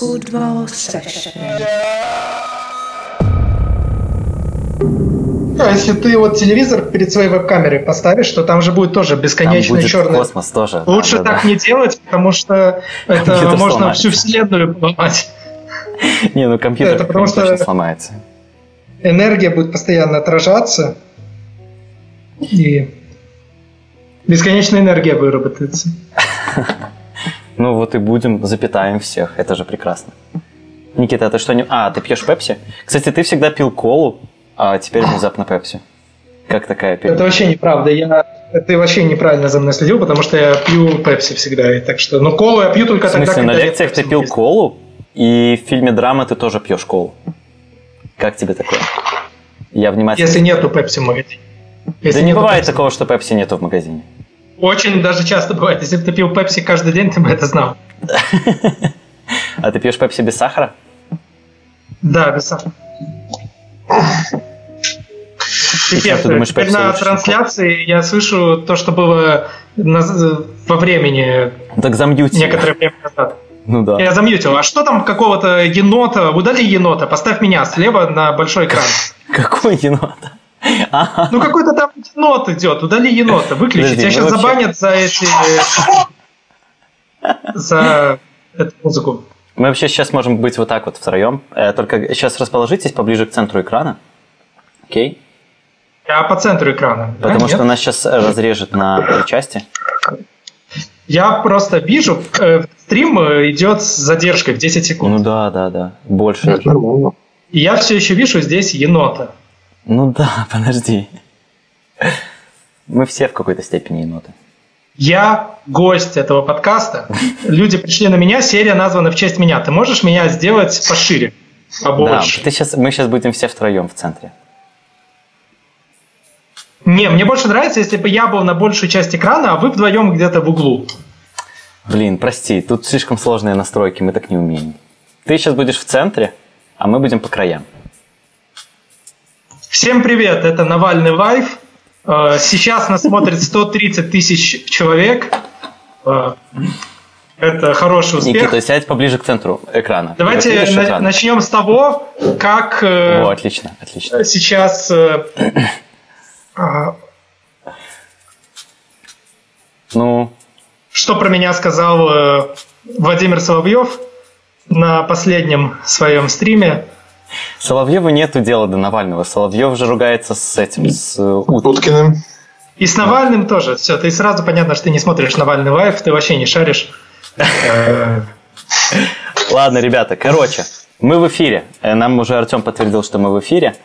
Football session. А если ты вот телевизор перед своей веб-камерой поставишь, то там же будет тоже Там бесконечный будет черный. космос тоже. Лучше да, да, так да. не делать, потому что это Компьютер можно сломается. всю вселенную поломать. Не, ну компьютер Это потому что- сломается. Энергия будет постоянно отражаться, и бесконечная энергия выработается. Ну вот и будем, запитаем всех. Это же прекрасно. Никита, а ты что не... А, ты пьешь пепси? Кстати, ты всегда пил колу, а теперь внезапно пепси. Как такая Это перемена? вообще неправда. Я ты вообще неправильно за мной следил, потому что я пью пепси всегда. И так что, ну колу я пью только В тогда, смысле, на когда нет лекциях ты пил есть. колу, и в фильме драма ты тоже пьешь колу. Как тебе такое? Я внимательно... Если нету пепси в магазине. Если да не бывает Pepsi. такого, что пепси нету в магазине. Очень даже часто бывает. Если бы ты пил пепси каждый день, ты бы это знал. А ты пьешь пепси без сахара? Да, без сахара. Пипец, ты думаешь, теперь на трансляции я слышу то, что было на- во времени Так замьюти. некоторое время назад. Ну да. Я замьютил. А что там какого-то енота? Удали енота, поставь меня слева на большой экран. Какой енот? Ну какой-то там енот идет, удали енота, выключи. Тебя сейчас забанят за эти... За эту музыку. Мы вообще сейчас можем быть вот так вот втроем. Э, Только сейчас расположитесь поближе к центру экрана. Окей? Я по центру экрана. да, Потому нет? что нас сейчас разрежет на три части. Я просто вижу, э, стрим э, идет с задержкой в 10 секунд. Ну да, да, да. Больше. И я все еще вижу здесь енота. Ну да, подожди. Мы все в какой-то степени еноты. Я гость этого подкаста. Люди пришли на меня, серия названа в честь меня. Ты можешь меня сделать пошире, Да, побольше? ты сейчас, мы сейчас будем все втроем в центре. Не, мне больше нравится, если бы я был на большую часть экрана, а вы вдвоем где-то в углу. Блин, прости, тут слишком сложные настройки, мы так не умеем. Ты сейчас будешь в центре, а мы будем по краям. Всем привет, это Навальный Live. Э, Сейчас нас смотрит 130 тысяч человек. Э, Это хороший успех. Никита, сядь поближе к центру экрана. Давайте на- экран? начнем с того, как э, О, отлично, отлично. сейчас а, Ну, что про меня сказал Владимир Соловьев на последнем своем стриме. Соловьеву нету дела до Навального. Соловьев же ругается с этим, с э, Ут- Уткиным. И с Навальным тоже. Все, ты сразу понятно, что ты не смотришь Навальный лайф, ты вообще не шаришь. Ладно, ребята, короче, мы в эфире. Э, Нам уже Артем подтвердил, что мы в эфире.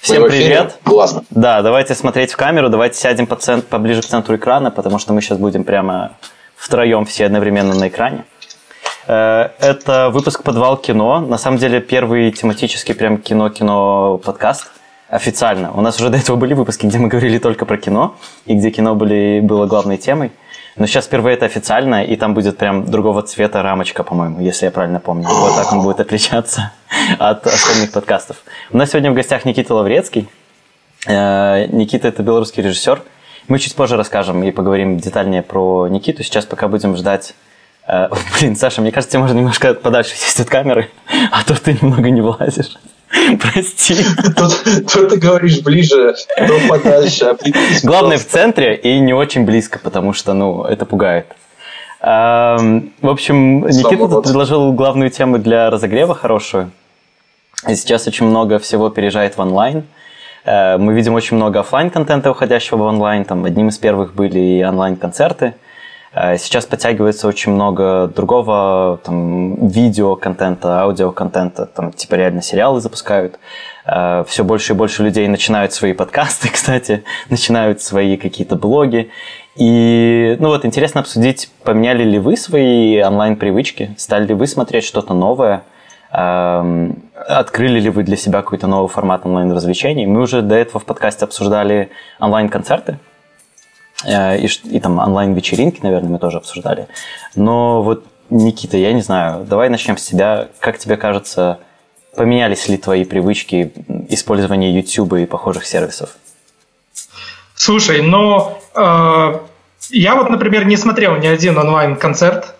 Всем Мы привет. Классно. Да, давайте смотреть в камеру, давайте сядем по цен- поближе к центру экрана, потому что мы сейчас будем прямо втроем все одновременно на экране. Э, Это выпуск «Подвал кино». На самом деле первый тематический прям кино-кино подкаст официально. У нас уже до этого были выпуски, где мы говорили только про кино, и где кино были, было главной темой. Но сейчас впервые это официально, и там будет прям другого цвета рамочка, по-моему, если я правильно помню. Вот так он будет отличаться от остальных подкастов. У нас сегодня в гостях Никита Лаврецкий. Э, Никита – это белорусский режиссер. Мы чуть позже расскажем и поговорим детальнее про Никиту. Сейчас пока будем ждать... э, Блин, Саша, мне кажется, тебе можно немножко подальше сесть от камеры, а то ты немного не влазишь. Прости. Тут, тут ты говоришь ближе, то подальше. определись, Главное в центре и не очень близко, потому что, ну, это пугает. Эм, В общем, Никита тут предложил главную тему для разогрева хорошую. И сейчас очень много всего переезжает в онлайн. Э, Мы видим очень много оффлайн контента уходящего в онлайн. Там одним из первых были и онлайн-концерты. Э, Сейчас подтягивается очень много другого там, видео-контента, аудио-контента. Там типа реально сериалы запускают. Все больше и больше людей начинают свои подкасты, кстати, начинают свои какие-то блоги. И, ну вот, интересно обсудить, поменяли ли вы свои онлайн-привычки, стали ли вы смотреть что-то новое, Открыли ли вы для себя какой-то новый формат онлайн-развлечений? Мы уже до этого в подкасте обсуждали онлайн-концерты. Э, И, и там онлайн-вечеринки, наверное, мы тоже обсуждали. Но вот, Никита, я не знаю, давай начнем с тебя. Как тебе кажется, поменялись ли твои привычки использования YouTube и похожих сервисов? Слушай, но э, я вот, например, не смотрел ни один онлайн-концерт.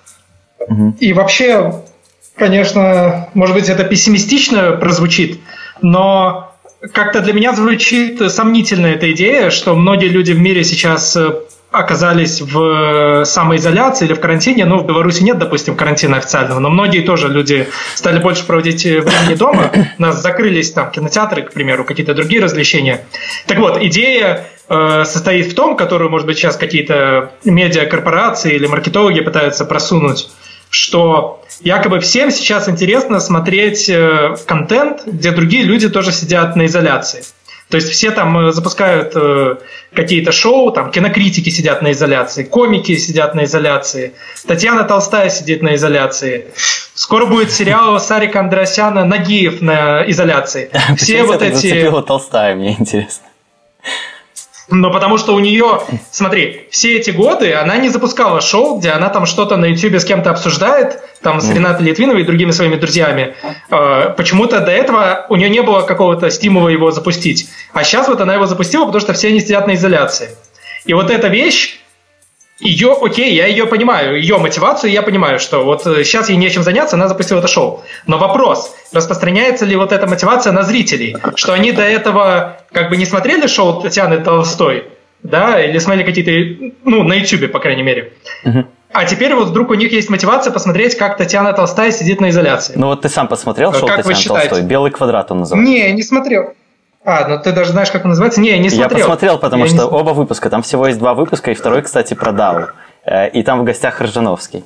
Мгм. И вообще конечно, может быть, это пессимистично прозвучит, но как-то для меня звучит сомнительно эта идея, что многие люди в мире сейчас э, оказались в самоизоляции или в карантине. Ну, в Беларуси нет, допустим, карантина официального, но многие тоже люди стали больше проводить времени дома. У нас закрылись там кинотеатры, к примеру, какие-то другие развлечения. Так вот, идея э, состоит в том, которую, может быть, сейчас какие-то медиакорпорации или маркетологи пытаются просунуть, что якобы всем сейчас интересно смотреть э, контент, где другие люди тоже сидят на изоляции. То есть все там э, запускают э, какие-то шоу, там кинокритики сидят на изоляции, комики сидят на изоляции, Татьяна Толстая сидит на изоляции. Скоро будет сериал Сарика Андросяна «Нагиев» на изоляции. Все вот эти... Толстая, мне интересно. Но потому что у нее, смотри, все эти годы она не запускала шоу, где она там что-то на YouTube с кем-то обсуждает, там с Ренатой Литвиновой и другими своими друзьями. А, почему-то до этого у нее не было какого-то стимула его запустить. А сейчас вот она его запустила, потому что все они сидят на изоляции. И вот эта вещь, ее, окей, я ее понимаю, ее мотивацию я понимаю, что вот сейчас э, ей нечем заняться, она запустила это шоу. Но вопрос, распространяется ли вот эта мотивация на зрителей, что они до этого как бы не смотрели шоу Татьяны Толстой, да, или смотрели какие-то, ну, на Ютубе, по крайней мере. А теперь вот вдруг у них есть мотивация посмотреть, как Татьяна Толстая сидит на изоляции. Ну вот ты сам посмотрел шоу как Татьяны Толстой? «Белый квадрат» он называется. Не, не смотрел. А, ну ты даже знаешь, как он называется? Не, я не смотрел. Я посмотрел, потому я что не... оба выпуска, там всего есть два выпуска, и второй, кстати, продал. Э, и там в гостях Ржановский.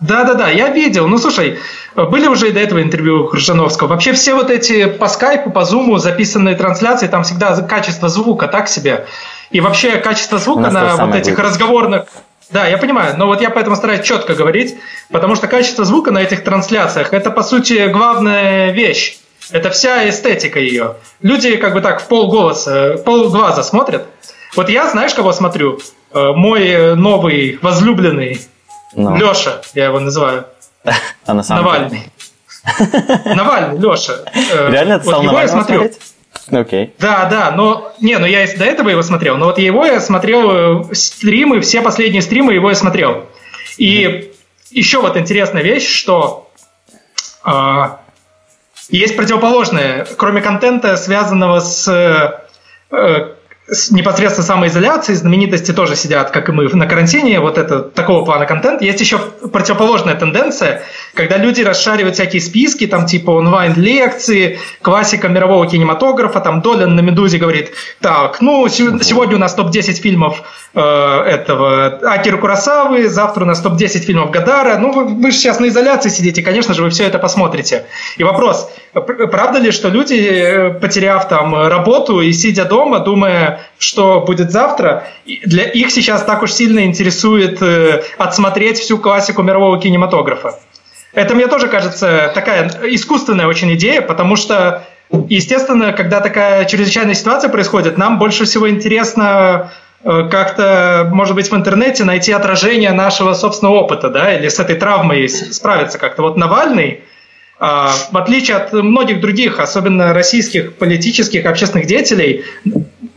Да-да-да, я видел. Ну, слушай, были уже и до этого интервью Крыжановского. Вообще все вот эти по скайпу, по зуму записанные трансляции, там всегда качество звука так себе. И вообще качество звука на вот этих выпуск. разговорных... Да, я понимаю, но вот я поэтому стараюсь четко говорить, потому что качество звука на этих трансляциях – это, по сути, главная вещь. Это вся эстетика ее. Люди как бы так в полголоса, в полглаза смотрят. Вот я, знаешь, кого смотрю? Э, мой новый возлюбленный no. Ну. Леша, я его называю. А на самом Навальный. Навальный, Леша. Э, Реально ты вот его я смотрю. Смотреть? Окей. Okay. Да, да, но не, ну я до этого его смотрел, но вот его я смотрел э, стримы, все последние стримы его я смотрел. И mm-hmm. еще вот интересная вещь, что э, есть противоположное, кроме контента, связанного с э, непосредственно самоизоляции, знаменитости тоже сидят, как и мы, на карантине, вот это такого плана контент. Есть еще противоположная тенденция, когда люди расшаривают всякие списки, там типа онлайн-лекции, классика мирового кинематографа, там Долин на «Медузе» говорит, так, ну, сегодня у нас топ-10 фильмов э, этого Акиру Курасавы, завтра у нас топ-10 фильмов Гадара, ну, вы, вы же сейчас на изоляции сидите, конечно же, вы все это посмотрите. И вопрос, правда ли, что люди, э, потеряв там работу и сидя дома, думая, что будет завтра, для их сейчас так уж сильно интересует э, отсмотреть всю классику мирового кинематографа. Это мне тоже кажется такая искусственная очень идея, потому что, естественно, когда такая чрезвычайная ситуация происходит, нам больше всего интересно э, как-то, может быть, в интернете найти отражение нашего собственного опыта, да, или с этой травмой справиться как-то. Вот Навальный, а, в отличие от многих других, особенно российских политических, общественных деятелей,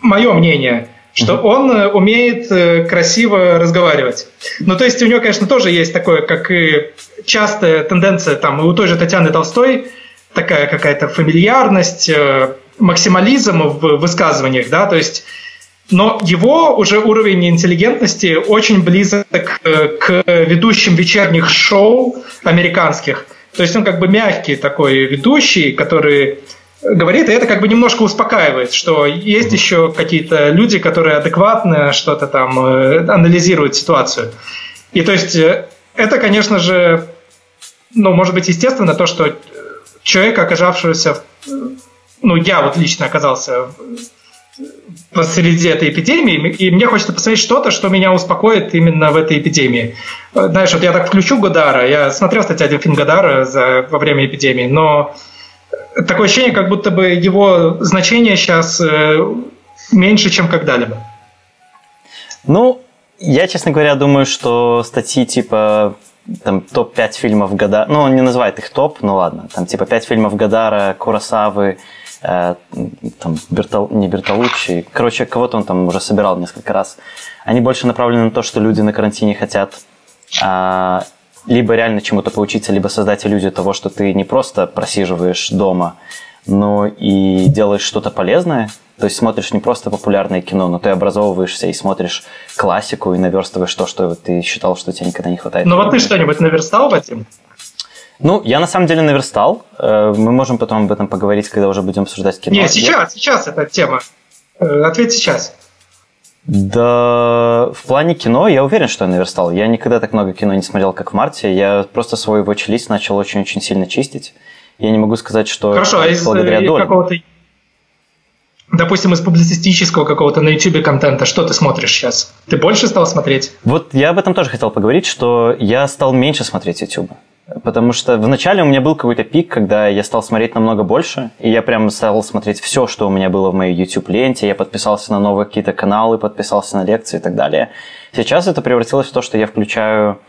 мое мнение, что он э, умеет э, красиво разговаривать. Ну, то есть у него, конечно, тоже есть такое, как и частая тенденция, там, и у той же Татьяны Толстой, такая какая-то фамильярность, э, максимализм в высказываниях, да, то есть но его уже уровень интеллигентности очень близок к ведущим вечерних шоу американских. То есть он как бы мягкий такой ведущий, который говорит, и это как бы немножко успокаивает, что есть еще какие-то люди, которые адекватно что-то там э, анализируют ситуацию. И то есть э, это, конечно же, ну, может быть, естественно, то, что человек, оказавшийся, ну, я вот лично оказался посреди этой эпидемии, и мне хочется посмотреть что-то, что меня успокоит именно в этой эпидемии. Знаешь, вот я так включу Годара, я смотрел, кстати, один фильм Годара за, во время эпидемии, но такое ощущение, как будто бы его значение сейчас э, меньше, чем когда-либо. Ну, я, честно говоря, думаю, что статьи типа там топ-5 фильмов года, ну, он не называет их топ, ну ладно, там типа 5 фильмов Гадара, Курасавы, э, там, Бертол, не Бертолуччи, короче, кого-то он там уже собирал несколько раз. Они больше направлены на то, что люди на карантине хотят э, либо реально чему-то поучиться, либо создать иллюзию того, что ты не просто просиживаешь дома, но и делаешь что-то полезное. То есть смотришь не просто популярное кино, но ты образовываешься и смотришь классику и наверстываешь то, что ты считал, что тебе никогда не хватает. Ну вот ты что-нибудь наверстал, Вадим? Ну, я на самом деле наверстал. Э, мы можем потом об этом поговорить, когда уже будем обсуждать кино. Не, сейчас, сейчас эта тема. Э, ответь сейчас. Да, в плане кино я уверен, что я наверстал. Я никогда так много кино не смотрел, как в марте. Я просто свой watch начал очень-очень сильно чистить. Я не могу сказать, что Хорошо, а из, благодаря доле. какого-то, допустим, из публицистического какого-то на YouTube контента, что ты смотришь сейчас? Ты больше стал смотреть? Вот я об этом тоже хотел поговорить, что я стал меньше смотреть YouTube. Потому что вначале у меня был какой-то пик, когда я стал смотреть намного больше, и я прям стал смотреть все, что у меня было в моей YouTube-ленте, я подписался на новые какие-то каналы, подписался на лекции и так далее. Сейчас это превратилось в то, что я включаю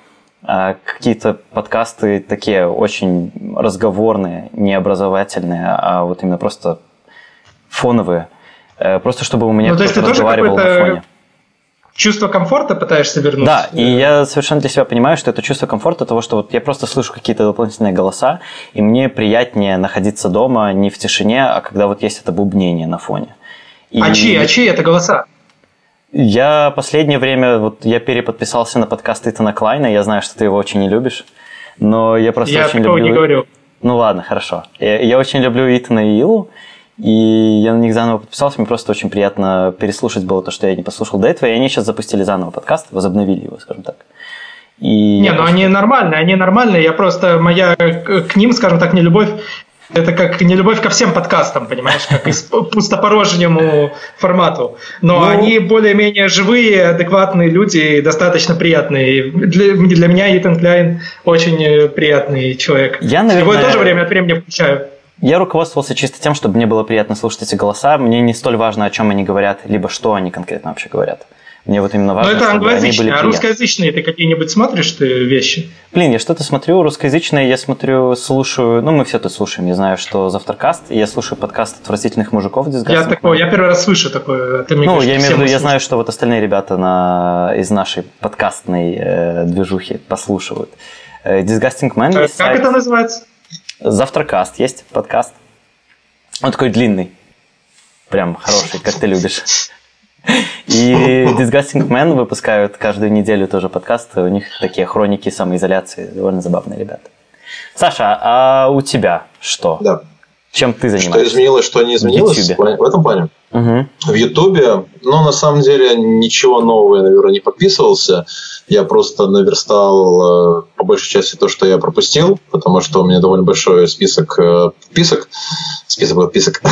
э, какие-то подкасты такие очень разговорные, не образовательные, а вот именно просто фоновые, э, просто чтобы у меня ну, кто-то разговаривал на фоне чувство комфорта пытаешься вернуть. Да, и я совершенно для себя понимаю, что это чувство комфорта того, что вот я просто слышу какие-то дополнительные голоса, и мне приятнее находиться дома не в тишине, а когда вот есть это бубнение на фоне. И... А чьи, а чьи это голоса? Я последнее время, вот я переподписался на подкаст Итана Клайна, я знаю, что ты его очень не любишь, но я просто я очень люблю... не говорю. Ну ладно, хорошо. Я, я очень люблю Итана и Илу, и я на них заново подписался, мне просто очень приятно переслушать было то, что я не послушал до этого, и они сейчас запустили заново подкаст, возобновили его, скажем так. И не, ну они нормальные, они нормальные, я просто, моя к ним, скажем так, не любовь, это как не любовь ко всем подкастам, понимаешь, как и пустопорожнему формату. Но ну... они более-менее живые, адекватные люди, достаточно приятные. Для, для меня Итан Кляйн очень приятный человек. Я, наверное... Его я тоже время от времени включаю. Я руководствовался чисто тем, чтобы мне было приятно слушать эти голоса. Мне не столь важно, о чем они говорят, либо что они конкретно вообще говорят. Мне вот именно важно, Но это англоязычные, а русскоязычные ты какие-нибудь смотришь ты вещи? Блин, я что-то смотрю, русскоязычные я смотрю, слушаю, ну мы все тут слушаем, я знаю, что завтракаст, я слушаю подкаст «Отвратительных мужиков» Я такой, я первый раз слышу такое. Ты мне ну, говоришь, я имею в виду, я знаю, что вот остальные ребята на, из нашей подкастной э, движухи послушивают. Э, Disgusting Man Как сайт. это называется? Завтракаст есть подкаст. Он такой длинный. Прям хороший, как ты любишь. И Disgusting Men выпускают каждую неделю тоже подкасты. У них такие хроники самоизоляции. Довольно забавные ребята. Саша, а у тебя что? Да. Чем ты занимаешься? Что изменилось, что не изменилось? В, в этом плане? Угу. В Ютубе, ну, на самом деле, ничего нового я, наверное, не подписывался. Я просто наверстал э, по большей части то, что я пропустил, потому что у меня довольно большой список э, подписок. Список подписок.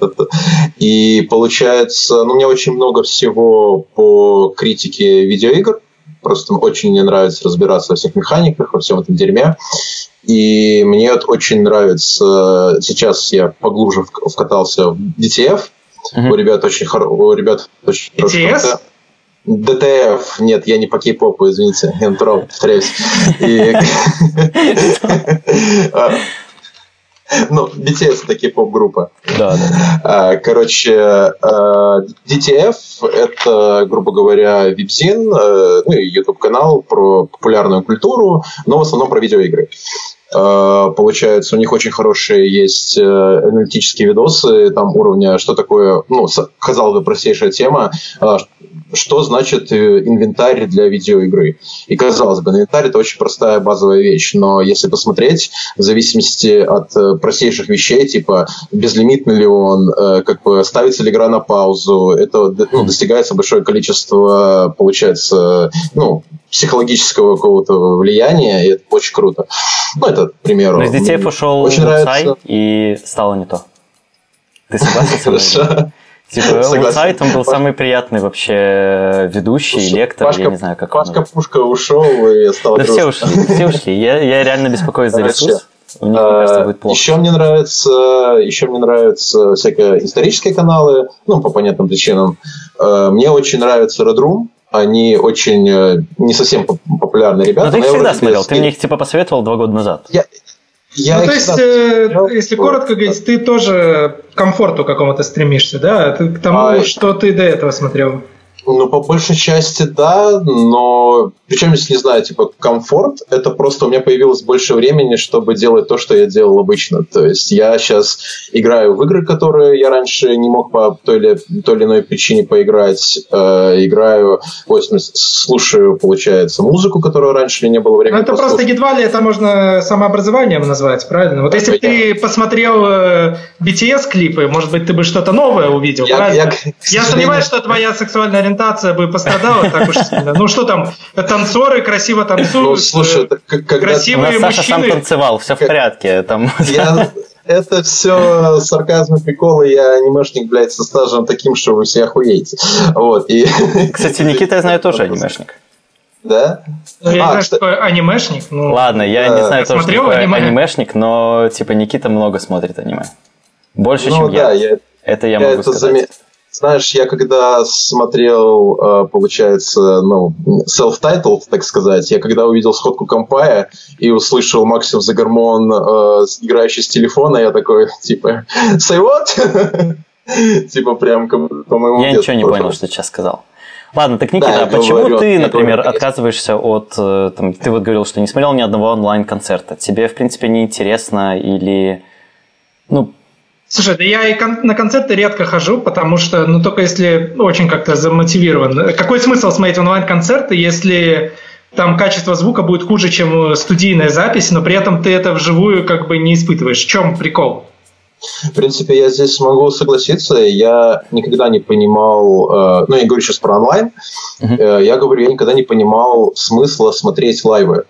И получается, ну, мне очень много всего по критике видеоигр. Просто очень мне нравится разбираться во всех механиках, во всем этом дерьме. И мне вот очень нравится, сейчас я поглубже вкатался в DTF, uh-huh. у ребят очень, хоро... у ребят очень хороший ДТФ, нет, я не по кей-попу, извините, натурал, повторяюсь. Ну, BTS это кей-поп группа. Да, да. А, короче, DTF это, грубо говоря, вебзин, э, ну, YouTube канал про популярную культуру, но в основном про видеоигры. Получается, у них очень хорошие есть э, аналитические видосы там уровня, что такое, ну, казалось бы, простейшая тема, что значит инвентарь для видеоигры. И казалось бы, инвентарь это очень простая базовая вещь, но если посмотреть, в зависимости от простейших вещей, типа безлимитный ли он, как бы ставится ли игра на паузу, это ну, достигается большое количество, получается, ну, психологического какого-то влияния, и это очень круто. Ну, это, к примеру. Но из детей ушел очень нравится. и стало не то. Ты согласен со мной? Типа, Луцай там был самый приятный вообще ведущий, Слушай, лектор, Пашка, я не знаю, как Пашка Пушка ушел, и стал Да все ушли, все ушли. Я, я реально беспокоюсь за ресурс. Мне кажется, будет плохо. Еще мне нравится, еще мне нравятся всякие исторические каналы, ну, по понятным причинам. Э, мне очень нравится Red Room, они очень э, не совсем популярные ребята. Но ты их всегда смотрел, ты мне их типа посоветовал два года назад. Я, я ну, то есть, э, если коротко говорить, ты тоже к комфорту какому-то стремишься, да? Ты к тому, а, что ты до этого смотрел. Ну, по большей части, да, но причем, если не знаю, типа, комфорт, это просто у меня появилось больше времени, чтобы делать то, что я делал обычно. То есть я сейчас играю в игры, которые я раньше не мог по той или, той или иной причине поиграть. Э, играю, смысле, слушаю, получается, музыку, которую раньше не было времени. Ну, это послушать. просто едва ли это можно самообразованием назвать, правильно? Вот если бы ты посмотрел э, BTS-клипы, может быть, ты бы что-то новое увидел, я, правильно? Я, я сомневаюсь, что твоя сексуальная ориентация бы пострадала так уж сильно. Ну что там, танцоры красиво танцуют. Ну, слушай, это, когда... красивые Саша мужчины. сам танцевал, все в порядке. Там... Я, это все сарказм и приколы. Я анимешник, блядь, со стажем таким, что вы все охуеете. Вот, и... Кстати, Никита, я знаю, тоже анимешник. Да? Ну, я а, знаю, что анимешник. Ну, Ладно, я да. не знаю тоже, что такое аниме? анимешник, но типа Никита много смотрит аниме. Больше, ну, чем да, я. я. Это я, я могу это сказать. Заме... Знаешь, я когда смотрел, э, получается, ну, self-titled, так сказать, я когда увидел сходку компая и услышал Максим Загормон, э, играющий с телефона, я такой, типа, say what? Типа прям по моему Я ничего не понял, что ты сейчас сказал. Ладно, так, Никита, да, а почему говорю, ты, например, говорю, отказываешься от... Э, там, ты вот говорил, что не смотрел ни одного онлайн-концерта. Тебе, в принципе, не интересно или... Ну, Слушай, да я и кон- на концерты редко хожу, потому что, ну, только если очень как-то замотивирован. Какой смысл смотреть онлайн-концерты, если там качество звука будет хуже, чем студийная запись, но при этом ты это вживую как бы не испытываешь. В чем прикол? В принципе, я здесь могу согласиться. Я никогда не понимал, э, ну, я говорю сейчас про онлайн, uh-huh. э, я говорю, я никогда не понимал смысла смотреть лайвы.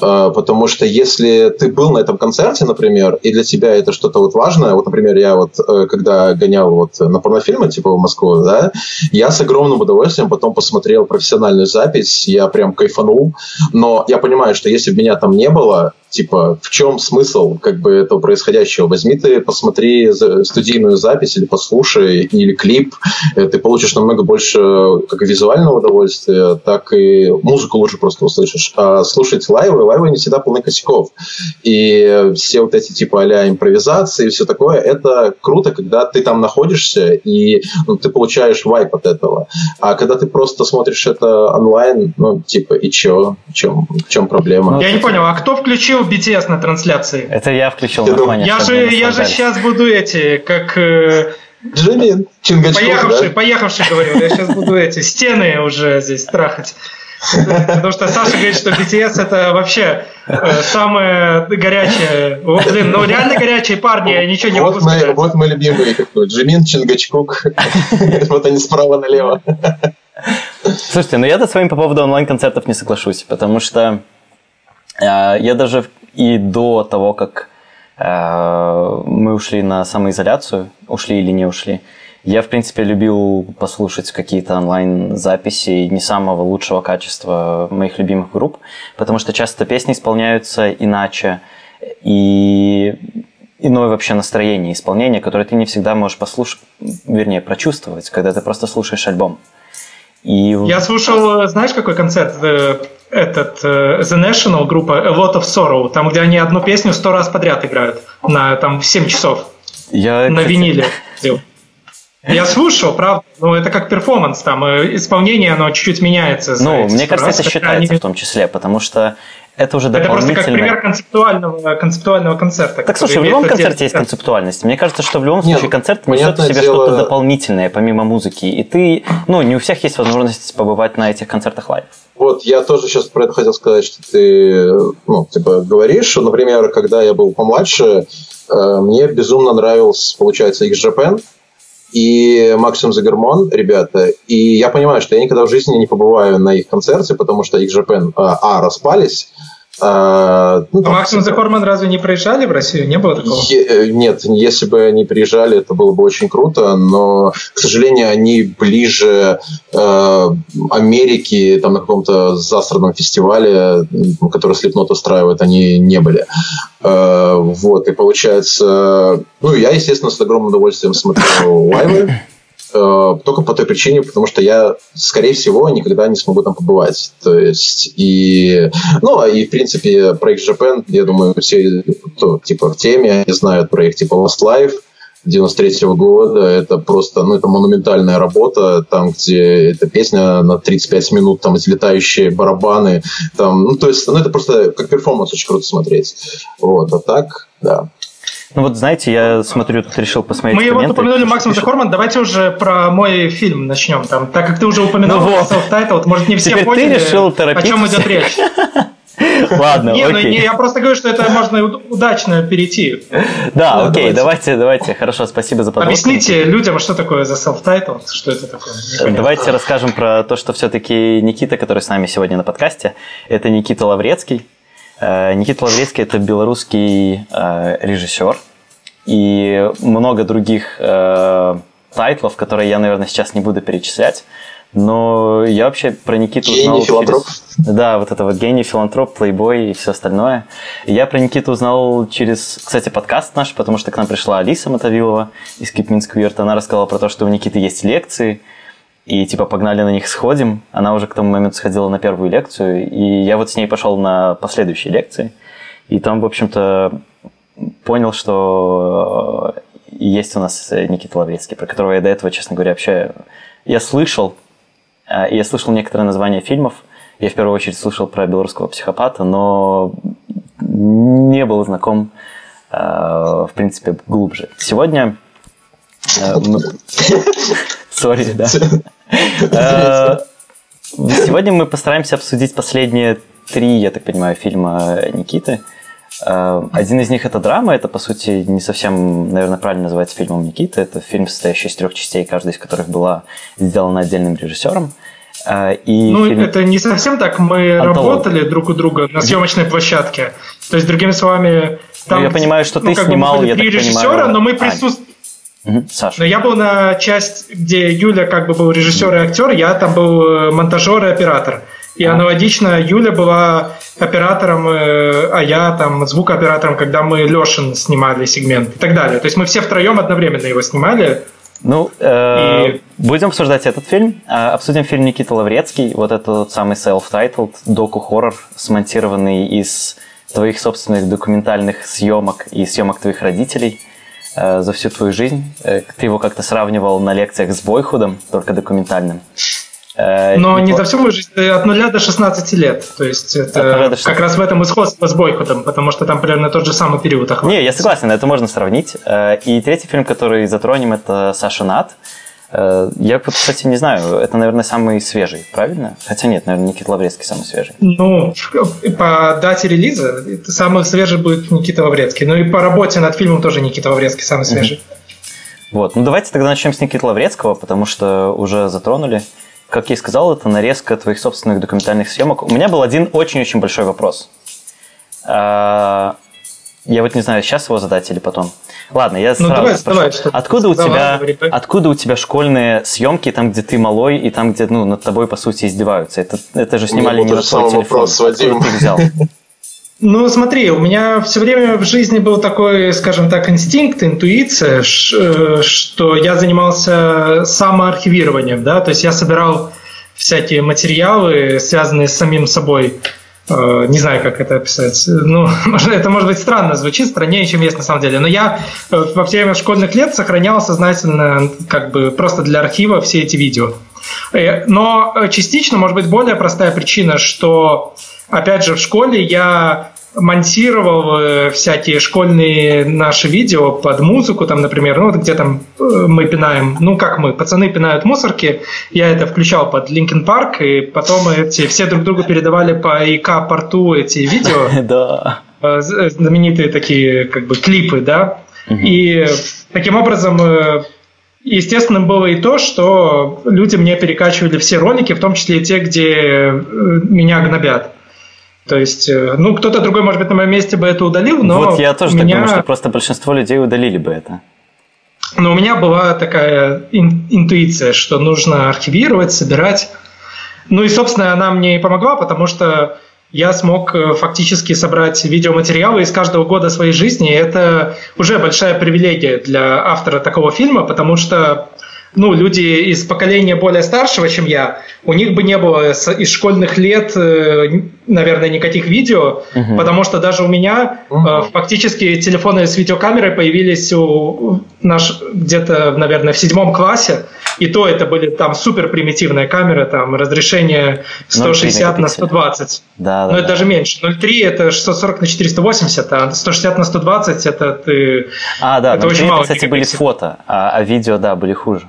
А, потому что если ты был на этом концерте, например, и для тебя это что-то вот важное, вот, например, я вот, э, когда гонял вот на порнофильмы, типа, в Москву, да, я с огромным удовольствием потом посмотрел профессиональную запись, я прям кайфанул, но я понимаю, что если бы меня там не было, типа, в чем смысл как бы этого происходящего? Возьми ты, посмотри студийную запись или послушай, или клип, э, ты получишь намного больше как и визуального удовольствия, так и музыку лучше просто услышишь. А слушать лайвы, лайвы не всегда полны косяков. И все вот эти типа а импровизации и все такое, это круто, когда ты там находишься и ну, ты получаешь вайп от этого. А когда ты просто смотришь это онлайн, ну, типа, и чё? В чем, в чем проблема? Я не понял, а кто включил BTS на трансляции. Это я включил название. Я же, я же сейчас буду эти, как... Э, Джимин, Чингачков, Поехавший, да? поехавший, говорю. Я сейчас буду эти стены уже здесь трахать. Потому что Саша говорит, что BTS это вообще э, самое горячее. Блин, ну реально горячие парни, я ничего не вот могу мы, сказать. Вот мы любимые, как Джимин, Чингачкук. Вот они справа налево. Слушайте, ну я-то с вами по поводу онлайн-концертов не соглашусь, потому что Э, я даже и до того, как э, мы ушли на самоизоляцию, ушли или не ушли, я, в принципе, любил послушать какие-то онлайн-записи не самого лучшего качества моих любимых групп, потому что часто песни исполняются иначе, и иное вообще настроение исполнения, которое ты не всегда можешь послушать, вернее, прочувствовать, когда ты просто слушаешь альбом. И... Я слушал, знаешь, какой концерт? этот uh, The National группа A Lot of Sorrow, там, где они одну песню сто раз подряд играют на там 7 часов. Я, на кстати... виниле. Я слушал, правда, но это как перформанс, там э, исполнение, оно чуть-чуть меняется. Ну, мне кажется, раз, это считается они... в том числе, потому что это уже дополнительно... Это просто как пример концептуального, концептуального концерта. Так слушай, в любом концерте есть концептуальность. Мне кажется, что в любом случае Нет, концерт несет в себе дело... что-то дополнительное, помимо музыки. И ты, ну, не у всех есть возможность побывать на этих концертах live. Вот, я тоже сейчас про это хотел сказать, что ты, ну, типа, говоришь, что, например, когда я был помладше, э, мне безумно нравился, получается, X-Japan, и Maximum the Hormone, ребята. И я понимаю, что я никогда в жизни не побываю на их концерте, потому что X-Japan, а, а, распались, а, ну, а Максим Захорман разве не приезжали в Россию? Не было такого? Е- э, нет, если бы они приезжали, это было бы очень круто, но, к сожалению, они ближе э, Америки, там на каком-то засранном фестивале, который Slipknot устраивает, они не были. Э, вот, и получается... Ну, я, естественно, с огромным удовольствием смотрю лайвы, только по той причине, потому что я, скорее всего, никогда не смогу там побывать. То есть, и, ну, а и, в принципе, про X Japan, я думаю, все, кто, типа, в теме, знают про их, типа, Lost Life, 93 года. Это просто, ну, это монументальная работа, там, где эта песня на 35 минут, там, излетающие барабаны, там, ну, то есть, ну, это просто как перформанс очень круто смотреть. Вот, а так, да. Ну вот, знаете, я смотрю, тут решил посмотреть Мы его упомянули Максим Захорман, давайте уже про мой фильм начнем. Там, так как ты уже упоминал ну вот. self-titled, может, не все Теперь поняли, ты решил о чем идет речь. Ладно, не, окей. Ну, не, я просто говорю, что это можно удачно перейти. Да, окей, давайте, давайте, хорошо, спасибо за подробности. Объясните людям, что такое за self-title, что это такое. Давайте расскажем про то, что все-таки Никита, который с нами сегодня на подкасте, это Никита Лаврецкий. Э, Никита Лаврецкий – это белорусский э, режиссер, и много других э, тайтлов, которые я, наверное, сейчас не буду перечислять. Но я вообще про Никиту гений, узнал филантроп. через... Да, вот это вот гений, филантроп, плейбой и все остальное. Я про Никиту узнал через, кстати, подкаст наш, потому что к нам пришла Алиса Мотовилова из Кипминск Вирт. Она рассказала про то, что у Никиты есть лекции, и типа погнали на них сходим. Она уже к тому моменту сходила на первую лекцию, и я вот с ней пошел на последующие лекции. И там, в общем-то, понял, что есть у нас Никита Лаврецкий, про которого я до этого, честно говоря, вообще... Я слышал, а, я слышал некоторые названия фильмов. Я в первую очередь слышал про белорусского психопата, но не был знаком, а, в принципе, глубже. Сегодня... Сори, да. Сегодня мы постараемся обсудить последние три, я так понимаю, фильма Никиты. Один из них это драма, это, по сути, не совсем, наверное, правильно называется фильмом Никиты. Это фильм, состоящий из трех частей, каждая из которых была сделана отдельным режиссером. И ну, фильм... это не совсем так. Мы Антология. работали друг у друга на съемочной площадке. То есть, другими словами, там... Ну, я понимаю, что ну, ты снимал, бы, я три режиссера, понимаю... но мы присутствовали... Угу, Саша. Но я был на часть, где Юля как бы был режиссер и актер, я там был э, монтажер и оператор. И аналогично Юля была оператором, э, а я там звукооператором, когда мы Лешин снимали сегмент и так далее. То есть мы все втроем одновременно его снимали. Ну, э, и... будем обсуждать этот фильм. Э, обсудим фильм Никита Лаврецкий, вот этот самый self-titled доку-хоррор, смонтированный из твоих собственных документальных съемок и съемок твоих родителей э, за всю твою жизнь. Э, ты его как-то сравнивал на лекциях с Бойхудом, только документальным. Э, Но не, не за всю мою жизнь, от 0 до 16 лет. То есть это как раз в этом и сходство с Бойкотом, потому что там примерно тот же самый период охватывается. Не, я согласен, это можно сравнить. И третий фильм, который затронем, это «Саша Нат». Э, я, кстати, не знаю, это, наверное, самый свежий, правильно? Хотя нет, наверное, Никита Лаврецкий самый свежий. Ну, по дате релиза самый свежий будет Никита Лаврецкий. Ну и по работе над фильмом тоже Никита Лаврецкий самый свежий. Вот, ну давайте тогда начнем с Никиты Лаврецкого, потому что уже затронули. Как я и сказал, это нарезка твоих собственных документальных съемок. У меня был один очень-очень большой вопрос. А, я вот не знаю, сейчас его задать или потом. Ладно, я ну, сразу давай, спрошу. Давай, что откуда, у тебя, откуда у тебя школьные съемки, там, где ты малой, и там, где ну, над тобой, по сути, издеваются? Это, это же снимали не на твой телефон. Вопрос, Вадим. Откуда ты взял? Ну, смотри, у меня все время в жизни был такой, скажем так, инстинкт, интуиция, э, что я занимался самоархивированием, да, то есть я собирал всякие материалы, связанные с самим собой. Э, не знаю, как это описать. Ну, это может быть странно звучит, страннее, чем есть на самом деле. Но я э, во время школьных лет сохранял сознательно, как бы просто для архива все эти видео. Но частично, может быть, более простая причина, что опять же, в школе я монтировал э, всякие школьные наши видео под музыку, там, например, ну, вот где там э, мы пинаем, ну, как мы, пацаны пинают мусорки, я это включал под Linkin Park, и потом эти все друг другу передавали по ИК-порту эти видео. Да. Э, знаменитые такие, как бы, клипы, да. И таким образом Естественным было и то, что люди мне перекачивали все ролики, в том числе и те, где меня гнобят. То есть, э, ну, кто-то другой, может быть, на моем месте бы это удалил, но... Вот я тоже меня... так думаю, что просто большинство людей удалили бы это. Но у меня была такая ин- интуиция, что нужно архивировать, собирать. Ну и, собственно, она мне и помогла, потому что я смог э, фактически собрать видеоматериалы из каждого года своей жизни. И это уже большая привилегия для автора такого фильма, потому что ну, люди из поколения более старшего, чем я, у них бы не было из школьных лет э, наверное, никаких видео, угу. потому что даже у меня угу. э, фактически телефоны с видеокамерой появились у наш где-то, наверное, в седьмом классе, и то это были там супер примитивные камеры, там разрешение 160 на 120. Да, да, Но это да. даже меньше. 0,3 это 640 на 480, а 160 на 120 это ты... А, да, это очень мало. кстати, были фото, а, а видео, да, были хуже.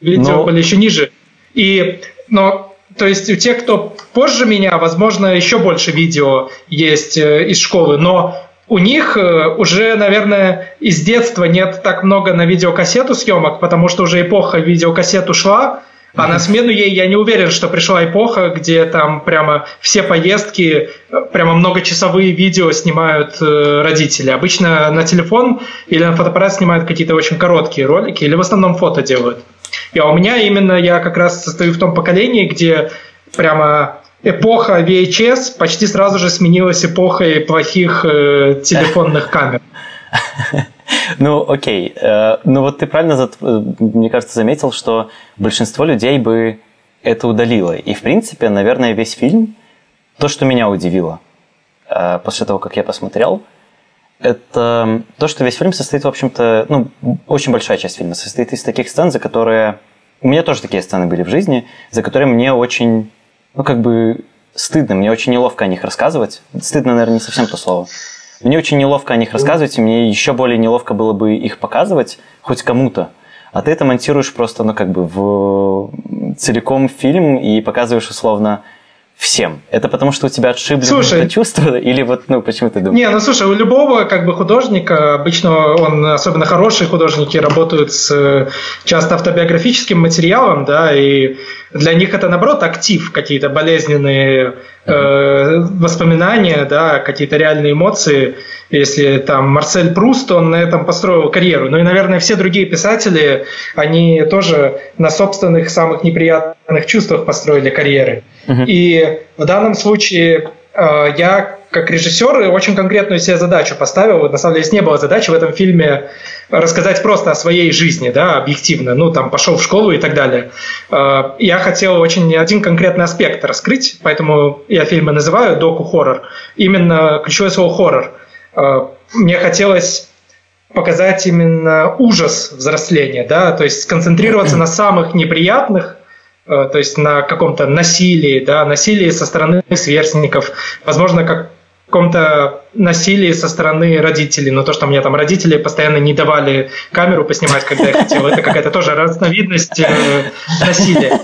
Видео Но... были еще ниже. И, но то есть у тех, кто позже меня, возможно, еще больше видео есть э, из школы, но у них э, уже, наверное, из детства нет так много на видеокассету съемок, потому что уже эпоха видеокассет ушла, а на смену ей я не уверен, что пришла эпоха, где там прямо все поездки, э, прямо многочасовые видео снимают родители. Обычно на телефон или на фотоаппарат снимают какие-то очень короткие ролики, или в основном фото делают. И а у меня именно я как раз состою в том поколении, где прямо эпоха VHS почти сразу же сменилась эпохой плохих э, телефонных камер. Ну, окей. Э, ну вот ты правильно, мне кажется, заметил, что большинство людей бы это удалило. И, в принципе, наверное, весь фильм, то, что меня удивило э, после того, как я посмотрел, это то, что весь фильм состоит, в общем-то, ну, очень большая часть фильма состоит из таких сцен, за которые... У меня тоже такие сцены были в жизни, за которые мне очень, ну, как бы стыдно, мне очень неловко о них рассказывать. Стыдно, наверное, не совсем то слово. Мне очень неловко о них рассказывать, и мне еще более неловко было бы их показывать хоть кому-то. А ты это монтируешь просто, ну, как бы в целиком фильм и показываешь условно всем? Это потому, что у тебя отшиблено слушай, это чувство? Или вот, ну, почему ты думаешь? Не, ну, слушай, у любого, как бы, художника, обычно он, особенно хорошие художники, работают с часто автобиографическим материалом, да, и для них это, наоборот, актив, какие-то болезненные э, воспоминания, да, какие-то реальные эмоции. Если там Марсель Пруст, он на этом построил карьеру. Ну и, наверное, все другие писатели, они тоже на собственных самых неприятных чувствах построили карьеры. Uh-huh. И в данном случае э, я как режиссер очень конкретную себе задачу поставил. На самом деле, не было задачи в этом фильме рассказать просто о своей жизни, да, объективно. Ну, там, пошел в школу и так далее. Э, я хотел очень один конкретный аспект раскрыть, поэтому я фильмы называю доку-хоррор. Именно ключевое слово «хоррор». Э, мне хотелось показать именно ужас взросления, да, то есть сконцентрироваться на самых неприятных э, то есть на каком-то насилии, да, насилии со стороны сверстников, возможно, как каком-то насилии со стороны родителей, но то, что мне там родители постоянно не давали камеру поснимать, когда я хотел, это какая-то тоже разновидность э, насилия.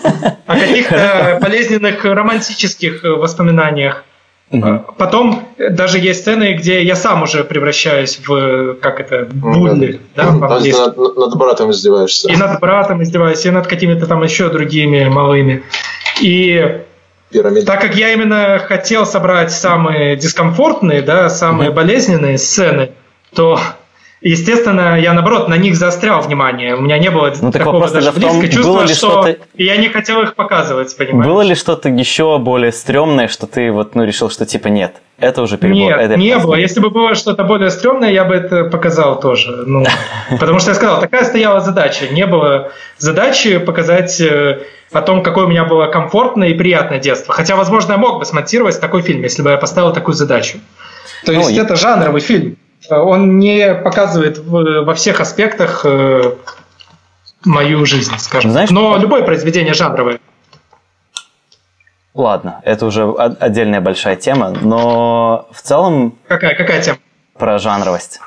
О каких-то болезненных романтических воспоминаниях. Угу. Потом даже есть сцены, где я сам уже превращаюсь в, как это, Будли. Да, да, над, над братом издеваешься. И над братом издеваюсь, и над какими-то там еще другими малыми. И пирамид. Так как я именно хотел собрать самые дискомфортные, да, самые mm-hmm. болезненные сцены, то Естественно, я наоборот на них заострял внимание. У меня не было ну, так такого даже близко чувства, что что я не хотел их показывать, понимаешь? Было ли что-то еще более стрёмное, что ты вот ну решил, что типа нет, это уже перебор? Нет, это не было. Если бы было что-то более стрёмное, я бы это показал тоже. Ну, потому что я сказал, такая стояла задача. Не было задачи показать э, о том, какое у меня было комфортное и приятное детство. Хотя, возможно, я мог бы смонтировать такой фильм, если бы я поставил такую задачу. То ну, есть ну, это жанровый фильм. Он не показывает во всех аспектах э, мою жизнь, скажем. Знаешь, Но любое произведение жанровое. Ладно, это уже отдельная большая тема, но в целом... Какая, какая тема? Про жанровость.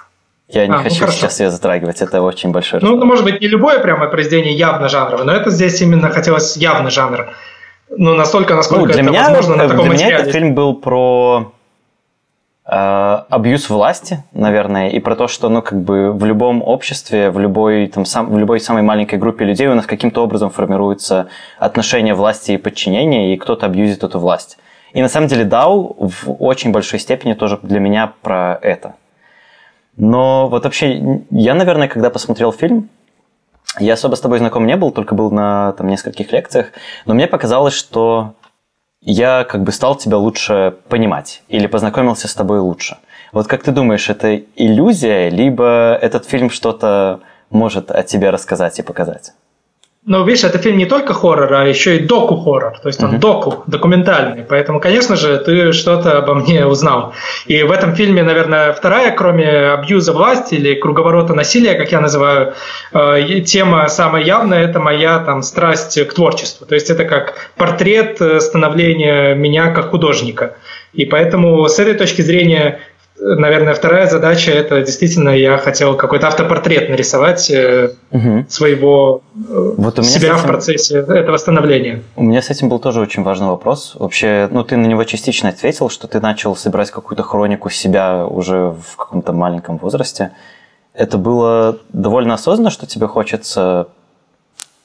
Я не а, ну хочу ну сейчас ее затрагивать, это очень большой Ну, ну, может быть, не любое прямо произведение явно жанровое, но это здесь именно хотелось явный жанр. Ну, настолько, насколько ну, для это меня, возможно на таком Для материале. меня этот фильм был про э, абьюз власти, наверное, и про то, что, ну, как бы в любом обществе, в любой, там, сам, в любой самой маленькой группе людей у нас каким-то образом формируется отношение власти и подчинения, и кто-то абьюзит эту власть. И на самом деле DAO в очень большой степени тоже для меня про это. Но вот вообще, я, наверное, когда посмотрел фильм, я особо с тобой знаком не был, только был на там, нескольких лекциях, но мне показалось, что я как бы стал тебя лучше понимать или познакомился с тобой лучше. Вот как ты думаешь, это иллюзия, либо этот фильм что-то может о тебе рассказать и показать? Но, видишь, это фильм не только хоррор, а еще и доку-хоррор. То есть он uh-huh. доку, документальный. Поэтому, конечно же, ты что-то обо мне узнал. И в этом фильме, наверное, вторая, кроме абьюза власти или круговорота насилия, как я называю, э, тема самая явная – это моя там страсть к творчеству. То есть это как портрет э, становления меня как художника. И поэтому с этой точки зрения наверное, вторая задача это действительно я хотел какой-то автопортрет нарисовать угу. своего э, вот у меня себя этим... в процессе этого становления. У меня с этим был тоже очень важный вопрос. Вообще, ну ты на него частично ответил, что ты начал собирать какую-то хронику себя уже в каком-то маленьком возрасте. Это было довольно осознанно, что тебе хочется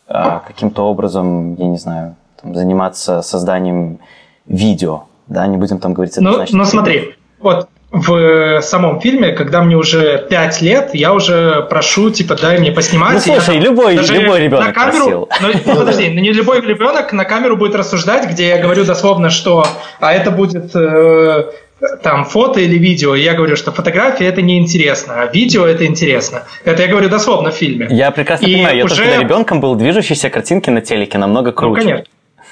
а, каким-то образом, я не знаю, там, заниматься созданием видео, да, не будем там говорить. Ну, ну смотри, вот в самом фильме, когда мне уже 5 лет, я уже прошу, типа, дай мне поснимать. Ну, слушай, я, любой, любой ребенок на камеру, просил. Ну, ну, подожди, ну, не любой ребенок на камеру будет рассуждать, где я говорю дословно, что а это будет э, там фото или видео, я говорю, что фотография это неинтересно, а видео это интересно. Это я говорю дословно в фильме. Я прекрасно и понимаю, я уже... тоже когда ребенком был, движущиеся картинки на телеке намного круче. Ну, конечно.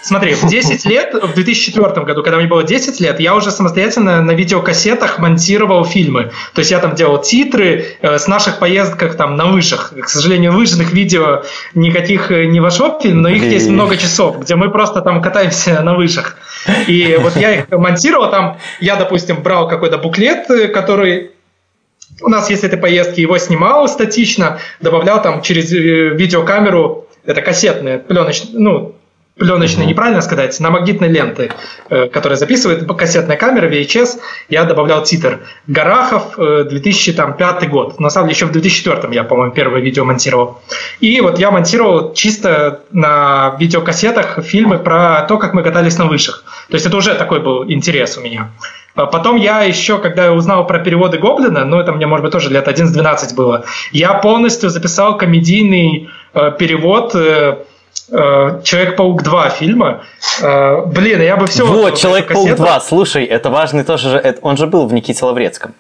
Смотри, в 10 лет, в 2004 году, когда мне было 10 лет, я уже самостоятельно на видеокассетах монтировал фильмы. То есть я там делал титры э, с наших поездках там на лыжах. К сожалению, выжженных видео никаких э, не вошло в фильм, но их есть много часов, где мы просто там катаемся на лыжах. И вот я их монтировал там, я, допустим, брал какой-то буклет, э, который у нас есть этой поездки, его снимал статично, добавлял там через э, видеокамеру, это кассетные, пленочные, ну, пленочной, неправильно сказать, на магнитной ленты, э, которая записывает кассетная камера VHS, я добавлял титр. Гарахов, 2005 э, год. На самом деле еще в 2004 я, по-моему, первое видео монтировал. И вот я монтировал чисто на видеокассетах фильмы про то, как мы катались на вышах. То есть это уже такой был интерес у меня. А потом я еще, когда я узнал про переводы Гоблина, ну это мне, может быть, тоже лет 11-12 было, я полностью записал комедийный э, перевод Э, Человек-паук 2 фильма. Э, блин, я бы все... Вот, Человек-паук 2, слушай, это важный тоже же, он же был в Никите Лаврецком.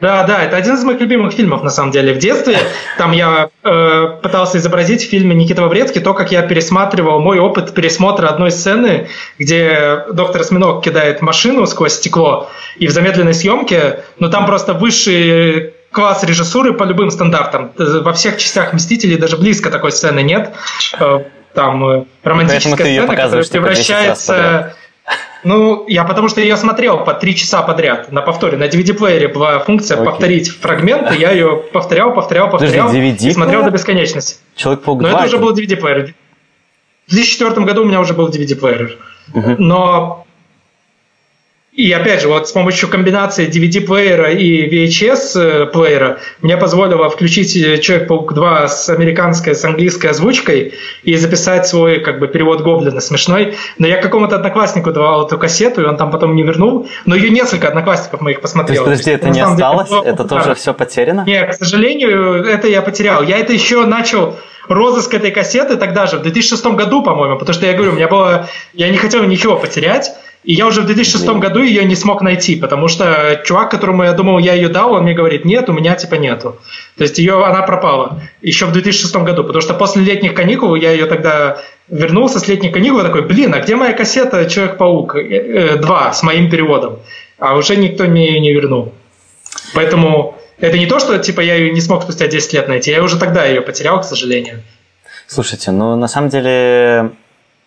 Да, да, это один из моих любимых фильмов, на самом деле. В детстве там я э, пытался изобразить в фильме Никита Ваврецкий то, как я пересматривал мой опыт пересмотра одной сцены, где доктор Осьминог кидает машину сквозь стекло, и в замедленной съемке, ну там просто высший класс режиссуры по любым стандартам. Во всех частях «Мстителей» даже близко такой сцены нет там э, романтическая сцена, которая типа, превращается... Ну, я потому что ее смотрел по три часа подряд на повторе. На DVD-плеере была функция Окей. повторить фрагменты, я ее повторял, повторял, повторял Подожди, DVD и смотрел до бесконечности. Человек-паук Но это уже был DVD-плеер. В 2004 году у меня уже был DVD-плеер. Угу. Но и опять же, вот с помощью комбинации DVD-плеера и VHS-плеера мне позволило включить э, Человек-паук 2 с американской, с английской озвучкой и записать свой как бы перевод Гоблина смешной. Но я какому-то однокласснику давал эту кассету, и он там потом не вернул. Но ее несколько одноклассников моих посмотрел. То есть, подожди, это не осталось? Деле, это тоже все потеряно? Нет, к сожалению, это я потерял. Я это еще начал розыск этой кассеты тогда же, в 2006 году, по-моему, потому что я говорю, у меня было... Я не хотел ничего потерять, и я уже в 2006 Блин. году ее не смог найти, потому что чувак, которому я думал, я ее дал, он мне говорит, нет, у меня типа нету. То есть ее, она пропала еще в 2006 году, потому что после летних каникул я ее тогда вернулся с летних каникул, такой, блин, а где моя кассета Человек-паук 2 э, э, с моим переводом? А уже никто мне ее не вернул. Поэтому это не то, что типа я ее не смог спустя 10 лет найти, я уже тогда ее потерял, к сожалению. Слушайте, ну на самом деле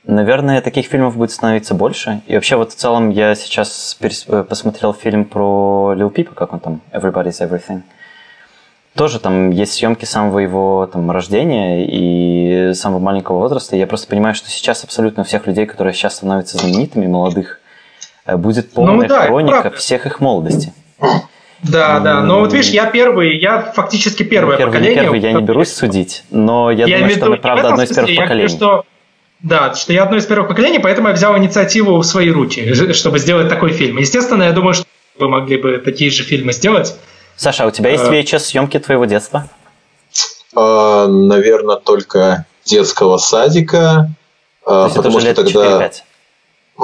Наверное, таких фильмов будет становиться больше. И вообще, вот в целом, я сейчас перес... Э, посмотрел фильм про Лил Пипа, как он там, Everybody's Everything. Тоже там есть съемки самого его там, рождения и самого маленького возраста. Я просто понимаю, что сейчас абсолютно у всех людей, которые сейчас становятся знаменитыми, молодых, э, будет полная ну, да, хроника всех их молодости. Да, и... да. Но вот видишь, я первый, я фактически первое ну, первый, поколение. Не первый, я не берусь судить, но я, я думаю, что мы, правда, одно из первых поколений. Я говорю, что да, что я одно из первых поколений, поэтому я взял инициативу в свои руки, чтобы сделать такой фильм. Естественно, я думаю, что вы могли бы такие же фильмы сделать. Саша, а у тебя есть VHS-съемки э, твоего детства? А, наверное, только детского садика. А, То потому что тогда... 4-5.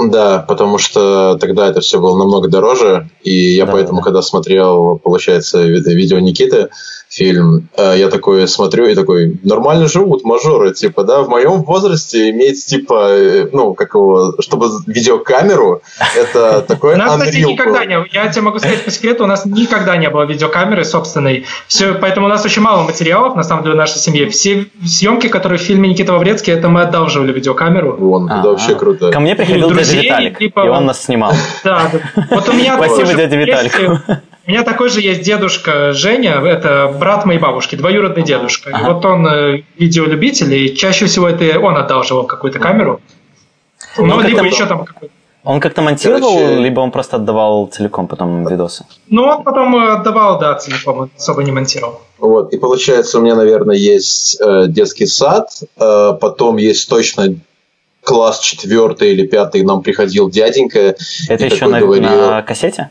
Да, потому что тогда это все было намного дороже, и я да, поэтому, да. когда смотрел, получается, видео Никиты, фильм. Э, я такой смотрю и такой, нормально живут мажоры, типа, да, в моем возрасте иметь, типа, э, ну, как его, чтобы видеокамеру, это такой У нас, кстати, никогда не я тебе могу сказать по секрету, у нас никогда не было видеокамеры собственной, все, поэтому у нас очень мало материалов, на самом деле, в нашей семье. Все съемки, которые в фильме Никита Воврецкий, это мы одалживали видеокамеру. Вон, это вообще круто. Ко мне приходил дядя Виталик, и он нас снимал. Да, вот у меня Спасибо, дядя Виталик. У меня такой же есть дедушка Женя, это брат моей бабушки, двоюродный дедушка. Ага. И вот он э, видеолюбитель, и чаще всего это он одалживал какую-то камеру. Ну, ну либо еще там какой-то он как-то монтировал, Короче, либо он просто отдавал целиком потом видосы? Ну, он потом отдавал, да, целиком, особо не монтировал. Вот, и получается, у меня, наверное, есть э, детский сад, э, потом есть точно класс четвертый или пятый, нам приходил дяденька. Это еще на, говорил, на кассете?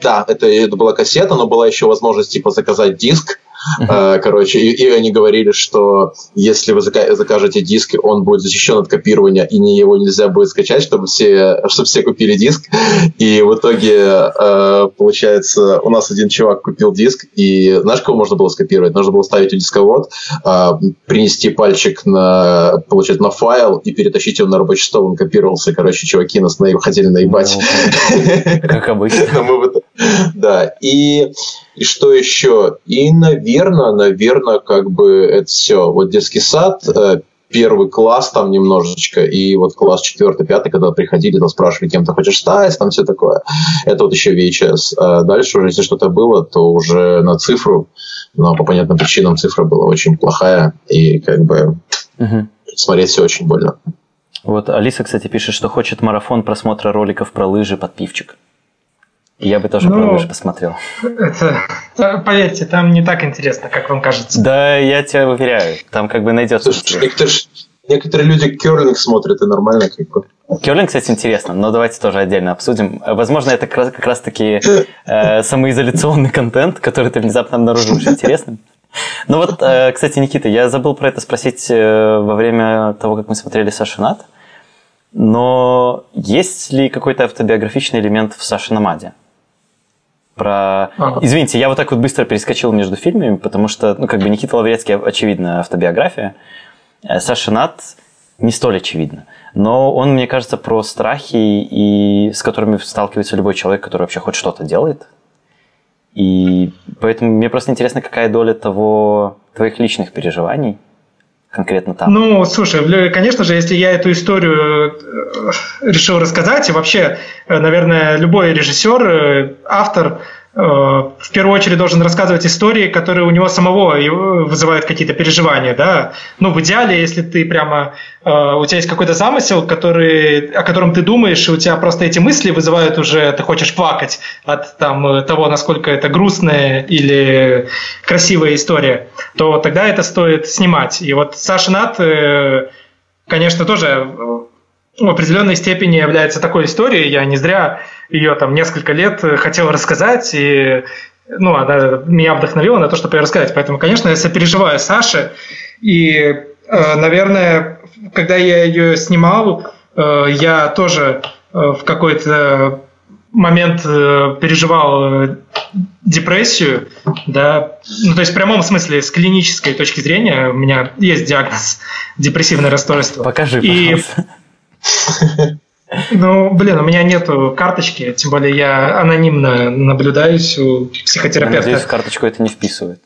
Да, это, это была кассета, но была еще возможность типа заказать диск. Uh-huh. Короче, и, и они говорили, что если вы закажете диск, он будет защищен от копирования, и не, его нельзя будет скачать, чтобы все, чтобы все купили диск. И в итоге, э, получается, у нас один чувак купил диск, и знаешь, кого можно было скопировать? Нужно было ставить у дисковод, принести пальчик на, получать на файл и перетащить его на рабочий стол, он копировался. Короче, чуваки нас на, хотели наебать. Как обычно. Да, и и что еще? И, наверное, наверное, как бы это все. Вот детский сад, э, первый класс там немножечко, и вот класс четвертый, пятый, когда приходили, то спрашивали, кем ты хочешь стать, там все такое. Это вот еще VHS. А дальше уже, если что-то было, то уже на цифру, но по понятным причинам цифра была очень плохая, и как бы угу. смотреть все очень больно. Вот Алиса, кстати, пишет, что хочет марафон просмотра роликов про лыжи под пивчик. Я бы тоже ну, посмотрел. Это, поверьте, там не так интересно, как вам кажется. Да, я тебя уверяю, там как бы найдется. Слушай, некоторые, некоторые люди керлинг смотрят, и нормально как бы. Керлинг, кстати, интересно, но давайте тоже отдельно обсудим. Возможно, это как раз, как раз таки э, самоизоляционный контент, который ты внезапно обнаружил очень интересным. Ну вот, э, кстати, Никита, я забыл про это спросить э, во время того, как мы смотрели Саша Над. Но есть ли какой-то автобиографичный элемент в Саше Намаде? Про... Ага. Извините, я вот так вот быстро перескочил между фильмами, потому что, ну, как бы Никита Лаврецкий, очевидно, автобиография. Э, Саша Нат не столь очевидно. Но он, мне кажется, про страхи, и с которыми сталкивается любой человек, который вообще хоть что-то делает. И поэтому мне просто интересно, какая доля того, твоих личных переживаний конкретно там? Ну, слушай, конечно же, если я эту историю э, решил рассказать, и вообще, э, наверное, любой режиссер, э, автор в первую очередь должен рассказывать истории, которые у него самого вызывают какие-то переживания, да. Ну, в идеале, если ты прямо у тебя есть какой-то замысел, который, о котором ты думаешь, и у тебя просто эти мысли вызывают уже, ты хочешь плакать от там, того, насколько это грустная или красивая история, то тогда это стоит снимать. И вот Саша Нат, э, конечно, тоже в определенной степени является такой историей. Я не зря ее там несколько лет хотел рассказать, и ну, она меня вдохновила на то, чтобы ее рассказать. Поэтому, конечно, я сопереживаю Саше. И, э, наверное, когда я ее снимал, э, я тоже в какой-то момент переживал депрессию, да, ну то есть в прямом смысле с клинической точки зрения у меня есть диагноз депрессивное расстройство. Покажи, и, Ну, блин, у меня нету карточки, тем более я анонимно наблюдаюсь у психотерапевта. Я надеюсь, карточку это не вписывает.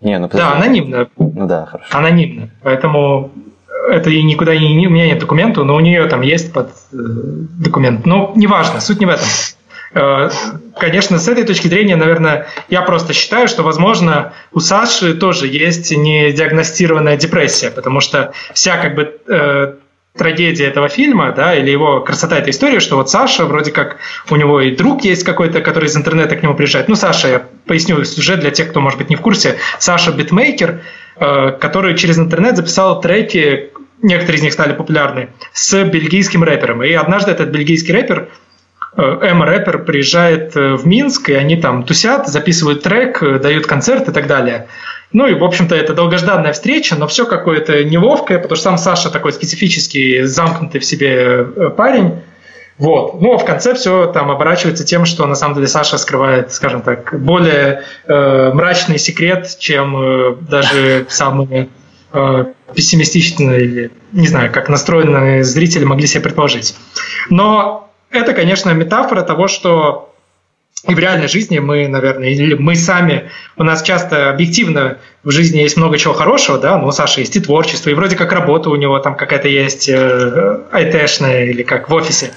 Не, ну Да, анонимно. Ну да, хорошо. Анонимно. Поэтому это и никуда не... У меня нет документа, но у нее там есть под э, документ. Ну, неважно, суть не в этом. Э, конечно, с этой точки зрения, наверное, я просто считаю, что, возможно, у Саши тоже есть недиагностированная депрессия, потому что вся как бы э, трагедия этого фильма, да, или его красота этой истории, что вот Саша, вроде как у него и друг есть какой-то, который из интернета к нему приезжает. Ну, Саша, я поясню сюжет для тех, кто, может быть, не в курсе. Саша битмейкер, э, который через интернет записал треки, некоторые из них стали популярны, с бельгийским рэпером. И однажды этот бельгийский рэпер Э, Эм-рэпер приезжает э, в Минск, и они там тусят, записывают трек, дают концерт и так далее. Ну и, в общем-то, это долгожданная встреча, но все какое-то неловкое, потому что сам Саша такой специфический, замкнутый в себе парень. Вот. Ну, а в конце все там оборачивается тем, что на самом деле Саша скрывает, скажем так, более э, мрачный секрет, чем э, даже самые э, пессимистичные или, не знаю, как настроенные зрители могли себе предположить. Но это, конечно, метафора того, что и в реальной жизни мы, наверное, или мы сами, у нас часто объективно в жизни есть много чего хорошего, да, ну, у Саши есть и творчество, и вроде как работа у него там какая-то есть э, IT-шная или как в офисе.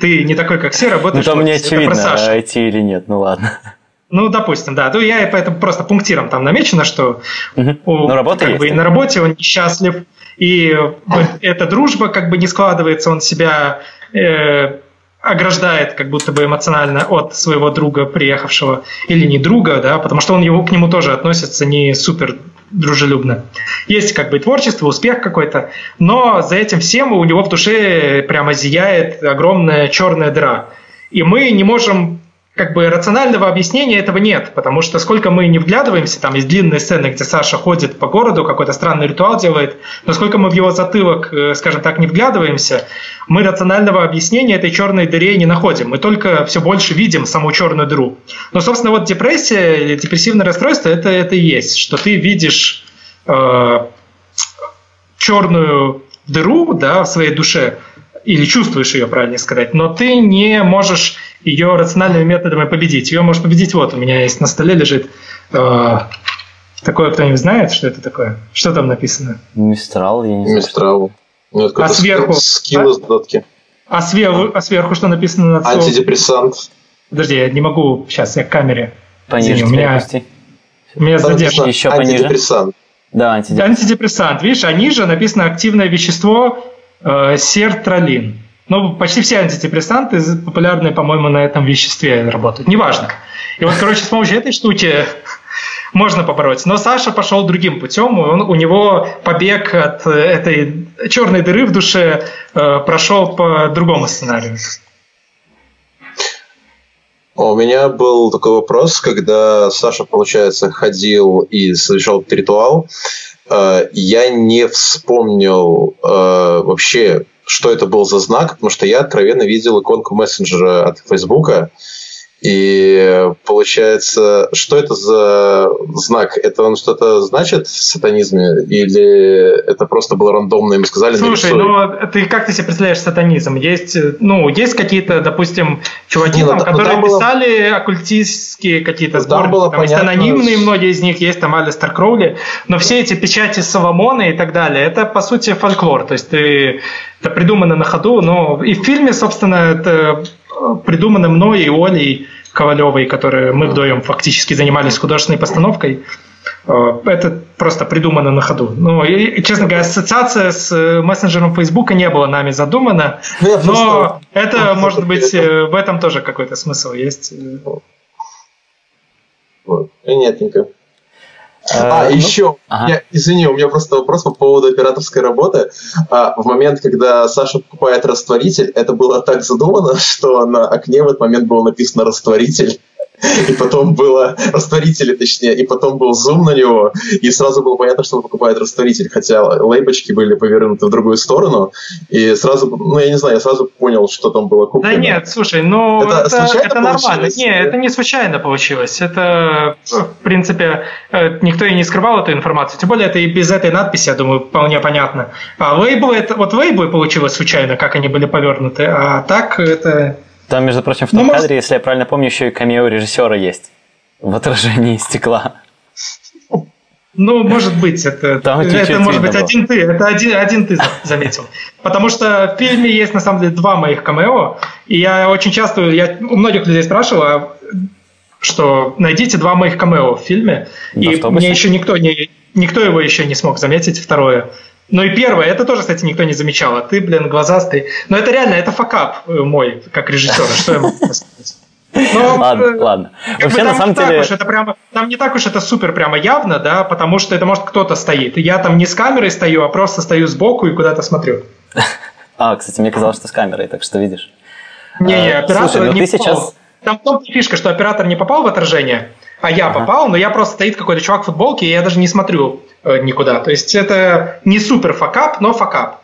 Ты не такой, как все, работаешь ну, там в не очевидно, IT или нет, ну ладно. Ну, допустим, да. Ну, я поэтому просто пунктиром там намечено, что угу. у, ну, работа как есть, бы, и на работе он несчастлив, и эта дружба как бы не складывается, он себя э, ограждает как будто бы эмоционально от своего друга, приехавшего, или не друга, да, потому что он его, к нему тоже относится не супер дружелюбно. Есть как бы творчество, успех какой-то, но за этим всем у него в душе прямо зияет огромная черная дыра. И мы не можем как бы рационального объяснения этого нет, потому что сколько мы не вглядываемся, там есть длинные сцены, где Саша ходит по городу, какой-то странный ритуал делает, но сколько мы в его затылок, э, скажем так, не вглядываемся, мы рационального объяснения этой черной дыре не находим. Мы только все больше видим саму черную дыру. Но, собственно, вот депрессия депрессивное расстройство это, это и есть, что ты видишь э, черную дыру да, в своей душе, или чувствуешь ее, правильно сказать, но ты не можешь ее рациональными методами победить. Ее может победить вот, у меня есть на столе лежит э, такое, кто-нибудь знает, что это такое? Что там написано? Мистрал, я не знаю. Мистрал. Ну, а сверху? Скилл из додки. А сверху, а сверху что написано над Антидепрессант. Подожди, я не могу сейчас, я к камере. Пониже Извини, у меня, у меня задержка. Еще пониже. Антидепрессант. Да, антидепрессант. Антидепрессант. Видишь, а ниже написано активное вещество сертралин. Ну, почти все антидепрессанты популярные, по-моему, на этом веществе работают. Неважно. И вот, короче, с помощью этой штуки можно побороться. Но Саша пошел другим путем. Он, у него побег от этой черной дыры в душе э, прошел по другому сценарию. У меня был такой вопрос, когда Саша, получается, ходил и совершал ритуал. Э, я не вспомнил э, вообще, что это был за знак, потому что я откровенно видел иконку мессенджера от Фейсбука, и получается, что это за знак? Это он что-то значит в сатанизме? Или это просто было рандомно, им сказали Слушай, ну ты как ты себе представляешь сатанизм? Есть, ну, есть какие-то, допустим, чуваки, Не, ну, там, ну, которые там было- писали оккультистские какие-то Ну, там сборники. было Там есть понятно, анонимные, что- многие из них есть, там Алистер Кроули. Но все эти печати Соломона и так далее, это, по сути, фольклор. То есть ты, это придумано на ходу. Но и в фильме, собственно, это придумано мной и Олей Ковалевой, которые мы вдвоем фактически занимались художественной постановкой. Э, Это просто придумано на ходу. Ну, и, честно говоря, ассоциация с э, мессенджером Фейсбука не была нами задумана, Ну, но это, может быть, э, в этом тоже какой-то смысл есть. Вот. Понятненько. Э, А, ну, еще, ага. я, извини, у меня просто вопрос по поводу операторской работы. А, в момент, когда Саша покупает растворитель, это было так задумано, что на окне в этот момент было написано «растворитель». И потом было растворители, точнее, и потом был зум на него, и сразу было понятно, что он покупает растворитель, хотя лейбочки были повернуты в другую сторону, и сразу, ну, я не знаю, я сразу понял, что там было куплено. Да нет, слушай, ну Это это, это нормально. получилось? Не, это не случайно получилось. Это, в принципе, э, никто и не скрывал эту информацию. Тем более, это и без этой надписи, я думаю, вполне понятно. А лейблы, это, вот лейблы получилось случайно, как они были повернуты. А так это... Там, между прочим, в Ну, том может- кадре, если я правильно помню, еще и камео режиссера есть в отражении стекла. Ну, может быть, это, Там это может быть было. один ты, это один, один ты за- заметил. Потому что в фильме есть на самом деле два моих камео, и я очень часто, я у многих людей спрашивал, а, что найдите два моих камео в фильме, и мне еще никто не, никто его еще не смог заметить, второе. Ну и первое, это тоже, кстати, никто не замечал, а ты, блин, глазастый. Но это реально, это факап э, мой, как режиссера, что я могу сказать. Но, Ладно, э, ладно. Вообще, на самом деле... уж это прямо, там не так уж это супер прямо явно, да, потому что это может кто-то стоит. Я там не с камерой стою, а просто стою сбоку и куда-то смотрю. А, кстати, мне казалось, что с камерой, так что видишь. Не-не, А, оператор слушай, ну не ты попал. сейчас- Там в том фишка, что оператор не попал в отражение, а я Ага. попал, но я просто стоит какой-то чувак в футболке, и я даже не смотрю э, никуда. То есть это не супер факап, но факап.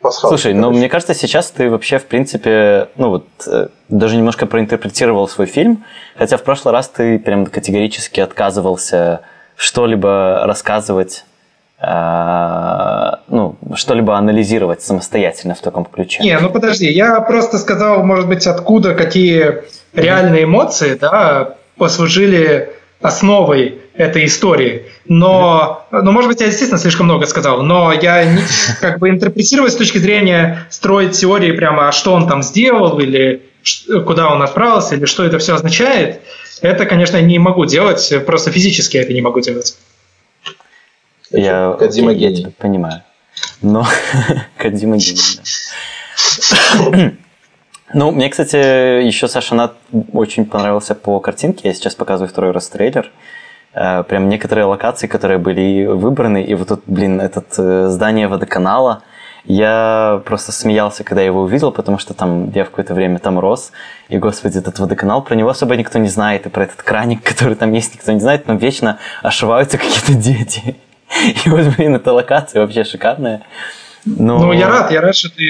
Пасхалки, Слушай, но мне кажется, сейчас ты вообще, в принципе, ну вот, э, даже немножко проинтерпретировал свой фильм, хотя в прошлый раз ты прям категорически отказывался что-либо рассказывать э, ну, что-либо анализировать самостоятельно в таком ключе. Не, ну подожди, я просто сказал, может быть, откуда какие реальные эмоции, да, послужили основой этой истории. Но, ну, может быть, я действительно слишком много сказал, но я не, как бы интерпретировать с точки зрения строить теории прямо, а что он там сделал, или куда он отправился, или что это все означает, это, конечно, не могу делать, просто физически это не могу делать. Я, Кадима я, гений. Я тебя понимаю. Но Кадима гений, да. Ну, мне, кстати, еще Саша Над очень понравился по картинке. Я сейчас показываю второй раз трейлер. Э, прям некоторые локации, которые были выбраны. И вот тут, блин, это э, здание водоканала. Я просто смеялся, когда его увидел, потому что там я в какое-то время там рос. И, господи, этот водоканал, про него особо никто не знает. И про этот краник, который там есть, никто не знает. Но вечно ошиваются какие-то дети. И вот, блин, эта локация вообще шикарная. Но... Ну, я рад, я рад, что ты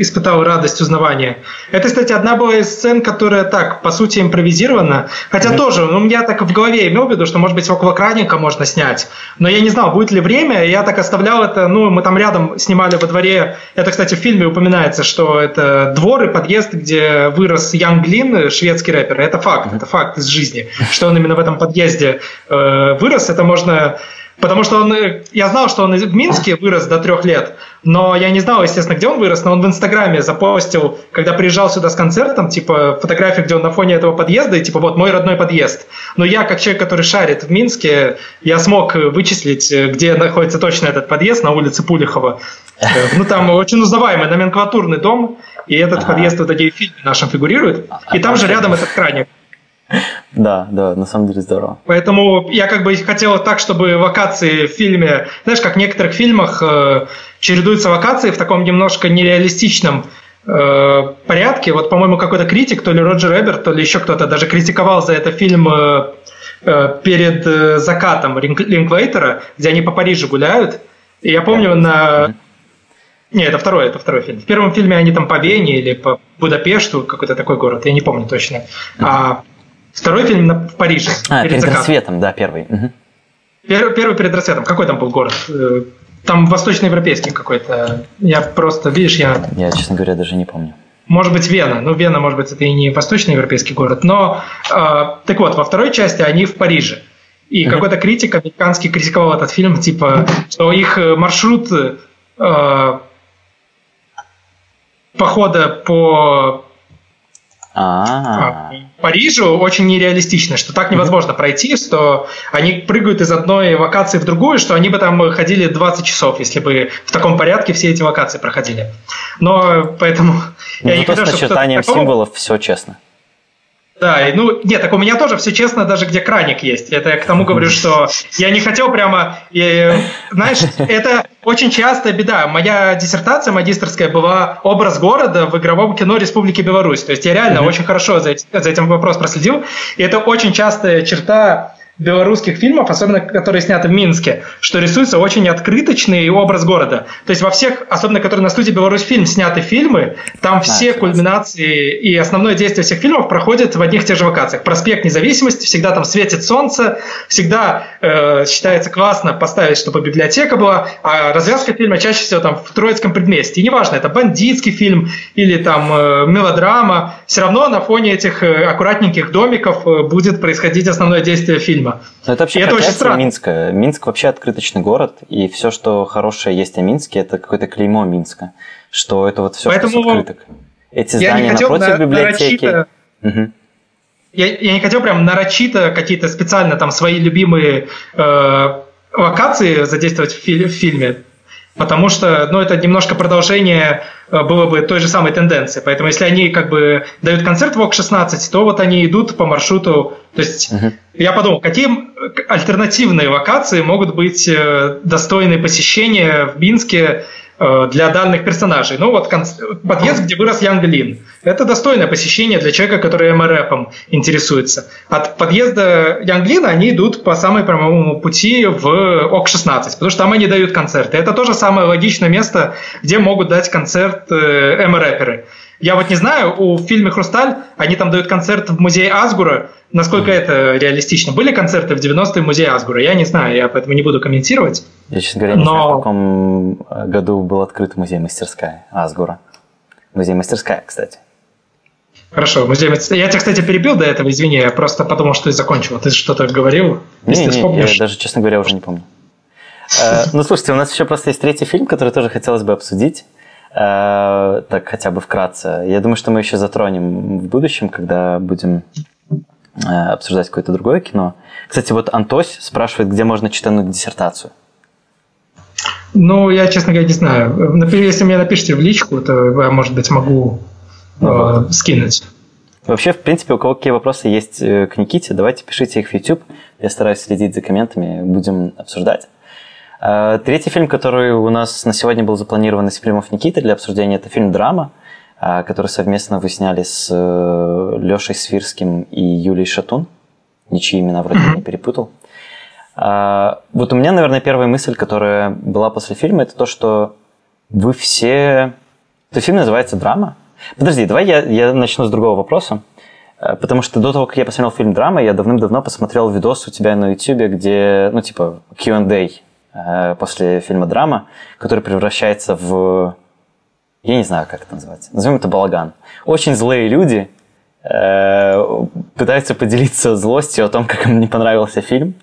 испытал радость узнавания. Это, кстати, одна была из сцен, которая так, по сути, импровизирована. Хотя mm-hmm. тоже, ну, я так в голове имел в виду, что, может быть, около краника можно снять. Но я не знал, будет ли время, я так оставлял это, ну, мы там рядом снимали во дворе. Это, кстати, в фильме упоминается, что это двор и подъезд, где вырос Янг Лин, шведский рэпер. Это факт, mm-hmm. это факт из жизни. Что он именно в этом подъезде э, вырос, это можно Потому что он, э, я знал, что он в Минске вырос до трех лет, но я не знал, естественно, где он вырос, но он в Инстаграме запостил, когда приезжал сюда с концертом, типа фотографии, где он на фоне этого подъезда, и типа вот мой родной подъезд. Но я, как человек, который шарит в Минске, я смог вычислить, э, где находится точно этот подъезд на улице Пулихова. Э, ну там очень узнаваемый номенклатурный дом, и этот подъезд в этой фильме нашем фигурирует. И там же рядом этот краник. Да, да, на самом деле здорово. Поэтому я как бы хотел так, чтобы вакации в фильме, знаешь, как в некоторых фильмах э, чередуются вакации в таком немножко нереалистичном э, порядке. Вот, по-моему, какой-то критик, то ли Роджер Эберт, то ли еще кто-то даже критиковал за это фильм э, э, перед э, закатом Линклейтера, где они по Парижу гуляют. И я помню на... Не, это второй, это второй фильм. В первом фильме они там по Вене или по Будапешту, какой-то такой город, я не помню точно. А Второй фильм на, в Париже. А, перед, перед рассветом, да, первый. Угу. Первый, первый перед рассветом. Какой там был город? Э, там восточноевропейский какой-то. Я просто, видишь, я... Я, честно говоря, даже не помню. Может быть, Вена. Ну, Вена, может быть, это и не восточноевропейский город. Но, э, так вот, во второй части они в Париже. И какой-то критик американский критиковал этот фильм, типа, что их э, маршрут э, похода по а. Парижу очень нереалистично, что так невозможно пройти, что они прыгают из одной локации в другую, что они бы там ходили 20 часов, если бы в таком порядке все эти локации проходили. Но поэтому... Ну, я не хочу, с начертанием символов все честно. Да, и, ну, нет, так у меня тоже все честно, даже где краник есть. Это я к тому говорю, что я не хотел прямо... И, знаешь, это очень частая беда. Моя диссертация магистрская была образ города в игровом кино Республики Беларусь. То есть я реально mm-hmm. очень хорошо за, за этим вопрос проследил. И это очень частая черта белорусских фильмов, особенно которые сняты в Минске, что рисуется очень открыточный образ города. То есть во всех, особенно которые на студии Беларусь фильм сняты фильмы, там все кульминации и основное действие всех фильмов проходит в одних и тех же локациях. Проспект Независимости, всегда там светит солнце, всегда э, считается классно поставить, чтобы библиотека была, а развязка фильма чаще всего там в Троицком предместье. И неважно, это бандитский фильм или там э, мелодрама, все равно на фоне этих э, аккуратненьких домиков э, будет происходить основное действие фильма. Но ну, это вообще это очень странно. Минска. Минск вообще открыточный город, и все, что хорошее есть о Минске, это какое-то клеймо Минска, что это вот все Поэтому открыток. Эти здания напротив на, библиотеки. Нарочито, угу. я, я не хотел прям нарочито какие-то специально там свои любимые э, локации задействовать в, фи- в фильме. Потому что, ну, это немножко продолжение э, было бы той же самой тенденции. Поэтому, если они как бы дают концерт в ОК-16, то вот они идут по маршруту. То есть, uh-huh. я подумал, какие альтернативные локации могут быть э, достойны посещения в Минске, э, для данных персонажей. Ну вот подъезд, где вырос Янг Лин. Это достойное посещение для человека, который МРФом интересуется. От подъезда Янг Лина они идут по самой прямому пути в ОК-16, потому что там они дают концерты. Это тоже самое логичное место, где могут дать концерт э, МРФеры. Я вот не знаю, у фильма «Хрусталь» они там дают концерт в музее Асгура. Насколько это реалистично? Были концерты в 90-е в музее Асгура? Я не знаю, я поэтому не буду комментировать. Я, честно говоря, не Но... знаю, в каком э, году был открыт музей-мастерская Асгура. Музей-мастерская, кстати. Хорошо, музей Я тебя, кстати, перебил до этого, извини, я просто потому что ты закончил. Ты что-то говорил? Не, Если не, вспомнишь... я даже, честно говоря, уже не помню. Э, ну, слушайте, у нас еще просто есть третий фильм, который тоже хотелось бы обсудить. Э, так хотя бы вкратце. Я думаю, что мы еще затронем в будущем, когда будем э, обсуждать какое-то другое кино. Кстати, вот Антось спрашивает, где можно читать диссертацию. Ну, я, честно говоря, не знаю. Например, если мне напишите в личку, то я, может быть, могу ну, э, скинуть. Вообще, в принципе, у кого какие вопросы есть э, к Никите, давайте пишите их в YouTube. Я стараюсь следить за комментами, будем обсуждать. Э, третий фильм, который у нас на сегодня был запланирован из фильмов Никиты для обсуждения, это фильм «Драма», э, который совместно вы сняли с э, Лешей Свирским и Юлией Шатун. Ничьи имена вроде не перепутал. Вот у меня, наверное, первая мысль, которая была после фильма, это то, что вы все... То фильм называется «Драма». Подожди, давай я, я начну с другого вопроса. Потому что до того, как я посмотрел фильм «Драма», я давным-давно посмотрел видос у тебя на YouTube, где, ну, типа, Q&A после фильма «Драма», который превращается в... Я не знаю, как это называется. Назовем это балаган. Очень злые люди э, пытаются поделиться злостью о том, как им не понравился фильм.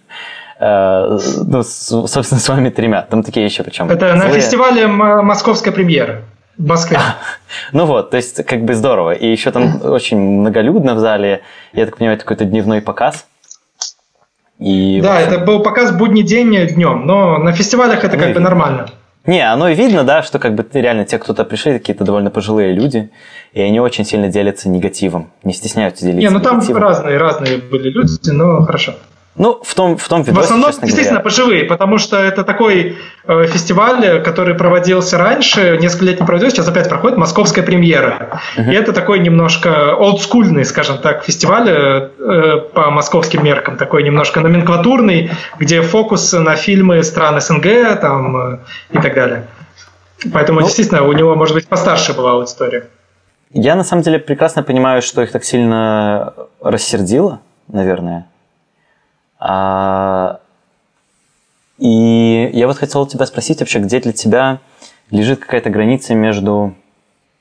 Э, ну, собственно, с вами тремя. Там такие еще причем. Это злые... на фестивале московской премьеры. В Москве. ну вот, то есть как бы здорово. И еще там очень многолюдно в зале. Я так понимаю, это какой-то дневной показ. И, да, общем... это был показ будний день днем, но на фестивалях это ну, как бы нормально. Не, оно и видно, да, что как бы реально те, кто-то пришли, какие-то довольно пожилые люди, и они очень сильно делятся негативом, не стесняются делиться Не, ну там разные, разные были люди, но хорошо. Ну, в том, в том видосе, В основном, естественно, говоря. пожилые, потому что это такой э, фестиваль, который проводился раньше, несколько лет не проводился, сейчас опять проходит московская премьера. Uh-huh. И это такой немножко олдскульный, скажем так, фестиваль э, по московским меркам, такой немножко номенклатурный, где фокус на фильмы стран СНГ там, э, и так далее. Поэтому, ну, действительно, у него, может быть, постарше была аудитория. Я, на самом деле, прекрасно понимаю, что их так сильно рассердило, наверное, и я вот хотел тебя спросить вообще, где для тебя лежит какая-то граница между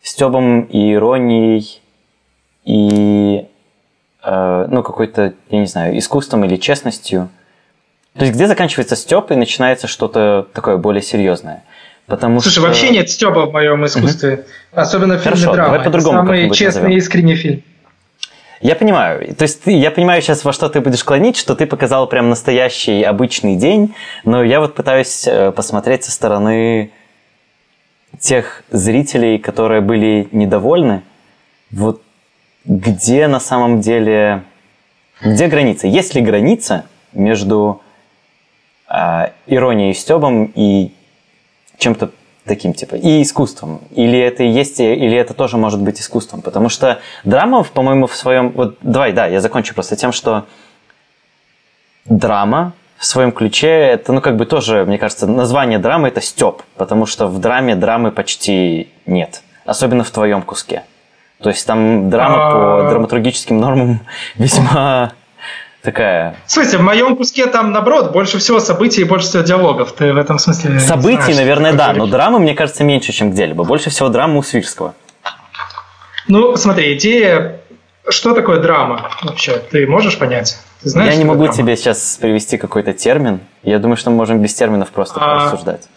стебом и иронией и э, ну какой-то, я не знаю, искусством или честностью. То есть где заканчивается степ и начинается что-то такое более серьезное? Потому Слушай, что... вообще нет стеба в моем искусстве, угу. особенно в фильме Хорошо, драма. Давай по-другому Самый честный назовем. искренний фильм. Я понимаю. То есть ты, я понимаю сейчас, во что ты будешь клонить, что ты показал прям настоящий обычный день, но я вот пытаюсь э, посмотреть со стороны тех зрителей, которые были недовольны, вот где на самом деле, где граница? Есть ли граница между э, иронией и стебом и чем-то таким, типа, и искусством? Или это есть, или это тоже может быть искусством? Потому что драма, по-моему, в своем... Вот давай, да, я закончу просто тем, что драма в своем ключе, это, ну, как бы тоже, мне кажется, название драмы – это степ, потому что в драме драмы почти нет, особенно в твоем куске. То есть там драма по а. драматургическим нормам весьма такая... В смысле, в моем куске там, наоборот, больше всего событий и больше всего диалогов. Ты в этом смысле... Событий, знаешь, наверное, да, но драмы, мне кажется, меньше, чем где-либо. Больше всего драмы у Свирского. Ну, смотри, идея... Что такое драма вообще? Ты можешь понять? Ты знаешь, Я не могу драма? тебе сейчас привести какой-то термин. Я думаю, что мы можем без терминов просто а... порассуждать.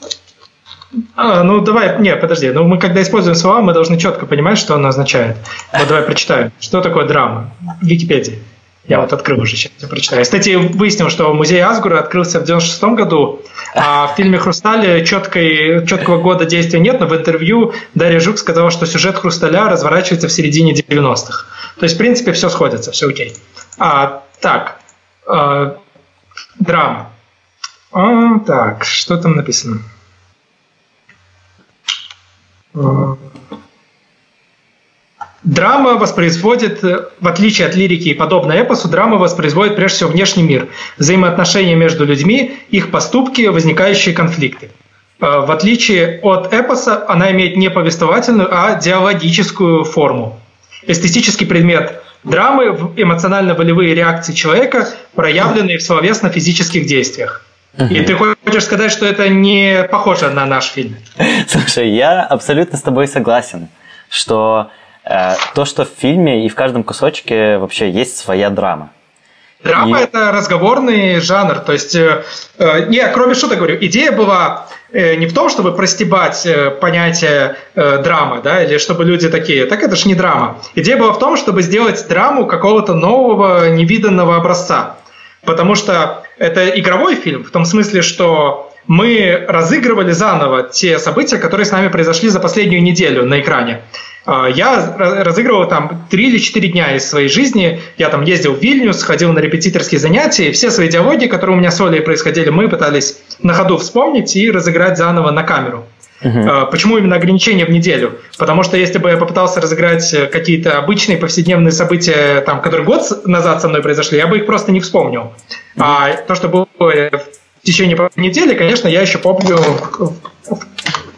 А, ну давай, не, подожди. Ну мы когда используем слова, мы должны четко понимать, что оно означает. Вот давай прочитаем. Что такое драма? В Википедии. Я вот открыл уже сейчас, прочитаю. Кстати, выяснил, что музей Асгура открылся в 96 году, а в фильме «Хрусталь» четкой, четкого года действия нет, но в интервью Дарья Жук сказала, что сюжет «Хрусталя» разворачивается в середине 90-х. То есть, в принципе, все сходится, все окей. А, так, э, драма. А, так, что там написано? Драма воспроизводит, в отличие от лирики и подобно эпосу, драма воспроизводит прежде всего внешний мир, взаимоотношения между людьми, их поступки, возникающие конфликты. Э, в отличие от эпоса, она имеет не повествовательную, а диалогическую форму. Эстетический предмет драмы – эмоционально-волевые реакции человека, проявленные в словесно-физических действиях. И ты хочешь сказать, что это не похоже на наш фильм? Слушай, я абсолютно с тобой согласен, что Э, то, что в фильме и в каждом кусочке вообще есть своя драма. Драма и... это разговорный жанр. То есть, э, э, не, кроме шуток говорю, идея была э, не в том, чтобы простебать э, понятие э, драмы, да, или чтобы люди такие, так это же не драма. Идея была в том, чтобы сделать драму какого-то нового, невиданного образца. Потому что это игровой фильм, в том смысле, что мы разыгрывали заново те события, которые с нами произошли за последнюю неделю на экране. А, я разыгрывал там три или четыре дня из своей жизни. Я там ездил в Вильнюс, ходил на репетиторские занятия, и все свои диалоги, которые у меня с Олей происходили, мы пытались на ходу вспомнить и разыграть заново на камеру. Uh-huh. Почему именно ограничение в неделю? Потому что если бы я попытался разыграть какие-то обычные повседневные события, там, которые год назад со мной произошли, я бы их просто не вспомнил. Uh-huh. А то, что было в течение недели, конечно, я еще помню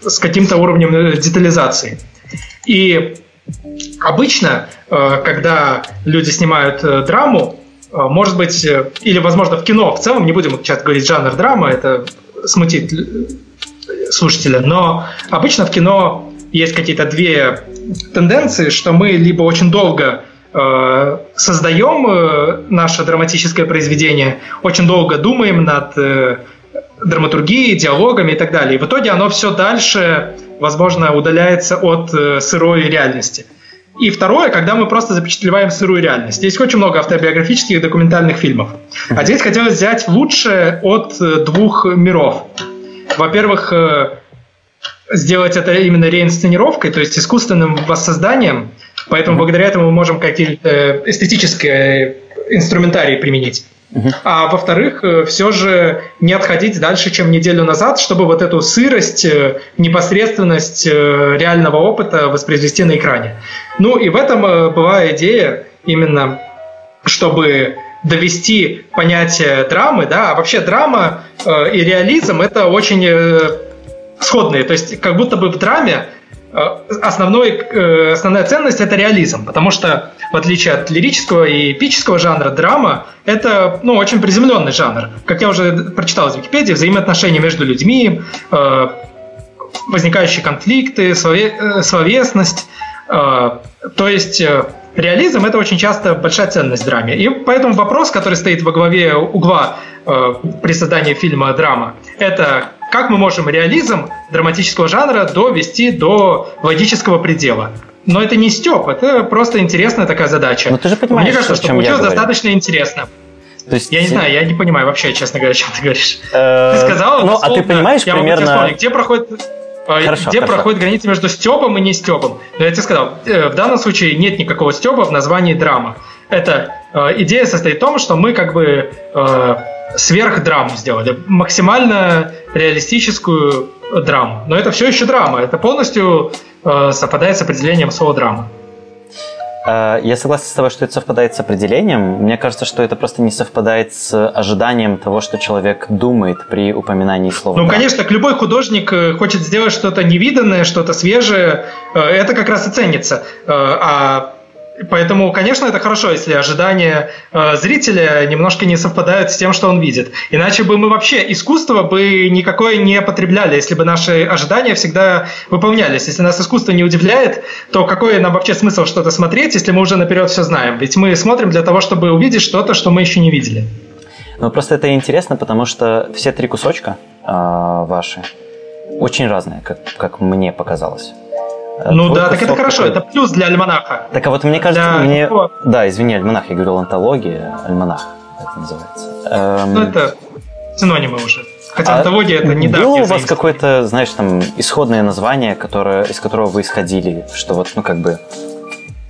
с каким-то уровнем э, детализации. И обычно, э, когда люди снимают э, драму, э, может быть, или, возможно, в кино в целом, не будем сейчас говорить жанр драма, это смутит слушателя, но обычно в кино есть какие-то две тенденции, что мы либо очень долго создаем наше драматическое произведение, очень долго думаем над драматургией, диалогами и так далее. И в итоге оно все дальше возможно, удаляется от э, сырой реальности. И второе, когда мы просто запечатлеваем сырую реальность. Здесь очень много автобиографических и документальных фильмов. А здесь хотелось взять лучшее от э, двух миров. Во-первых, э, сделать это именно реинсценировкой, то есть искусственным воссозданием. Поэтому благодаря этому мы можем какие-то эстетические инструментарии применить. А во-вторых, э, все же не отходить дальше, чем неделю назад, чтобы вот эту сырость, э, непосредственность э, реального опыта воспроизвести на экране. Ну и в этом была идея именно, чтобы довести понятие драмы, да, а вообще драма и реализм это очень сходные, то есть как будто бы в драме основной, э, основная ценность это реализм, потому что в отличие от лирического и эпического жанра, драма это ну, очень приземленный жанр. Как я уже прочитал из Википедии, взаимоотношения между людьми, э, возникающие конфликты, словесность. То есть реализм это очень часто большая ценность в драме. И поэтому вопрос, который стоит во главе угла при создании фильма драма, это как мы можем реализм драматического жанра довести до логического предела. Но это не степ, это просто интересная такая задача. Но ты же понимаешь, Мне кажется, что получилось достаточно интересно. То есть, я не знаю, я не понимаю вообще, честно говоря, о чем ты говоришь. Э, ты сказал, ну, а ты понимаешь я примерно... где проходит э, Хорошо, где хорошо. проходит граница между стебом и не стебом. Но я тебе сказал, э, в данном случае нет никакого стеба в названии драма. Это идея состоит в том, что мы как бы сверхдраму сделали, максимально реалистическую драму. Но это все еще драма, это полностью э, совпадает с определением слова драма. Э, я согласен с тобой, что это совпадает с определением. Мне кажется, что это просто не совпадает с ожиданием того, что человек думает при упоминании слова. Ну, конечно, любой художник э, хочет сделать что-то невиданное, что-то свежее. Э, это как раз и ценится. А Поэтому, конечно, это хорошо, если ожидания э, зрителя немножко не совпадают с тем, что он видит. Иначе бы мы вообще искусство бы никакое не потребляли, если бы наши ожидания всегда выполнялись. Если нас искусство не удивляет, то какой нам вообще смысл что-то смотреть, если мы уже наперед все знаем? Ведь мы смотрим для того, чтобы увидеть что-то, что мы еще не видели. Ну, просто это интересно, потому что все три кусочка э, ваши очень разные, как, как мне показалось. Ну да, так это хорошо, это плюс для альманаха. Так а вот мне кажется, для... мне... Да, извини, альманах, я говорил антология, альманах это называется. Эм... Ну это синонимы уже. Хотя а антология это не Было у вас какое-то, знаешь, там, исходное название, которое, из которого вы исходили, что вот, ну, как бы,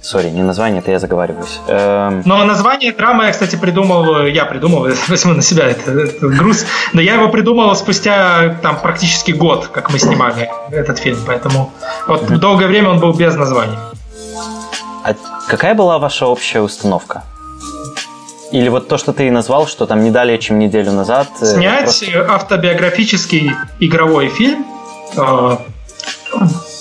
Сори, не название, это я заговариваюсь. Эм... Но название драмы я, кстати, придумал, я придумал, возьму на себя этот, этот груз, но я его придумал спустя там практически год, как мы снимали этот фильм, поэтому вот mm-hmm. долгое время он был без названия. А какая была ваша общая установка? Или вот то, что ты назвал, что там не далее, чем неделю назад? Э, Снять просто... автобиографический игровой фильм Э,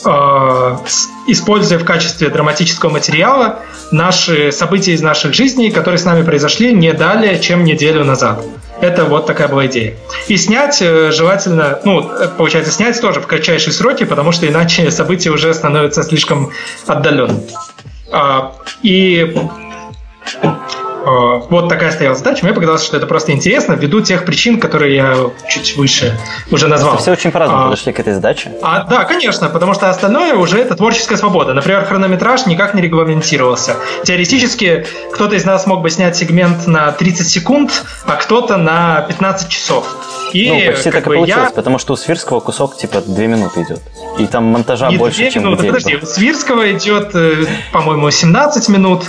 используя в качестве драматического материала наши события из наших жизней, которые с нами произошли не далее, чем неделю назад. Это вот такая была идея. И снять э, желательно, ну, получается, снять тоже в кратчайшие сроки, потому что иначе события уже становятся слишком отдаленными. А, и Э, вот такая стояла задача. Мне показалось, что это просто интересно ввиду тех причин, которые я чуть выше уже назвал. Все очень по-разному а, подошли к этой задаче. А, да, конечно, потому что остальное уже это творческая свобода. Например, хронометраж никак не регламентировался. Теоретически кто-то из нас мог бы снять сегмент на 30 секунд, а кто-то на 15 часов. И, ну, почти так и получилось, я... потому что у Свирского кусок типа 2 минуты идет. И там монтажа не больше, 2 чем минуты, подожди, у Свирского идет, э, по-моему, 17 минут,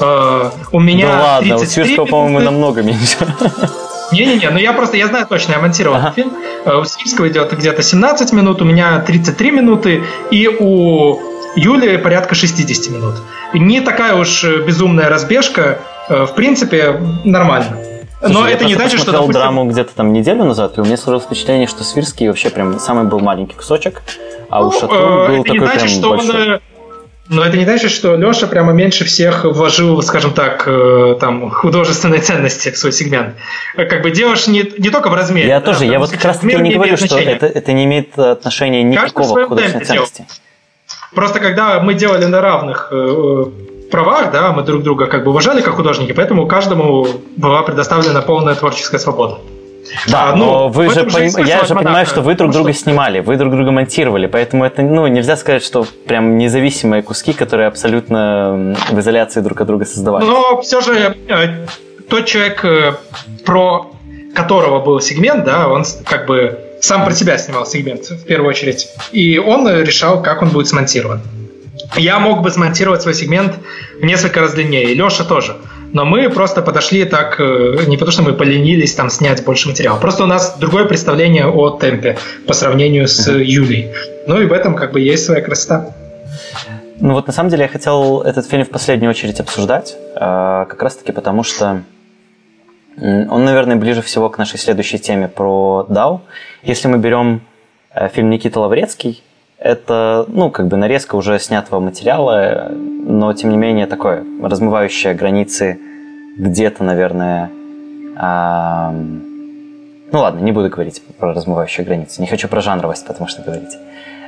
Э, у меня да ладно, у Свирского, по-моему, намного меньше. Не-не-не, ну я просто, я знаю точно, я монтировал ага. фильм. Э, у Свирского идет где-то 17 минут, у меня 33 минуты, и у Юли порядка 60 минут. Не такая уж безумная разбежка, э, в принципе, нормально. Слушай, Но это не значит, что... Я допустим... драму где-то там неделю назад, и у меня сложилось впечатление, что Свирский вообще прям самый был маленький кусочек, а ну, у Шатрун был такой значит, прям что большой. Он но это не значит, что Леша прямо меньше всех вложил, скажем так, э, там, художественной ценности в свой сегмент. Как бы делаешь не, не только в размере. Я да, тоже, я вот как раз таки не говорю, что это, это не имеет отношения никакого к художественной ценности. Просто когда мы делали на равных э, правах, да, мы друг друга как бы уважали как художники, поэтому каждому была предоставлена полная творческая свобода. Да, а, ну, но вы же поним... я же понимаю, что вы друг друга снимали, вы друг друга монтировали, поэтому это, ну, нельзя сказать, что прям независимые куски, которые абсолютно в изоляции друг от друга создавали. Но все же э, тот человек, э, про которого был сегмент, да, он как бы сам про себя снимал сегмент в первую очередь, и он решал, как он будет смонтирован. Я мог бы смонтировать свой сегмент в несколько раз длиннее, и Леша тоже. Но мы просто подошли так, э, не потому что мы поленились там снять больше материала. Просто у нас другое представление о темпе по сравнению с Юлей. Ну и в этом как бы есть своя красота. Ну вот на самом деле я хотел этот фильм в последнюю очередь обсуждать, а, как раз таки потому что он, наверное, ближе всего к нашей следующей теме про DAO. Если мы берем э, фильм Никита Лаврецкий, это, ну, как бы нарезка уже снятого материала, но, тем не менее, такое, размывающее границы где-то, наверное... А... Ну ладно, не буду говорить про размывающие границы. Не хочу про жанровость, потому что говорить.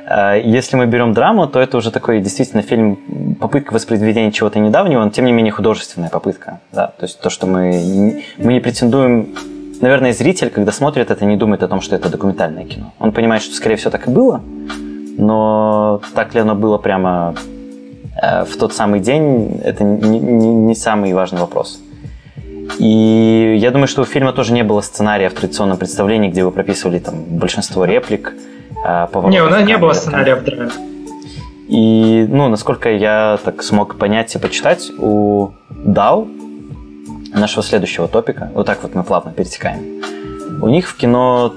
А, если мы берем драму, то это уже такой действительно фильм, попытка воспроизведения чего-то недавнего, но тем не менее художественная попытка. Да? То есть то, что мы, мы не претендуем... Наверное, зритель, когда смотрит это, не думает о том, что это документальное кино. Он понимает, что, скорее всего, так и было, но так ли оно было прямо э, в тот самый день, это не, не, не самый важный вопрос. И я думаю, что у фильма тоже не было сценария в традиционном представлении, где вы прописывали там большинство реплик. Э, не, у нас не было сценария в драме. И, ну, насколько я так смог понять и почитать, у DAO, нашего следующего топика, вот так вот мы плавно перетекаем, у них в кино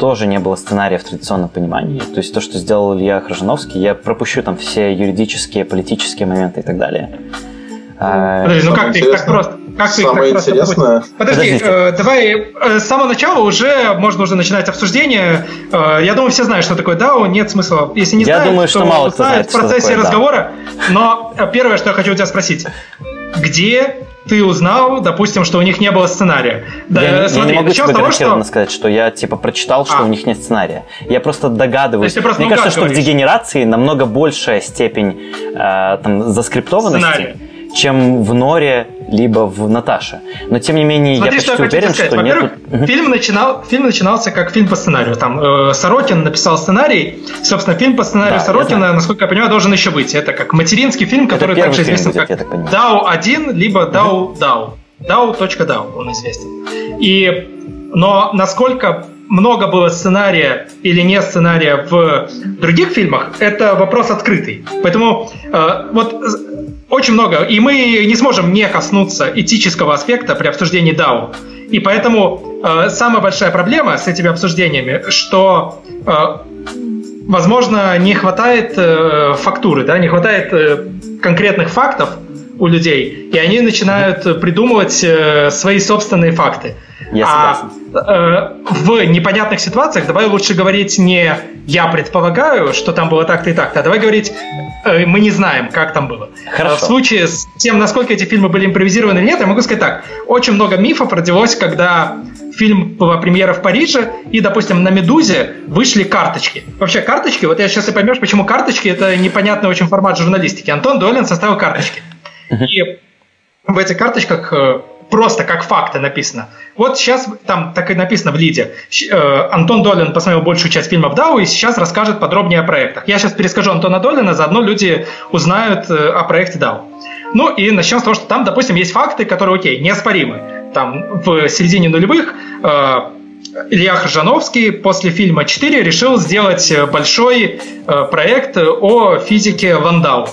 тоже не было сценария в традиционном понимании. То есть то, что сделал Илья Хржановский, я пропущу там все юридические, политические моменты и так далее. А, Подожди, ну как ты их так просто... Как ты Самое так интересное... Подожди, э, давай э, с самого начала уже можно уже начинать обсуждение. Э, я думаю, все знают, что такое DAO, нет смысла. Если не я знают, думаю, что мало кто знает в процессе такое, разговора. Да. Но э, первое, что я хочу у тебя спросить. Где ты узнал, допустим, что у них не было сценария. Да, я, смотри, я не могу тебе того, что... сказать, что я типа прочитал, что а. у них нет сценария. Я просто догадываюсь. Просто Мне кажется, что в дегенерации намного большая степень э, там, заскриптованности. Сценария чем в Норе, либо в Наташе. Но тем не менее, Смотри, я почти уверен, что нет. Фильм, начинал, фильм начинался как фильм по сценарию. Там э, Сорокин написал сценарий. Собственно, фильм по сценарию да, Сорокина, насколько я понимаю, должен еще быть. Это как материнский фильм, который также известен будет, как DAO-1, либо DAO-DAO. DAO.DAO он известен. И, но насколько много было сценария или не сценария в других фильмах, это вопрос открытый. Поэтому э, вот очень много, и мы не сможем не коснуться этического аспекта при обсуждении DAO. И поэтому э, самая большая проблема с этими обсуждениями, что, э, возможно, не хватает э, фактуры, да, не хватает э, конкретных фактов у людей, и они начинают придумывать э, свои собственные факты. Я а э, в непонятных ситуациях давай лучше говорить не «я предполагаю, что там было так-то и так-то», а давай говорить э, «мы не знаем, как там было». Хорошо. В случае с тем, насколько эти фильмы были импровизированы или нет, я могу сказать так. Очень много мифов родилось, когда фильм была премьера в Париже, и, допустим, на «Медузе» вышли карточки. Вообще карточки, вот я сейчас и поймешь, почему карточки — это непонятный очень формат журналистики. Антон Долин составил карточки. И в этих карточках э, просто как факты написано. Вот сейчас там так и написано в лиде. Э, Антон Долин посмотрел большую часть фильмов Дау и сейчас расскажет подробнее о проектах. Я сейчас перескажу Антона Долина, заодно люди узнают э, о проекте Дау. Ну и начнем с того, что там, допустим, есть факты, которые, окей, неоспоримы. Там в середине нулевых э, Илья Хржановский после фильма «4» решил сделать большой проект о физике Ландау.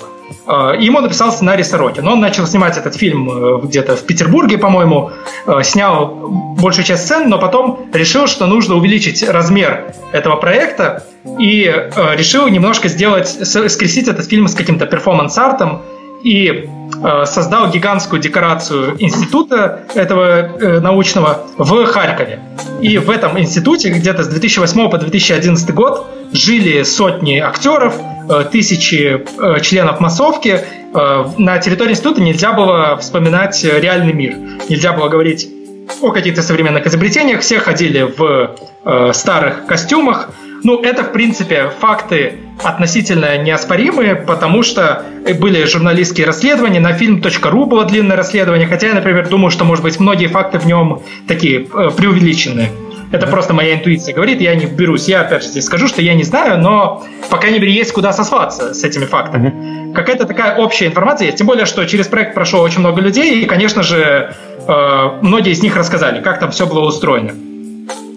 Э, ему написал сценарий Сорокин. Он начал снимать этот фильм э, где-то в Петербурге, по-моему, э, снял большую часть сцен, но потом решил, что нужно увеличить размер этого проекта и решил немножко сделать, скрестить этот фильм с каким-то перформанс-артом и создал гигантскую декорацию института этого научного в Харькове. И в этом институте где-то с 2008 по 2011 год жили сотни актеров, Э, тысячи э, членов массовки, э, на территории института нельзя было вспоминать реальный мир. Нельзя было говорить о каких-то современных изобретениях. Все ходили в старых костюмах. Ну, это, в принципе, факты относительно неоспоримые, потому что были журналистские расследования, на фильм.ру было длинное расследование, хотя я, например, думаю, что, может быть, многие факты в нем такие преувеличенные. Это просто моя интуиция говорит, я не берусь. Я опять же здесь скажу, что я не знаю, но по крайней мере есть куда сослаться с этими фактами. Mm-hmm. Какая-то такая общая информация есть. Тем более, что через проект прошло очень много людей, и, конечно же, э, многие из них рассказали, как там все было устроено.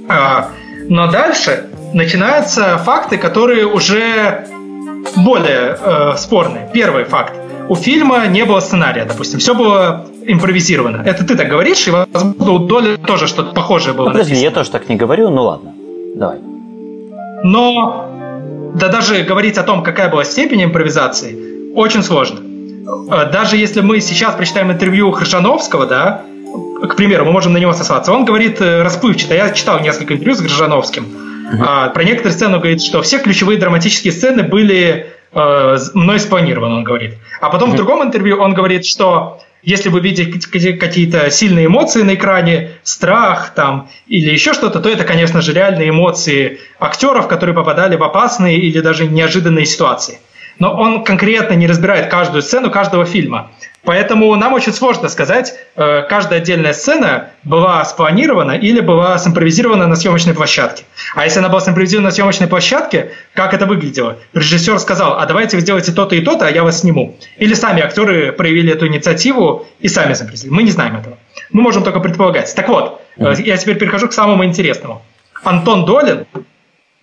Э, но дальше начинаются факты, которые уже более э, спорные. Первый факт. У фильма не было сценария, допустим. Все было импровизировано. Это ты так говоришь, и, возможно, у Доли тоже что-то похожее было. Ну, подожди, написано. я тоже так не говорю, ну ладно. Давай. Но да даже говорить о том, какая была степень импровизации, очень сложно. Э, даже если мы сейчас прочитаем интервью Хржановского, да, к примеру, мы можем на него сослаться, он говорит э, расплывчато. Я читал несколько интервью с Хржановским. А, про некоторые сцены он говорит, что все ключевые драматические сцены были э, мной спланированы, он говорит. А потом в другом интервью он говорит, что если вы видите какие-то сильные эмоции на экране, страх там или еще что-то, то это, конечно же, реальные эмоции актеров, которые попадали в опасные или даже неожиданные ситуации. Но он конкретно не разбирает каждую сцену каждого фильма. Поэтому нам очень сложно сказать, э, каждая отдельная сцена была спланирована или была симпровизирована на съемочной площадке. А если она была симпровизирована на съемочной площадке, как это выглядело? Режиссер сказал, а давайте вы сделаете то-то и то-то, а я вас сниму. Или сами актеры проявили эту инициативу и сами симпровизировали. Мы не знаем этого. Мы можем только предполагать. Так вот, mm-hmm. я теперь перехожу к самому интересному. Антон Долин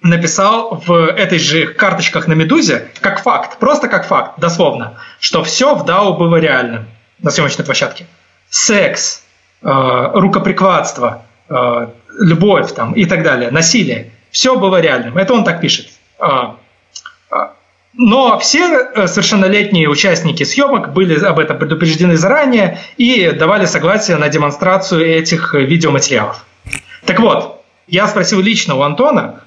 написал в этой же карточках на Медузе как факт, просто как факт, дословно, что все в DAO было реальным на съемочной площадке. Секс, э, рукоприкладство, э, любовь там, и так далее, насилие. Все было реальным. Это он так пишет. Э, э, но все э, совершеннолетние участники съемок были об этом предупреждены заранее и давали согласие на демонстрацию этих видеоматериалов. Так вот, я спросил лично у Антона, Э,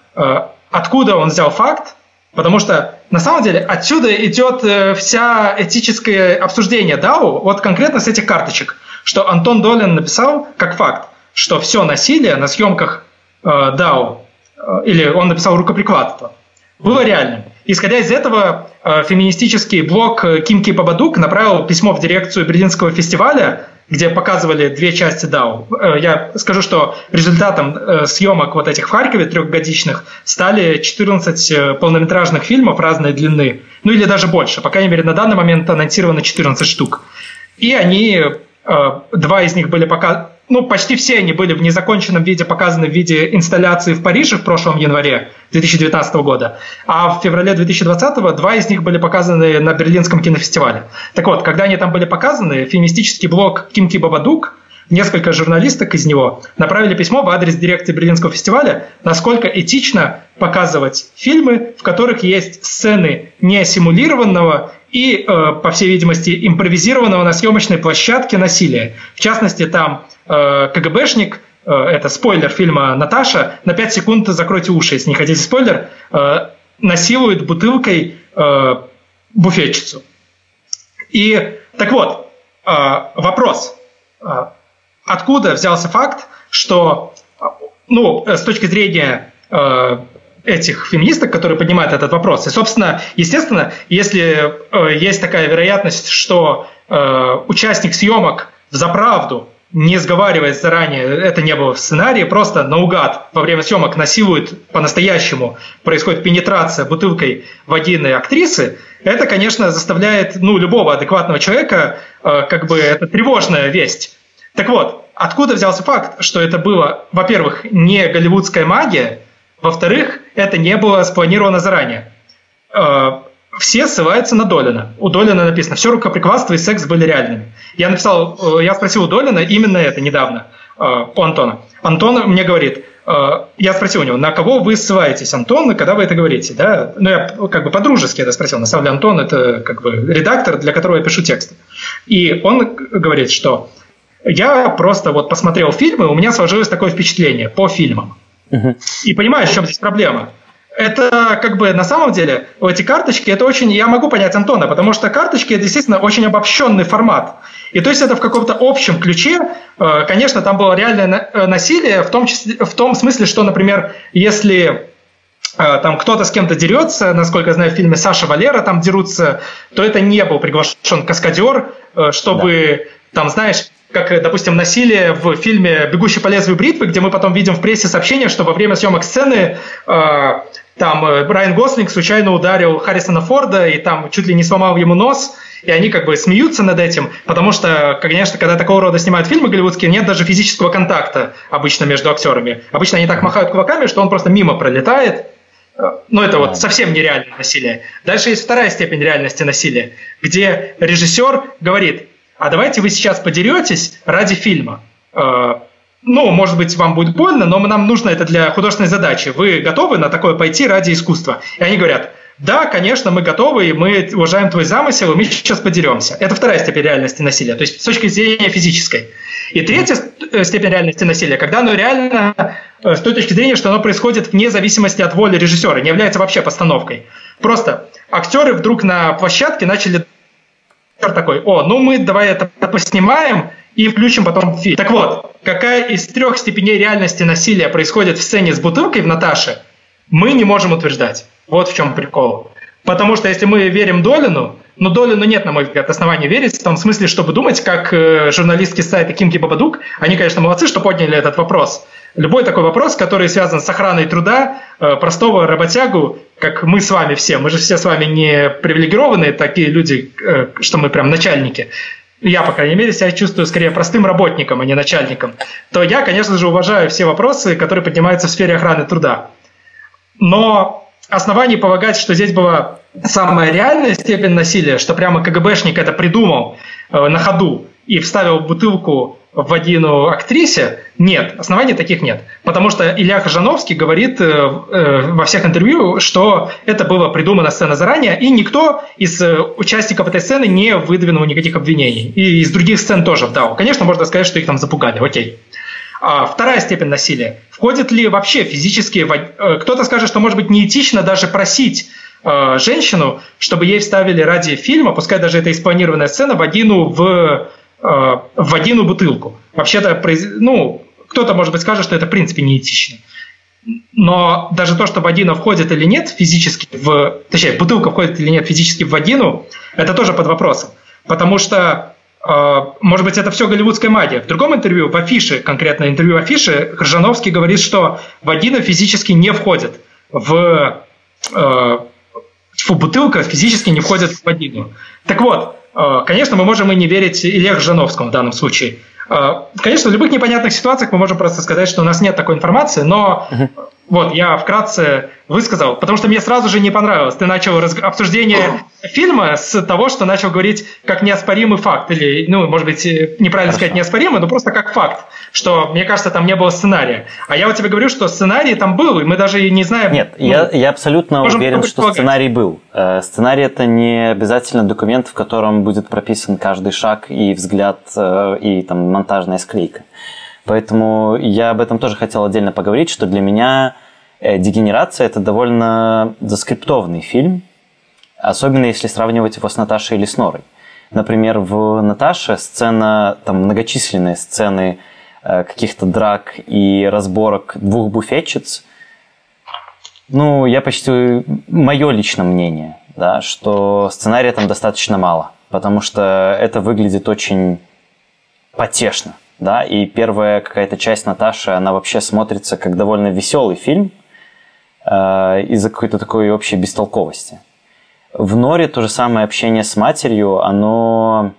откуда он взял факт, потому что на самом деле отсюда идет э, вся этическое обсуждение DAO, вот конкретно с этих карточек, что Антон Долин написал как факт, что все насилие на съемках э, DAO, или он написал рукоприкладство, было реальным. Исходя из этого, феминистический блог Кимки Бабадук направил письмо в дирекцию Берлинского фестиваля где показывали две части DAO. Э, я скажу, что результатом э, съемок вот этих в Харькове трехгодичных стали 14 э, полнометражных фильмов разной длины, ну или даже больше. По крайней мере, на данный момент анонсировано 14 штук. И они, два из них были пока ну, почти все они были в незаконченном виде показаны в виде инсталляции в Париже в прошлом январе 2019 года, а в феврале 2020 два из них были показаны на Берлинском кинофестивале. Так вот, когда они там были показаны, феминистический блог Кимки Бабадук, несколько журналисток из него направили письмо в адрес дирекции Берлинского фестиваля, насколько этично показывать фильмы, в которых есть сцены не симулированного и, э, по всей видимости, импровизированного на съемочной площадке насилия. В частности, там э, КГБшник, э, это спойлер фильма «Наташа», на 5 секунд закройте уши, если не хотите спойлер, насилует бутылкой буфетчицу. И так вот, вопрос. Откуда взялся факт, что ну, с точки зрения этих феминисток, которые поднимают этот вопрос. И, собственно, естественно, если э, есть такая вероятность, что э, участник съемок за правду, не сговариваясь заранее, это не было в сценарии, просто наугад во время съемок насилует по-настоящему, происходит пенетрация бутылкой вагины актрисы, это, конечно, заставляет ну, любого адекватного человека, э, как бы, это тревожная весть. Так вот, откуда взялся факт, что это было, во-первых, не голливудская магия, во-вторых, это не было спланировано заранее. Э, все ссылаются на Долина. У Долина написано, все рукоприкладство и секс были реальными. Я написал, э, я спросил у Долина именно это недавно, э, у Антона. Антон мне говорит, я спросил у него, на кого вы ссылаетесь, Антон, когда вы это говорите, да? Ну, я как бы по-дружески это спросил. На самом деле Антон – это как бы редактор, для которого я пишу тексты. И он говорит, что я просто вот посмотрел фильмы, у меня сложилось такое впечатление по фильмам. И понимаешь, в чем здесь проблема? Это как бы на самом деле эти карточки, это очень, я могу понять Антона, потому что карточки это действительно очень обобщенный формат. И то есть это в каком-то общем ключе, э, конечно, там было реальное э, насилие, в том, числе, в том смысле, что, например, если э, там кто-то с кем-то дерется, насколько я знаю, в фильме Саша Валера там дерутся, то это не был приглашен каскадер, чтобы да. там, знаешь, как, допустим, насилие в фильме «Бегущий по лезвию бритвы», где мы потом видим в прессе сообщение, что во время съемок сцены э, там э, Райан Гослинг случайно ударил Харрисона Форда и там чуть ли не сломал ему нос, и они как бы смеются над этим, потому что, конечно, когда такого рода снимают фильмы голливудские, нет даже физического контакта обычно между актерами. Обычно они так махают кулаками, что он просто мимо пролетает. Э, ну, это вот совсем нереальное насилие. Дальше есть вторая степень реальности насилия, где режиссер говорит, а давайте вы сейчас подеретесь ради фильма. Э, ну, может быть, вам будет больно, но нам нужно это для художественной задачи. Вы готовы на такое пойти ради искусства? И они говорят, да, конечно, мы готовы, и мы уважаем твой замысел, и мы сейчас подеремся. Это вторая степень реальности насилия, то есть с точки зрения физической. И третья э, степень реальности насилия, когда оно реально э, с той точки зрения, что оно происходит вне зависимости от воли режиссера, не является вообще постановкой. Просто актеры вдруг на площадке начали такой, о, ну мы давай это поснимаем и включим потом фильм. Так вот, какая из трех степеней реальности насилия происходит в сцене с бутылкой в Наташе, мы не можем утверждать. Вот в чем прикол. Потому что если мы верим Долину, но Долину нет, на мой взгляд, оснований верить, в том смысле, чтобы думать, как э, журналистки сайта Кимки Бабадук, они, конечно, молодцы, что подняли этот вопрос. Любой такой вопрос, который связан с охраной труда э, простого работягу, как мы с вами все, мы же все с вами не привилегированные такие люди, э, что мы прям начальники, я, по крайней мере, себя чувствую скорее простым работником, а не начальником, то я, конечно же, уважаю все вопросы, которые поднимаются в сфере охраны труда. Но оснований полагать, что здесь была самая реальная степень насилия, что прямо КГБшник это придумал э, на ходу и вставил бутылку в вагину актрисе, нет, оснований таких нет. Потому что Илья Хажановский говорит э, э, во всех интервью, что это было придумано сцена заранее, и никто из э, участников этой сцены не выдвинул никаких обвинений. И из других сцен тоже вдал. Конечно, можно сказать, что их там запугали, окей. А вторая степень насилия. Входит ли вообще физические... Э, кто-то скажет, что может быть неэтично даже просить э, женщину, чтобы ей вставили ради фильма, пускай даже это и спланированная сцена, вагину в, э, в вагину бутылку. Вообще-то, ну, кто-то, может быть, скажет, что это в принципе неэтично. Но даже то, что вагина входит или нет физически в... Точнее, бутылка входит или нет физически в вагину, это тоже под вопросом. Потому что может быть, это все голливудская магия. В другом интервью, в афише, конкретно интервью в афише, Крыжановский говорит, что вагина физически не входит в... Э, фу, бутылка физически не входит в вагину. Так вот, э, конечно, мы можем и не верить Илье Крыжановскому в данном случае. Э, конечно, в любых непонятных ситуациях мы можем просто сказать, что у нас нет такой информации, но вот я вкратце высказал, потому что мне сразу же не понравилось. Ты начал обсуждение фильма с того, что начал говорить как неоспоримый факт, или, ну, может быть, э, неправильно Хорошо. сказать неоспоримый, но просто как факт, что, мне кажется, там не было сценария. А я вот тебе говорю, что сценарий там был, и мы даже не знаем... Нет, ну, я, я абсолютно уверен, что сценарий был. Э, сценарий – это не обязательно документ, в котором будет прописан каждый шаг и взгляд, э, и там монтажная склейка. Поэтому я об этом тоже хотел отдельно поговорить, что для меня «Дегенерация» – это довольно заскриптованный фильм, особенно если сравнивать его с Наташей или с Норой. Например, в «Наташе» сцена, там многочисленные сцены э, каких-то драк и разборок двух буфетчиц, ну, я почти... Мое личное мнение, да, что сценария там достаточно мало, потому что это выглядит очень потешно, да, и первая какая-то часть Наташи, она вообще смотрится как довольно веселый фильм э, из-за какой-то такой общей бестолковости. В Норе то же самое общение с матерью, оно...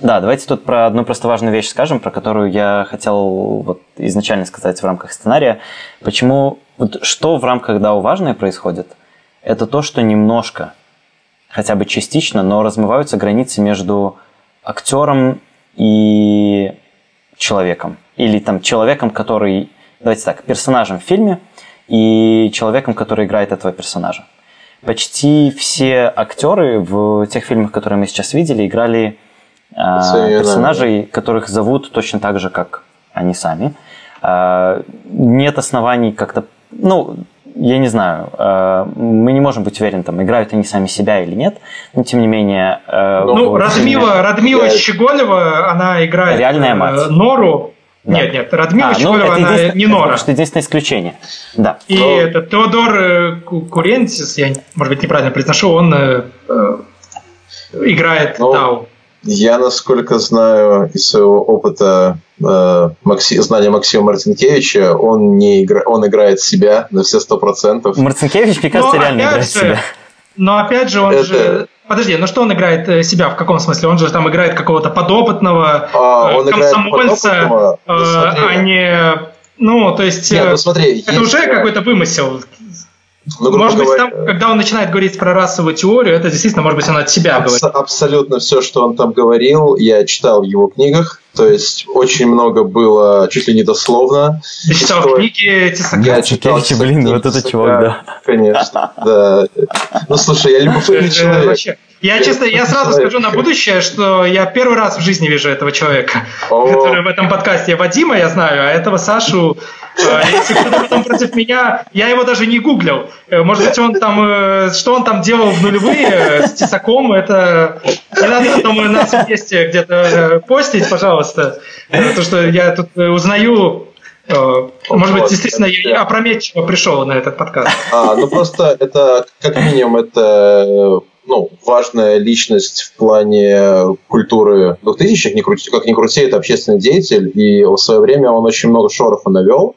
Да, давайте тут про одну просто важную вещь скажем, про которую я хотел вот изначально сказать в рамках сценария. Почему... Вот что в рамках DAO важное происходит? Это то, что немножко, хотя бы частично, но размываются границы между актером и человеком. Или там человеком, который... Давайте так, персонажем в фильме и человеком, который играет этого персонажа почти все актеры в тех фильмах, которые мы сейчас видели, играли э, персонажей, которых зовут точно так же, как они сами. Э, нет оснований как-то, ну, я не знаю, э, мы не можем быть уверены, там, играют они сами себя или нет, но тем не менее... Э, ну, Радмила, Радмила Щеголева, она играет Реальная мать. Нору, да. Нет, нет, Радмила а, ну, это она не Нора. Это единственное исключение. Да. И Но... это Теодор э, Курентис, я, может быть, неправильно произношу, он э, э, играет Но... Дау. Я, насколько знаю из своего опыта э, Макси, знания Максима Мартинкевича, он, не игра, он играет себя на все сто процентов. Марцинкевич, мне кажется, Но реально играет же, себя. Но опять же, он это... же Подожди, ну что он играет э, себя в каком смысле? Он же там играет какого-то подопытного а, э, он комсомольца, подопытного? Э, а не... Ну, то есть... Нет, ну, смотри, это есть... уже какой-то вымысел. Ну, может быть, говоря, там, когда он начинает говорить про расовую теорию, это действительно, может быть, он от себя абс- говорит. Абсолютно все, что он там говорил, я читал в его книгах. То есть очень много было чуть ли не дословно. Ты читал что... книги Тесака? Я читал. Тысячи, блин, вот этот чувак, да. Конечно, да. Ну, слушай, я любопытный человек. Я честно, я сразу скажу на будущее, что я первый раз в жизни вижу этого человека, который в этом подкасте. Вадима я знаю, а этого Сашу, э, если кто-то потом против меня, я его даже не гуглил. Э, может быть, он там, э, что он там делал в нулевые с Тесаком, это не надо потом нас вместе где-то постить, пожалуйста. То, что я тут узнаю может быть, действительно, я опрометчиво пришел на этот подкаст. А, ну просто это, как минимум, это ну, важная личность в плане культуры 2000-х, как ни крути, это общественный деятель, и в свое время он очень много шороху навел,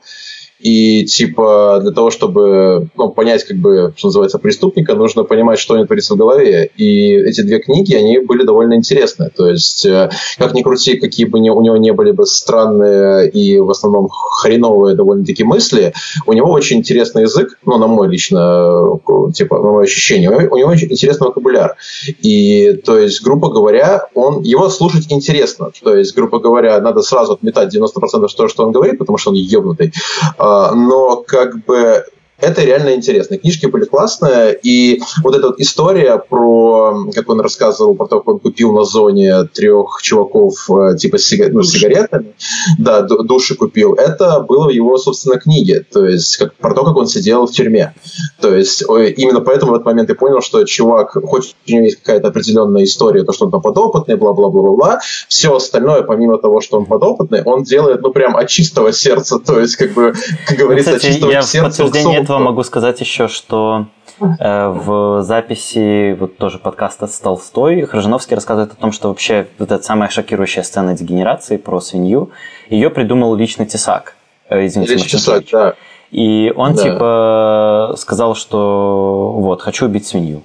и типа для того, чтобы ну, понять, как бы, что называется, преступника, нужно понимать, что у него творится в голове. И эти две книги, они были довольно интересны. То есть, э, как ни крути, какие бы у него не были бы странные и в основном хреновые довольно-таки мысли, у него очень интересный язык, ну, на мой лично, э, типа, на мое ощущение, у него очень интересный вокабуляр. И, то есть, грубо говоря, он, его слушать интересно. То есть, грубо говоря, надо сразу отметать 90% того, что он говорит, потому что он ебнутый. А, но как бы это реально интересно. Книжки были классные, и вот эта вот история про, как он рассказывал, про то, как он купил на зоне трех чуваков э, типа сига, ну, с сигаретами, да, души купил, это было в его, собственно, книге, то есть как, про то, как он сидел в тюрьме. То есть именно поэтому в этот момент я понял, что чувак, хоть у него есть какая-то определенная история, то, что он там подопытный, бла-бла-бла-бла, все остальное, помимо того, что он подопытный, он делает, ну, прям от чистого сердца, то есть, как бы, как говорится, ну, кстати, от чистого сердца этого могу сказать еще, что э, в записи вот тоже подкаста с Толстой Хржановский рассказывает о том, что вообще вот эта самая шокирующая сцена дегенерации про свинью, ее придумал лично Тесак. Э, извините, Тесак, да. И он да. типа сказал, что вот, хочу убить свинью.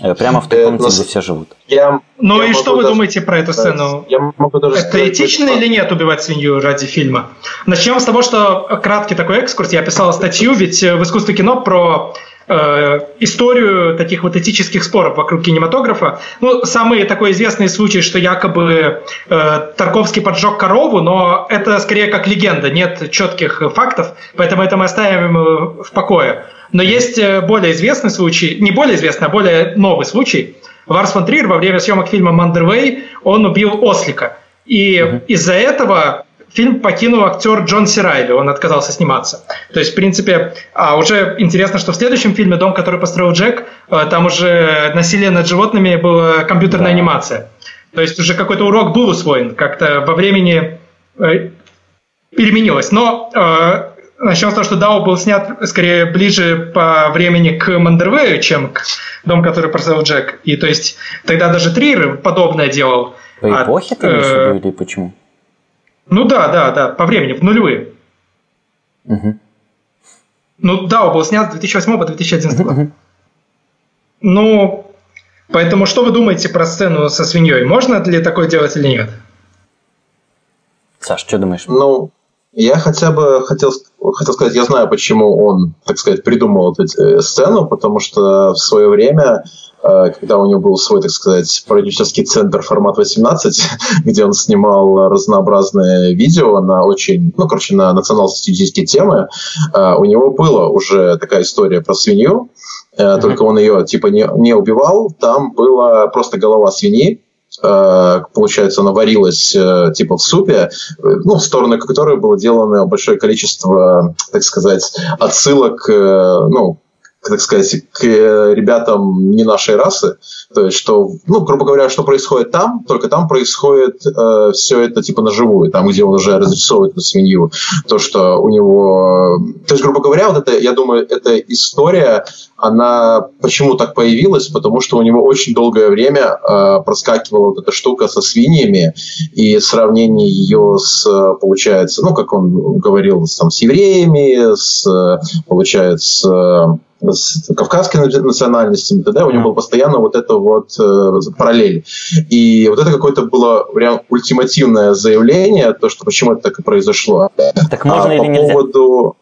Э, прямо в той комнате, где все живут. Я, ну я и что вы даже, думаете про эту сцену? Я могу даже Это сказать, этично что... или нет убивать свинью ради фильма? Начнем с того, что краткий такой экскурс. Я писал статью, ведь в искусстве кино про э, историю таких вот этических споров вокруг кинематографа. Ну, самый такой известный случай, что якобы э, Тарковский поджег корову, но это скорее как легенда, нет четких фактов, поэтому это мы оставим э, в покое. Но есть э, более известный случай, не более известный, а более новый случай. Ларс фон Триер во время съемок фильма «Мандервей» он убил ослика. И mm-hmm. из-за этого фильм покинул актер Джон Сирайли, он отказался сниматься. То есть, в принципе, а уже интересно, что в следующем фильме «Дом, который построил Джек», э, там уже насилие над животными была компьютерная да. анимация. То есть уже какой-то урок был усвоен, как-то во времени э, переменилось. Но э, начнем с того, что Дау был снят скорее ближе по времени к Мандервею, чем к «Дом, который построил Джек». И то есть тогда даже Трир подобное делал. По эпохе ты имеешь в виду или почему? Ну да, да, да, по времени, в нулевые. Угу. Ну да, он был снят с 2008 по 2011 год. Угу. Ну, поэтому что вы думаете про сцену со свиньей? Можно ли такое делать или нет? Саш, что думаешь? Ну, я хотя бы хотел, хотел сказать, я знаю, почему он, так сказать, придумал эту э, сцену, потому что в свое время Э, когда у него был свой, так сказать, продюсерский центр формат 18, где он снимал разнообразные видео на очень, ну, короче, на национал-статистические темы, э, у него была уже такая история про свинью, только он ее, типа, не, не убивал, там была просто голова свиньи, получается, она варилась типа в супе, ну, в сторону которой было сделано большое количество, так сказать, отсылок, ну, так сказать, к э, ребятам не нашей расы. То есть, что, ну, грубо говоря, что происходит там, только там происходит э, все это типа наживую, там, где он уже разрисовывает эту свинью. То, что у него... То есть, грубо говоря, вот это, я думаю, эта история, она почему так появилась? Потому что у него очень долгое время э, проскакивала вот эта штука со свиньями, и сравнение ее с, получается, ну, как он говорил, там, с евреями, с, получается, с кавказской национальностями, тогда у него было постоянно вот это вот э, параллель. И вот это какое-то было прям ультимативное заявление, то, что почему это так и произошло. Так можно а, или по нельзя? поводу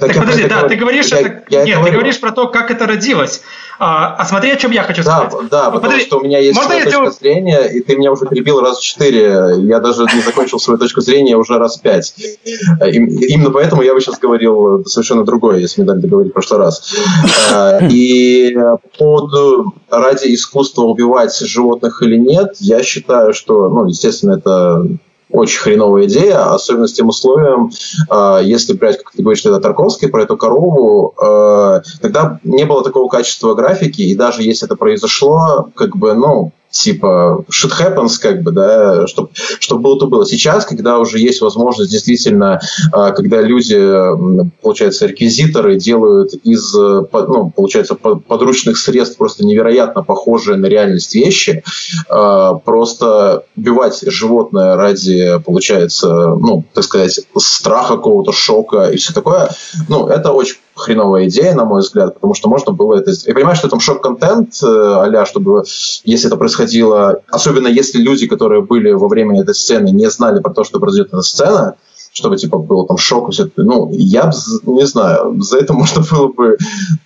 так, так подожди, да, ты говоришь, я, это, я нет, говорю. ты говоришь про то, как это родилось. А, а смотри, о чем я хочу сказать. Да, да потому подожди, что у меня есть можно своя точка делаю... зрения, и ты меня уже перебил раз четыре. Я даже не закончил свою точку зрения уже раз пять. И, именно поэтому я бы сейчас говорил совершенно другое, если мне дали договорить в прошлый раз. А, и по поводу ради искусства убивать животных или нет, я считаю, что, ну, естественно, это очень хреновая идея, особенно с тем условием, э, если брать, как ты говоришь, это Тарковский, про эту корову, э, тогда не было такого качества графики, и даже если это произошло, как бы, ну, типа shit happens, как бы, да, чтобы чтоб было то было. Сейчас, когда уже есть возможность действительно, а, когда люди, получается, реквизиторы делают из, ну, получается, подручных средств просто невероятно похожие на реальность вещи, а, просто убивать животное ради, получается, ну, так сказать, страха какого-то, шока и все такое, ну, это очень хреновая идея, на мой взгляд, потому что можно было это... Я понимаю, что там шок-контент, а чтобы, если это происходило, особенно если люди, которые были во время этой сцены, не знали про то, что произойдет эта сцена, чтобы типа было там шок, все это. Ну, я не знаю, за это можно было бы...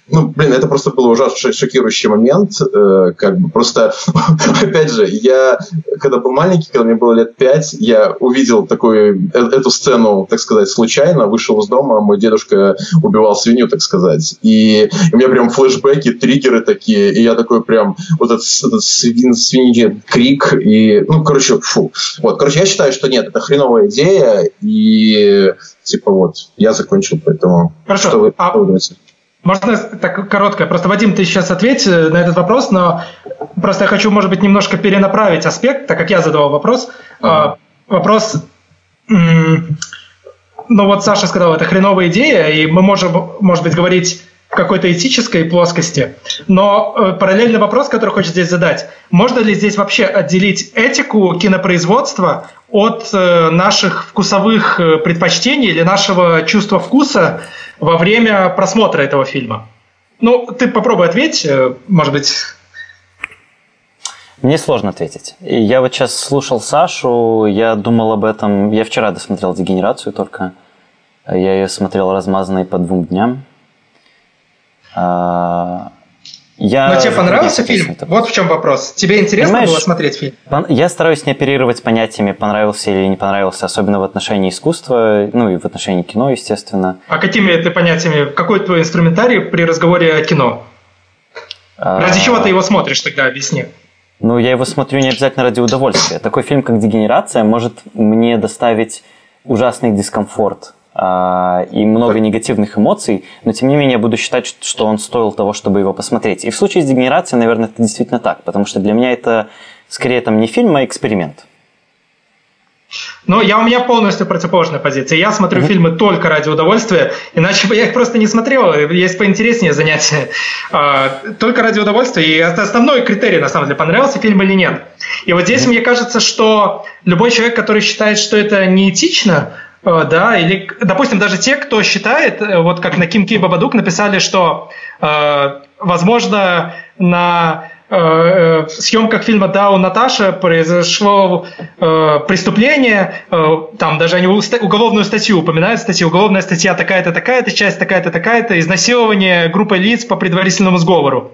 Ну, блин, это просто был ужасно шокирующий момент. Э, как бы просто, опять же, я, когда был маленький, когда мне было лет пять, я увидел такую, э, эту сцену, так сказать, случайно, вышел из дома, мой дедушка убивал свинью, так сказать. И у меня прям флешбеки, триггеры такие, и я такой прям, вот этот, этот свин, свиньи крик, и, ну, короче, фу. Вот, короче, я считаю, что нет, это хреновая идея, и и типа вот, я закончил, поэтому Хорошо. что вы, а... думаете? Можно так короткое? Просто, Вадим, ты сейчас ответь э, на этот вопрос, но просто я хочу, может быть, немножко перенаправить аспект, так как я задавал вопрос. Uh-huh. Вопрос, ну вот Саша сказал, это хреновая идея, и мы можем, может быть, говорить какой-то этической плоскости. Но э, параллельный вопрос, который хочется здесь задать. Можно ли здесь вообще отделить этику кинопроизводства от э, наших вкусовых э, предпочтений или нашего чувства вкуса во время просмотра этого фильма? Ну, ты попробуй ответь, может быть, Мне сложно ответить. Я вот сейчас слушал Сашу, я думал об этом. Я вчера досмотрел «Дегенерацию» только. Я ее смотрел размазанной по двум дням. А, я Но тебе понравился фильм? Вот в чем вопрос. Тебе интересно Понимаешь, было смотреть фильм? Я стараюсь не оперировать понятиями, понравился или не понравился, особенно в отношении искусства, ну и в отношении кино, естественно. А какими ты понятиями, какой твой инструментарий при разговоре о кино? А... Ради чего ты его смотришь тогда, объясни. Ну, я его смотрю не обязательно ради удовольствия. Такой фильм, как «Дегенерация», может мне доставить ужасный дискомфорт и много негативных эмоций, но тем не менее я буду считать, что он стоил того, чтобы его посмотреть. И в случае с дегенерацией, наверное, это действительно так, потому что для меня это скорее там не фильм, а эксперимент. Но я, у меня полностью противоположная позиция. Я смотрю mm-hmm. фильмы только ради удовольствия, иначе бы я их просто не смотрел. Есть поинтереснее занятия. А, только ради удовольствия. И это основной критерий, на самом деле, понравился фильм или нет. И вот здесь mm-hmm. мне кажется, что любой человек, который считает, что это неэтично, да, или, допустим, даже те, кто считает, э, вот как на Ким Ки Бабадук написали, что, э, возможно, на э, съемках фильма «Да, у Наташа» произошло э, преступление, э, там даже они уголовную статью упоминают, статью, уголовная статья такая-то, такая-то, часть такая-то, такая-то, изнасилование группы лиц по предварительному сговору.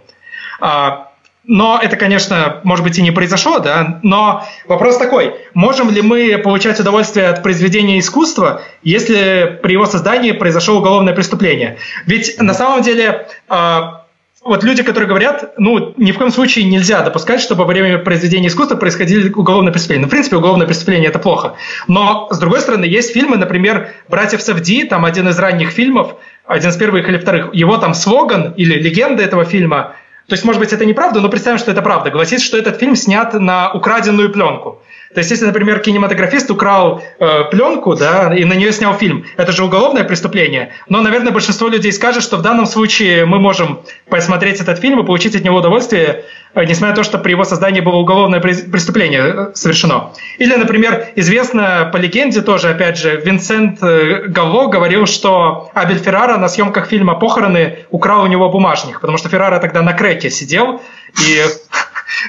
А, но это, конечно, может быть и не произошло, да, но вопрос такой, можем ли мы получать удовольствие от произведения искусства, если при его создании произошло уголовное преступление? Ведь на самом деле а, вот люди, которые говорят, ну, ни в коем случае нельзя допускать, чтобы во время произведения искусства происходили уголовные преступления. Ну, в принципе, уголовное преступление – это плохо. Но, с другой стороны, есть фильмы, например, «Братьев Савди», там один из ранних фильмов, один из первых или вторых, его там слоган или легенда этого фильма – то есть, может быть, это неправда, но представим, что это правда. Гласит, что этот фильм снят на украденную пленку. То есть, если, например, кинематографист украл э, пленку, да, и на нее снял фильм, это же уголовное преступление. Но, наверное, большинство людей скажет, что в данном случае мы можем посмотреть этот фильм и получить от него удовольствие, несмотря на то, что при его создании было уголовное преступление э, совершено. Или, например, известно по легенде тоже, опять же, Винсент э, Галло говорил, что Абель Феррара на съемках фильма «Похороны» украл у него бумажник, потому что Феррара тогда на креке сидел, и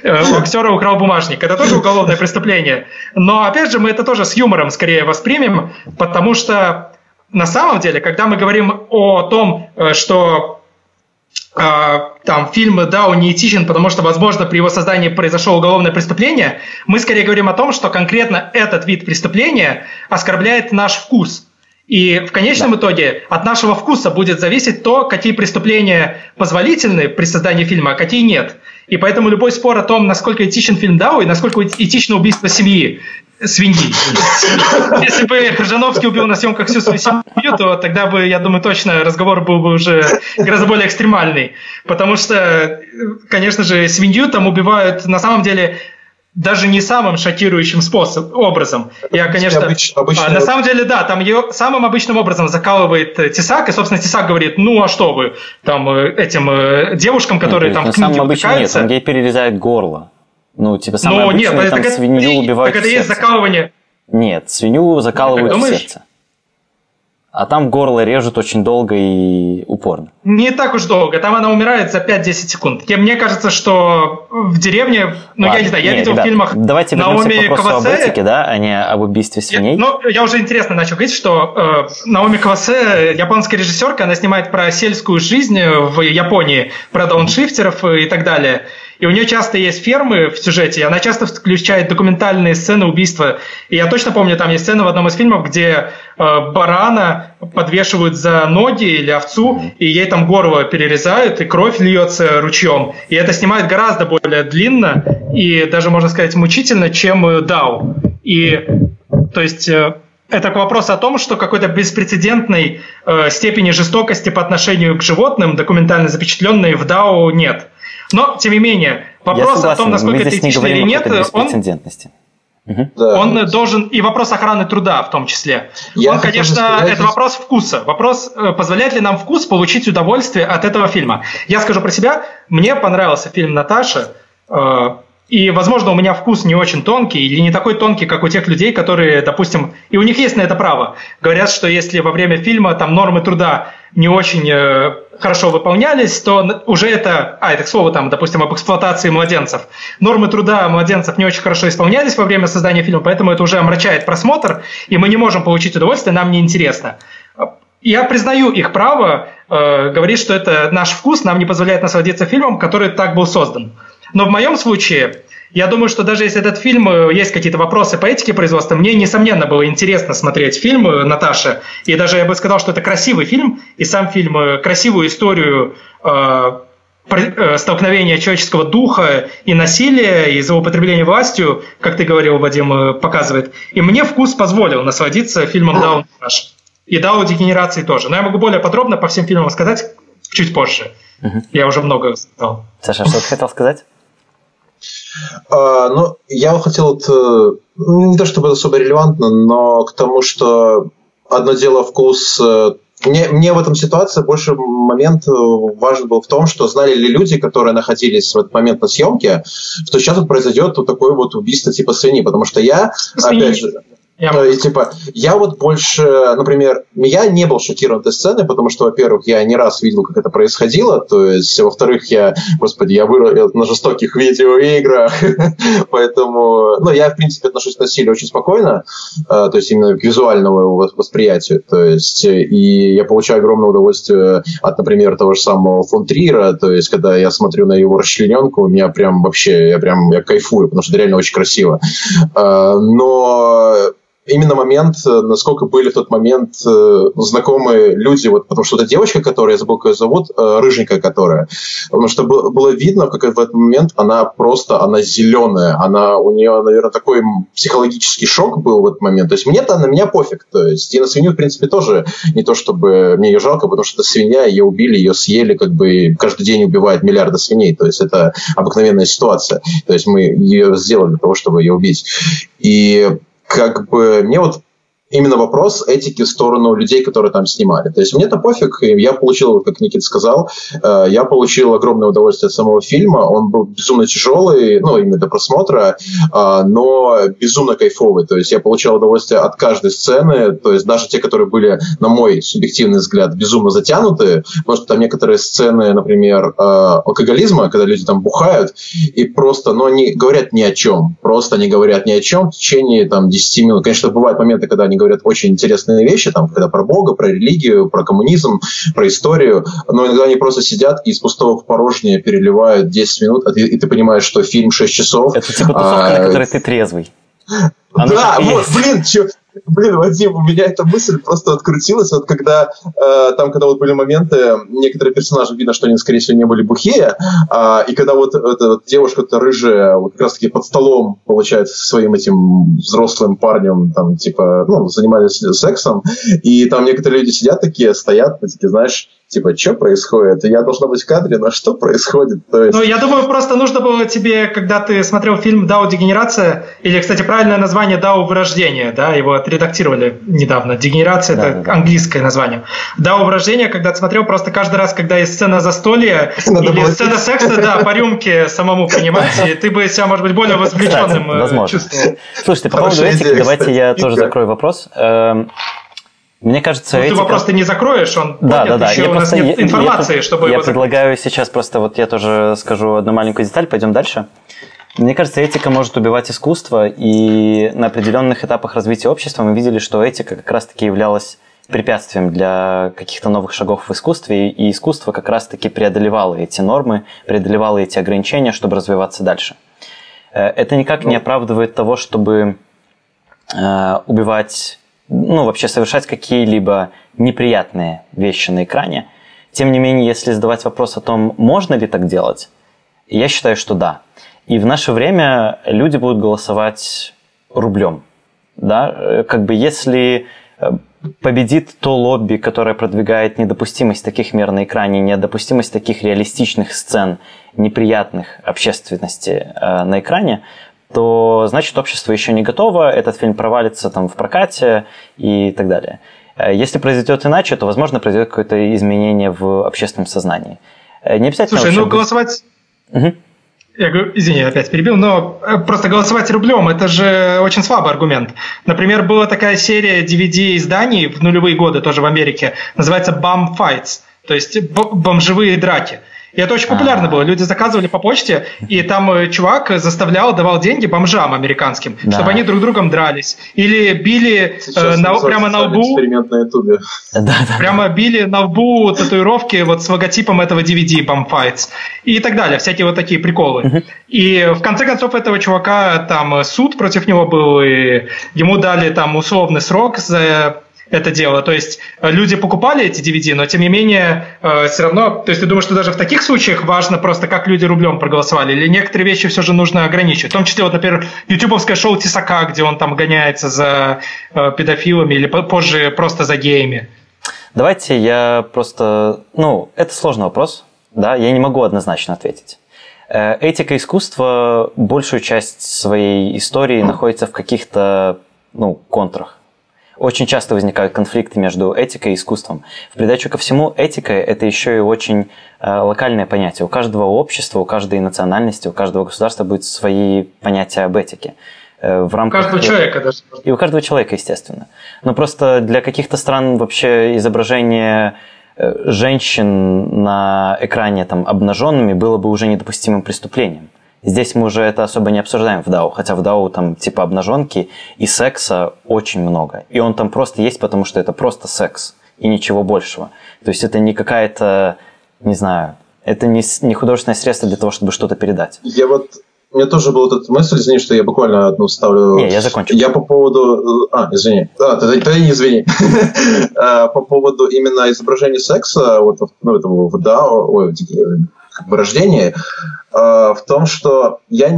Э, у актера украл бумажник. Это тоже уголовное преступление. Но, опять же, мы это тоже с юмором скорее воспримем, потому что на самом деле, когда мы говорим о том, э, что э, там фильм, да, он неэтичен, потому что, возможно, при его создании произошло уголовное преступление, мы скорее говорим о том, что конкретно этот вид преступления оскорбляет наш вкус. И в конечном да. итоге от нашего вкуса будет зависеть то, какие преступления позволительны при создании фильма, а какие нет. И поэтому любой спор о том, насколько этичен фильм Дау и насколько этично убийство семьи, свиньи. Если бы Крыжановский убил на съемках всю свою семью, то тогда бы, я думаю, точно разговор был бы уже гораздо более экстремальный. Потому что, конечно же, свинью там убивают на самом деле даже не самым шокирующим способ, образом. Я, конечно, обыч, обычно... а, на самом деле, да, там ее самым обычным образом закалывает э, Тесак, и, собственно, Тесак говорит, ну, а что вы, там, э, этим э, девушкам, которые нет, там в книге нет, он ей перерезает горло. Ну, типа, самое Но, обычное, нет, там это, свинью убивают Так это есть закалывание... Нет, свинью закалывают в сердце. А там горло режут очень долго и упорно. Не так уж долго. Там она умирает за 5-10 секунд. Мне кажется, что в деревне... Ну, Ладно, я не знаю, я видел ребят, в фильмах Давайте Наоми к вопросу Кавасе, об этике, да, а не об убийстве свиней. Я, ну, я уже интересно начал говорить, что э, Наоми Кавасе, японская режиссерка, она снимает про сельскую жизнь в Японии, про дауншифтеров и так далее. И у нее часто есть фермы в сюжете, и она часто включает документальные сцены убийства. И я точно помню, там есть сцена в одном из фильмов, где э, барана подвешивают за ноги или овцу, и ей там горло перерезают, и кровь льется ручьем. И это снимают гораздо более длинно и даже, можно сказать, мучительно, чем э, Дау. И, то есть... Э, это к вопросу о том, что какой-то беспрецедентной э, степени жестокости по отношению к животным, документально запечатленной в Дау нет. Но, тем не менее, вопрос о том, насколько это этично или нет, он, Угу. Да. Он должен и вопрос охраны труда в том числе. Я он, конечно, сказать, это вопрос вкуса. Вопрос, э, позволяет ли нам вкус получить удовольствие от этого фильма. Я скажу про себя. Мне понравился фильм Наташа. И, возможно, у меня вкус не очень тонкий или не такой тонкий, как у тех людей, которые, допустим, и у них есть на это право. Говорят, что если во время фильма там нормы труда не очень э, хорошо выполнялись, то уже это, а, это к слову, там, допустим, об эксплуатации младенцев. Нормы труда младенцев не очень хорошо исполнялись во время создания фильма, поэтому это уже омрачает просмотр, и мы не можем получить удовольствие, нам неинтересно. Я признаю их право э, говорить, что это наш вкус, нам не позволяет насладиться фильмом, который так был создан. Но в моем случае, я думаю, что даже если этот фильм, э, есть какие-то вопросы по этике производства, мне, несомненно, было интересно смотреть фильм э, «Наташа». И даже я бы сказал, что это красивый фильм, и сам фильм э, красивую историю столкновения человеческого духа и насилия, и злоупотребления властью, как ты говорил, Вадим, показывает. И мне вкус позволил насладиться фильмом «Даун Краш». И «Даун Дегенерации» тоже. Но я могу более подробно по всем фильмам сказать чуть позже. Угу. Я уже много сказал. Саша, что ты хотел сказать? А, ну, я хотел, вот, э, не то чтобы особо релевантно, но к тому, что одно дело вкус э, мне, мне в этом ситуации больше момент э, важен был в том, что знали ли люди, которые находились в этот момент на съемке, что сейчас вот произойдет вот такое вот убийство типа свиньи, потому что я, свиньи. опять же, я... И, типа, я вот больше, например, я не был шокирован этой сценой, потому что, во-первых, я не раз видел, как это происходило, то есть, во-вторых, я, господи, я вырос на жестоких видеоиграх, поэтому, ну, я, в принципе, отношусь к насилию очень спокойно, э, то есть, именно к визуальному восприятию, то есть, и я получаю огромное удовольствие от, например, того же самого фон Трира, то есть, когда я смотрю на его расчлененку, у меня прям вообще, я прям, я кайфую, потому что это реально очень красиво. Э, но именно момент, э, насколько были в тот момент э, знакомые люди, вот, потому что эта девочка, которая, я забыл, как ее зовут, э, рыженькая которая, потому что было, было видно, как в этот момент она просто, она зеленая, она, у нее, наверное, такой психологический шок был в этот момент, то есть мне-то на меня пофиг, то есть и на свинью, в принципе, тоже не то, чтобы мне ее жалко, потому что это свинья, ее убили, ее съели, как бы каждый день убивают миллиарды свиней, то есть это обыкновенная ситуация, то есть мы ее сделали для того, чтобы ее убить. И как бы мне вот именно вопрос этики в сторону людей, которые там снимали. То есть мне-то пофиг, я получил, как Никит сказал, э, я получил огромное удовольствие от самого фильма, он был безумно тяжелый, ну, именно до просмотра, э, но безумно кайфовый, то есть я получал удовольствие от каждой сцены, то есть даже те, которые были, на мой субъективный взгляд, безумно затянуты, потому что там некоторые сцены, например, э, алкоголизма, когда люди там бухают, и просто, ну, они говорят ни о чем, просто они говорят ни о чем в течение там 10 минут. Конечно, бывают моменты, когда они говорят очень интересные вещи, там, когда про Бога, про религию, про коммунизм, про историю, но иногда они просто сидят и из пустого в порожнее переливают 10 минут, и ты, и ты понимаешь, что фильм 6 часов. Это типа тусовка, а, на которой ты трезвый. Оно да, вот, блин, чё, Блин, Вадим, у меня эта мысль просто открутилась, вот когда э, там, когда вот были моменты, некоторые персонажи видно, что они, скорее всего, не были бухие, э, и когда вот эта вот девушка то рыжая, вот как раз-таки под столом, получается, со своим этим взрослым парнем, там, типа, ну, занимались сексом, и там некоторые люди сидят такие, стоят, такие, знаешь, типа, что происходит? Я должна быть в кадре, но что происходит? То есть... Ну, я думаю, просто нужно было тебе, когда ты смотрел фильм «Дау Дегенерация», или, кстати, правильное название «Дау Вырождение», да, его отредактировали недавно. «Дегенерация» да, — это да. английское название. «Дау Вырождение», когда ты смотрел, просто каждый раз, когда есть сцена застолья или сцена секса, да, по рюмке самому принимать, и ты бы себя, может быть, более вовлеченным э, чувствовал. Слушайте, по поводу этики, давайте я тоже закрою вопрос. Мне кажется, ну, этика... ты вопрос ты не закроешь, он да, да, да. еще я у нас нет информации, я, чтобы я его предлагаю сейчас просто вот я тоже скажу одну маленькую деталь, пойдем дальше. Мне кажется, этика может убивать искусство, и на определенных этапах развития общества мы видели, что этика как раз-таки являлась препятствием для каких-то новых шагов в искусстве, и искусство как раз-таки преодолевало эти нормы, преодолевало эти ограничения, чтобы развиваться дальше. Э, это никак не ну. оправдывает того, чтобы э, убивать ну, вообще совершать какие-либо неприятные вещи на экране. Тем не менее, если задавать вопрос о том, можно ли так делать, я считаю, что да. И в наше время люди будут голосовать рублем. Да? Э, как бы если э, победит то лобби, которое продвигает недопустимость таких мер на экране, недопустимость таких реалистичных сцен, неприятных общественности э, на экране, то значит общество еще не готово, этот фильм провалится там в прокате и так далее. Э, если произойдет иначе, то, возможно, произойдет какое-то изменение в общественном сознании. Э, не обязательно... Слушай, ну быть... голосовать... Угу. Я говорю, извини, опять перебил, но э, просто голосовать рублем – это же очень слабый аргумент. Например, была такая серия DVD-изданий в нулевые годы тоже в Америке, называется «Bum Fights», то есть бомжевые драки – и это очень популярно было. Люди заказывали по почте, и там э, чувак заставлял, давал деньги бомжам американским, да. чтобы они друг другом дрались. Или били э, на, прямо на лбу. Эксперимент на ютубе. Да, да, прямо били на лбу татуировки вот с логотипом этого DVD Bomb Fights. И так далее. Всякие вот такие приколы. И в конце концов этого чувака там суд против него был, и ему дали там условный срок за это дело. То есть э, люди покупали эти DVD, но тем не менее э, все равно, то есть ты думаешь, что даже в таких случаях важно просто, как люди рублем проголосовали, или некоторые вещи все же нужно ограничивать. В том числе, вот, например, ютубовское шоу Тисака, где он там гоняется за э, педофилами или позже просто за геями. Давайте я просто... Ну, это сложный вопрос, да, я не могу однозначно ответить. Этика искусства большую часть своей истории находится в каких-то ну, контрах очень часто возникают конфликты между этикой и искусством. В придачу ко всему, этика – это еще и очень э, локальное понятие. У каждого общества, у каждой национальности, у каждого государства будет свои понятия об этике. Э, в рамках... У каждого человека даже. И у каждого человека, естественно. Но просто для каких-то стран вообще изображение э, женщин на экране там, обнаженными было бы уже недопустимым преступлением. Здесь мы уже это особо не обсуждаем в DAO, хотя в DAO там типа обнаженки и секса очень много. И он там просто есть, потому что это просто секс и ничего большего. То есть это не какая-то, не знаю, это не, не художественное средство для того, чтобы что-то передать. Я вот у меня тоже была эта мысль, извини, что я буквально одну ставлю. Не, я закончу. Я по поводу... А, извини. А, тогда, тогда не извини. А, по поводу именно изображения секса, вот ну, этого в DAO, ой, как бы рождения, э, в том, что я,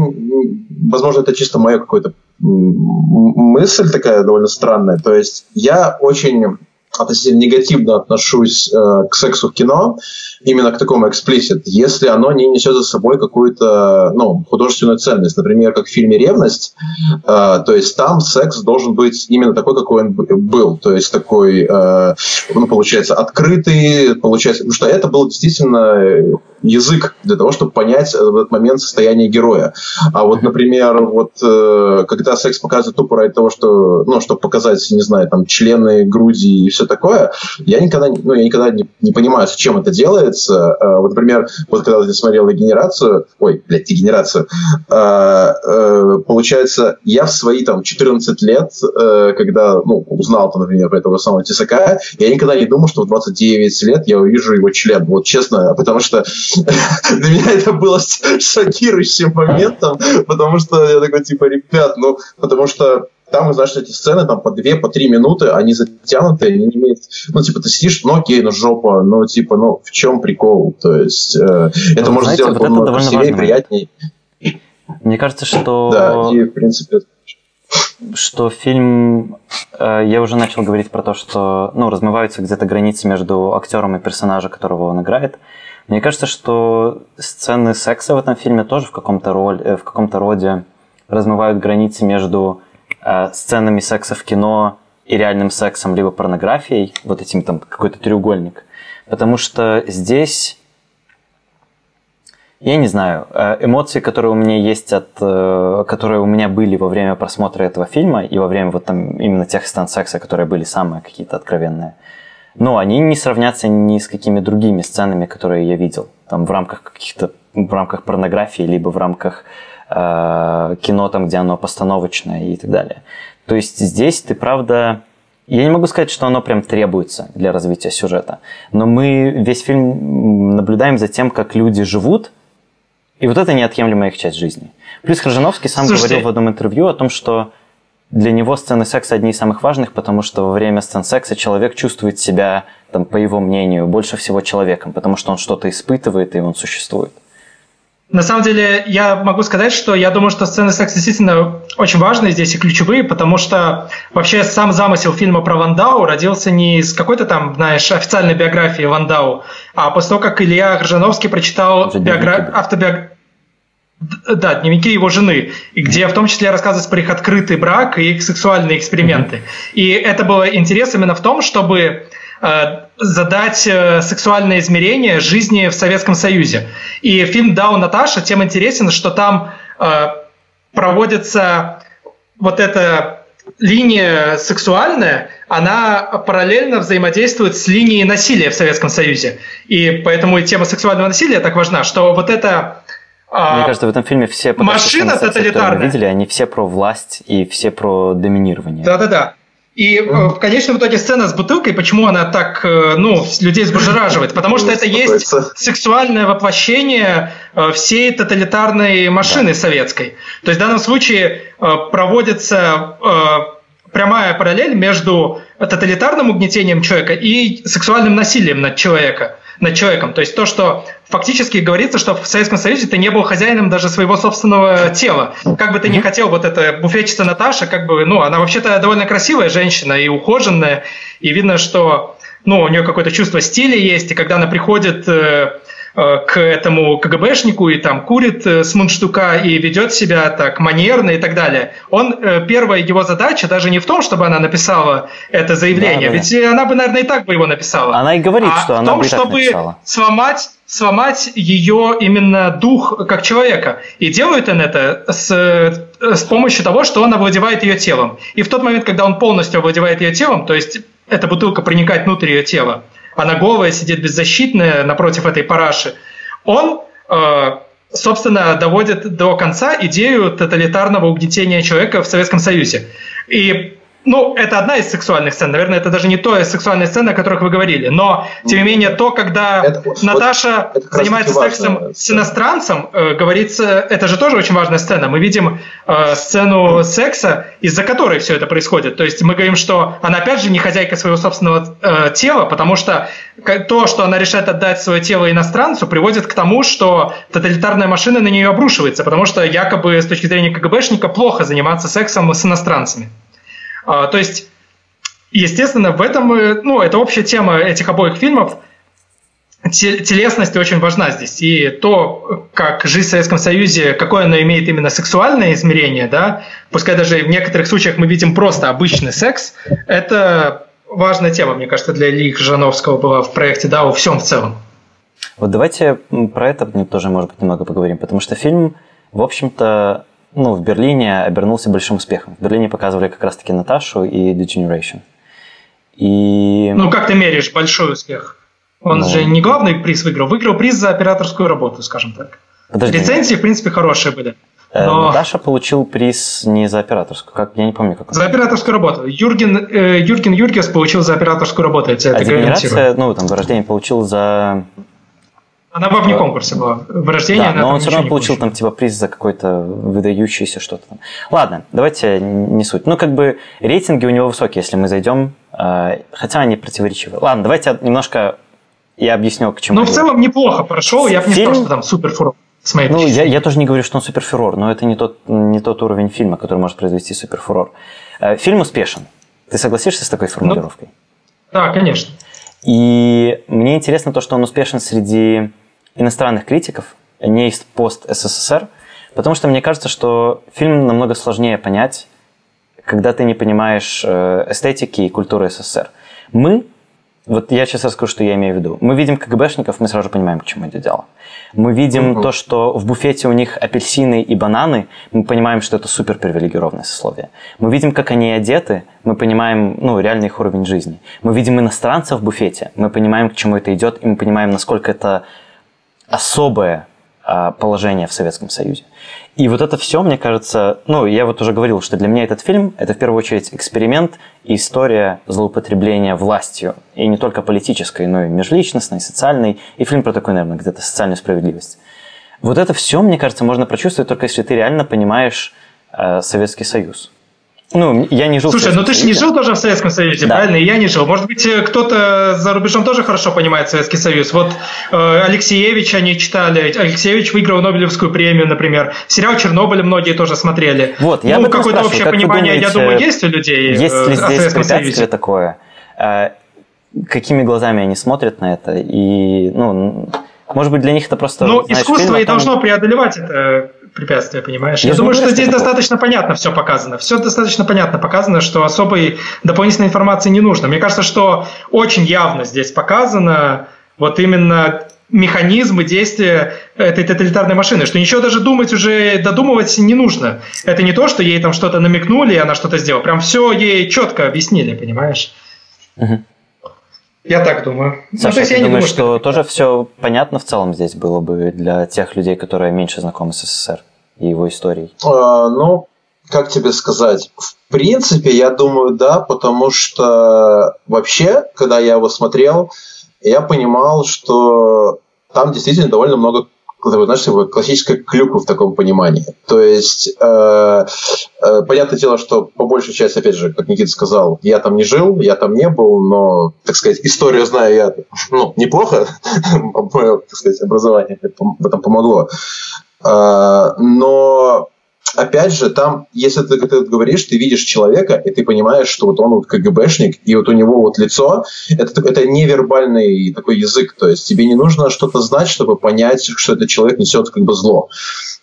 возможно, это чисто моя какая-то мысль такая довольно странная. То есть я очень относительно негативно отношусь э, к сексу в кино, именно к такому эксплисит, если оно не несет за собой какую-то ну, художественную ценность. Например, как в фильме «Ревность», э, то есть там секс должен быть именно такой, какой он был. То есть такой, э, ну, получается, открытый, получается, потому что это было действительно язык для того, чтобы понять в этот момент состояние героя. А вот, например, вот э, когда секс показывает тупо ради того, что, ну, чтобы показать, не знаю, там, члены, груди и все такое, я никогда, ну, я никогда не, не понимаю, с чем это делается. Э, вот, например, вот когда я смотрел «Дегенерацию», ой, блядь, «Дегенерацию», э, э, получается, я в свои, там, 14 лет, э, когда, ну, узнал, например, про этого самого Тесака, я никогда не думал, что в 29 лет я увижу его член. Вот честно, потому что для меня это было шокирующим моментом, потому что я такой, типа, ребят, ну, потому что там, знаешь, эти сцены там по две, по три минуты, они затянуты, они не имеют... Ну, типа, ты сидишь, ну, окей, ну, жопа, ну, типа, ну, в чем прикол? То есть, э, это ну, можно знаете, сделать вот это красивее, приятнее. Мне кажется, что... Да, и, в принципе, что фильм, э, я уже начал говорить про то, что ну, размываются где-то границы между актером и персонажем, которого он играет. Мне кажется, что сцены секса в этом фильме тоже в каком-то, роль, э, в каком-то роде размывают границы между сценами секса в кино и реальным сексом, либо порнографией, вот этим там какой-то треугольник. Потому что здесь, я не знаю, э, эмоции, которые у меня есть от, э, которые у меня были во время просмотра этого фильма и во время вот там именно тех сцен секса, которые были самые какие-то откровенные, но они не сравнятся ни с какими другими сценами, которые я видел. Там в рамках каких-то в рамках порнографии, либо в рамках э, кино, там, где оно постановочное и так далее. То есть здесь ты, правда, я не могу сказать, что оно прям требуется для развития сюжета, но мы весь фильм наблюдаем за тем, как люди живут, и вот это неотъемлемая их часть жизни. Плюс Хржановский сам Слушайте, говорил в одном интервью о том, что для него сцены секса одни из самых важных, потому что во время сцен секса человек чувствует себя, там, по его мнению, больше всего человеком, потому что он что-то испытывает и он существует. На самом деле, я могу сказать, что я думаю, что сцены секса действительно очень важные здесь и ключевые, потому что вообще сам замысел фильма про Ландау родился не из какой-то там, знаешь, официальной биографии Ландау, а после того, как Илья Гржановский прочитал биогра... автобиографию да, дневники его жены, где в том числе рассказывается про их открытый брак и их сексуальные эксперименты. И это было интерес именно в том, чтобы задать э, сексуальное измерение жизни в Советском Союзе. И фильм «Дау Наташа» тем интересен, что там э, проводится вот эта линия сексуальная, она параллельно взаимодействует с линией насилия в Советском Союзе. И поэтому и тема сексуального насилия так важна, что вот это мне кажется, в этом фильме все машина тоталитарная. видели, они все про власть и все про доминирование. Да-да-да. И mm. в конечном итоге сцена с бутылкой, почему она так, э, ну, людей взбудораживает? Потому что это есть сексуальное воплощение э, всей тоталитарной машины советской. То есть в данном случае проводится прямая параллель между тоталитарным угнетением человека и сексуальным насилием над человеком над человеком. То есть то, что фактически говорится, что в Советском Союзе ты не был хозяином даже своего собственного тела. Как бы ты ни хотел, вот эта буфетчица Наташа, как бы, ну, она вообще-то довольно красивая женщина и ухоженная, и видно, что ну, у нее какое-то чувство стиля есть, и когда она приходит э, Э, к этому КГБшнику и там курит э, с мундштука и ведет себя так манерно и так далее. Он, э, первая его задача даже не в том, чтобы она написала это заявление, да, да, ведь она бы, наверное, и так бы его написала. Она и говорит, а что она том, бы и так чтобы написала. сломать сломать ее именно дух как человека. И делает он это с, с помощью того, что он овладевает ее телом. И в тот момент, когда он полностью овладевает ее телом, то есть эта бутылка проникает внутрь ее тела, она голая, сидит беззащитная напротив этой параши, он, э, собственно, доводит до конца идею тоталитарного угнетения человека в Советском Союзе. И ну, это одна из сексуальных сцен. Наверное, это даже не то сексуальная сцена, о которых вы говорили. Но, тем не менее, то, когда это, Наташа вот, это занимается сексом важно. с иностранцем, э, говорится, это же тоже очень важная сцена. Мы видим э, сцену секса, из-за которой все это происходит. То есть мы говорим, что она, опять же, не хозяйка своего собственного э, тела, потому что то, что она решает отдать свое тело иностранцу, приводит к тому, что тоталитарная машина на нее обрушивается, потому что якобы с точки зрения КГБшника плохо заниматься сексом с иностранцами. А, то есть, естественно, в этом, э, ну, это общая тема этих обоих фильмов. Телесность очень важна здесь. И то, как жизнь в Советском Союзе, какое она имеет именно сексуальное измерение, да, пускай даже в некоторых случаях мы видим просто обычный секс, это важная тема, мне кажется, для Ильи Жановского была в проекте да, во всем в целом. Вот давайте про это тоже, может быть, немного поговорим, потому что фильм, в общем-то, ну, в Берлине обернулся большим успехом. В Берлине показывали как раз-таки Наташу и The Generation. И... Ну, как ты меряешь большой успех? Он ну... же не главный приз выиграл, выиграл приз за операторскую работу, скажем так. Подожди. Рецензии, в принципе, хорошие были. Э, но... Наташа получил приз не за операторскую, как я не помню, как. За операторскую работу. Юрген, э, Юрген Юргес получил за операторскую работу, я тебе а это ну, там, вырождение получил за она во вне конкурсе была. В рождении да, она но он все равно получил там типа приз за какой-то выдающийся что-то там. Ладно, давайте не суть. Ну, как бы рейтинги у него высокие, если мы зайдем, э, хотя они противоречивы. Ладно, давайте немножко я объясню, к чему. Ну, в целом неплохо прошел, я бы не сказал, что там супер фурор. Ну, я, я тоже не говорю, что он супер фурор, но это не тот, не тот уровень фильма, который может произвести супер фурор. Э, фильм успешен. Ты согласишься с такой формулировкой? Ну, да, конечно. И мне интересно то, что он успешен среди иностранных критиков, не из пост СССР, потому что мне кажется, что фильм намного сложнее понять, когда ты не понимаешь э, эстетики и культуры СССР. Мы вот я сейчас расскажу, что я имею в виду. Мы видим КГБшников, мы сразу понимаем, к чему идет дело. Мы видим mm-hmm. то, что в буфете у них апельсины и бананы, мы понимаем, что это супер привилегированное сословие. Мы видим, как они одеты, мы понимаем, ну, реальный их уровень жизни. Мы видим иностранцев в буфете, мы понимаем, к чему это идет, и мы понимаем, насколько это особое а, положение в Советском Союзе. И вот это все, мне кажется, ну, я вот уже говорил, что для меня этот фильм – это в первую очередь эксперимент и история злоупотребления властью. И не только политической, но и межличностной, социальной. И фильм про такую, наверное, где-то социальную справедливость. Вот это все, мне кажется, можно прочувствовать только если ты реально понимаешь э, Советский Союз. Ну, я не жил Слушай, ну ты же не жил тоже в Советском Союзе, да. правильно? И я не жил. Может быть, э, кто-то за рубежом тоже хорошо понимает Советский Союз. Вот э, Алексеевич они читали. Алексеевич выиграл Нобелевскую премию, например. Сериал «Чернобыль» многие тоже смотрели. Вот, я ну, какое-то общее как понимание, думаете, я думаю, есть у людей есть ли э, здесь Союзе. такое? Э, какими глазами они смотрят на это? И, ну, может быть, для них это просто... Ну, искусство и там... должно преодолевать это препятствия, понимаешь? Я, я думаю, что здесь такого. достаточно понятно все показано. Все достаточно понятно показано, что особой дополнительной информации не нужно. Мне кажется, что очень явно здесь показано вот именно механизмы действия этой тоталитарной машины, что ничего даже думать уже, додумывать не нужно. Это не то, что ей там что-то намекнули, и она что-то сделала. Прям все ей четко объяснили, понимаешь? Угу. Я так думаю. Ну, Саша, ну, ты думаешь, думаю, что, что тоже все понятно в целом здесь было бы для тех людей, которые меньше знакомы с СССР и его историей? А, ну, как тебе сказать? В принципе, я думаю, да, потому что вообще, когда я его смотрел, я понимал, что там действительно довольно много знаешь, классическая клюква в таком понимании. То есть, э, э, понятное дело, что по большей части, опять же, как Никита сказал, я там не жил, я там не был, но, так сказать, историю знаю я, ну, неплохо, мое, так сказать, образование в этом помогло. Э, но опять же, там, если ты, ты говоришь, ты видишь человека, и ты понимаешь, что вот он вот КГБшник, и вот у него вот лицо, это, это невербальный такой язык, то есть тебе не нужно что-то знать, чтобы понять, что этот человек несет как бы зло.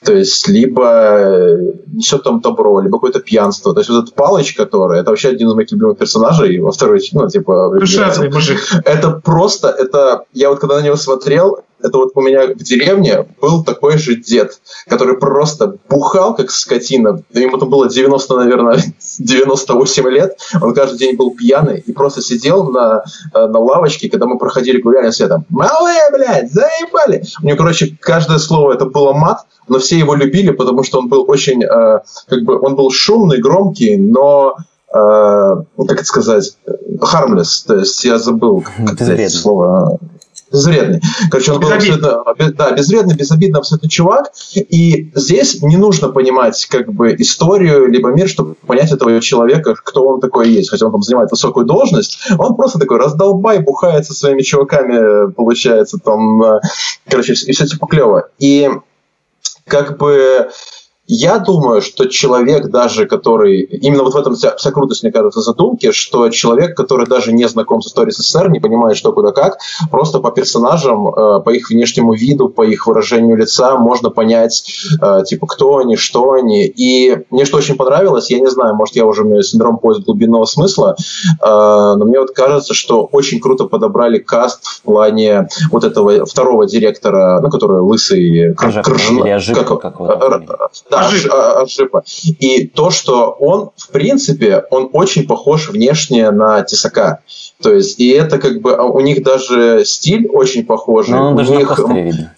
То есть либо несет там добро, либо какое-то пьянство. То есть вот эта палыч, которая, это вообще один из моих любимых персонажей во второй, ну, типа... Душевный мужик. Это просто, это... Я вот когда на него смотрел, это вот у меня в деревне был такой же дед, который просто бухал, как скотина. Ему там было 90, наверное, 98 лет. Он каждый день был пьяный и просто сидел на, э, на лавочке, когда мы проходили гуляли все там «Малые, блядь, заебали!» У него, короче, каждое слово это было мат, но все его любили, потому что он был очень, э, как бы, он был шумный, громкий, но э, как это сказать, harmless, то есть я забыл, как это слово безвредный. Короче, он был абсолютно, да, безвредный, безобидный абсолютно чувак. И здесь не нужно понимать как бы историю, либо мир, чтобы понять этого человека, кто он такой есть. Хотя он там занимает высокую должность, он просто такой раздолбай, бухает со своими чуваками, получается, там, э, короче, и все типа клево. И как бы я думаю, что человек даже, который... Именно вот в этом вся, вся крутость, мне кажется, задумки, что человек, который даже не знаком с историей СССР, не понимает, что куда как, просто по персонажам, э, по их внешнему виду, по их выражению лица можно понять, э, типа, кто они, что они. И мне что очень понравилось, я не знаю, может, я уже у меня синдром поиск глубинного смысла, э, но мне вот кажется, что очень круто подобрали каст в плане вот этого второго директора, ну, который лысый... Крыжак, Крыжна, как, как, как, да, Ажипа. И то, что он, в принципе, он очень похож внешне на Тесака. То есть, и это как бы, а у них даже стиль очень похожий. Ну, у даже них, на видно.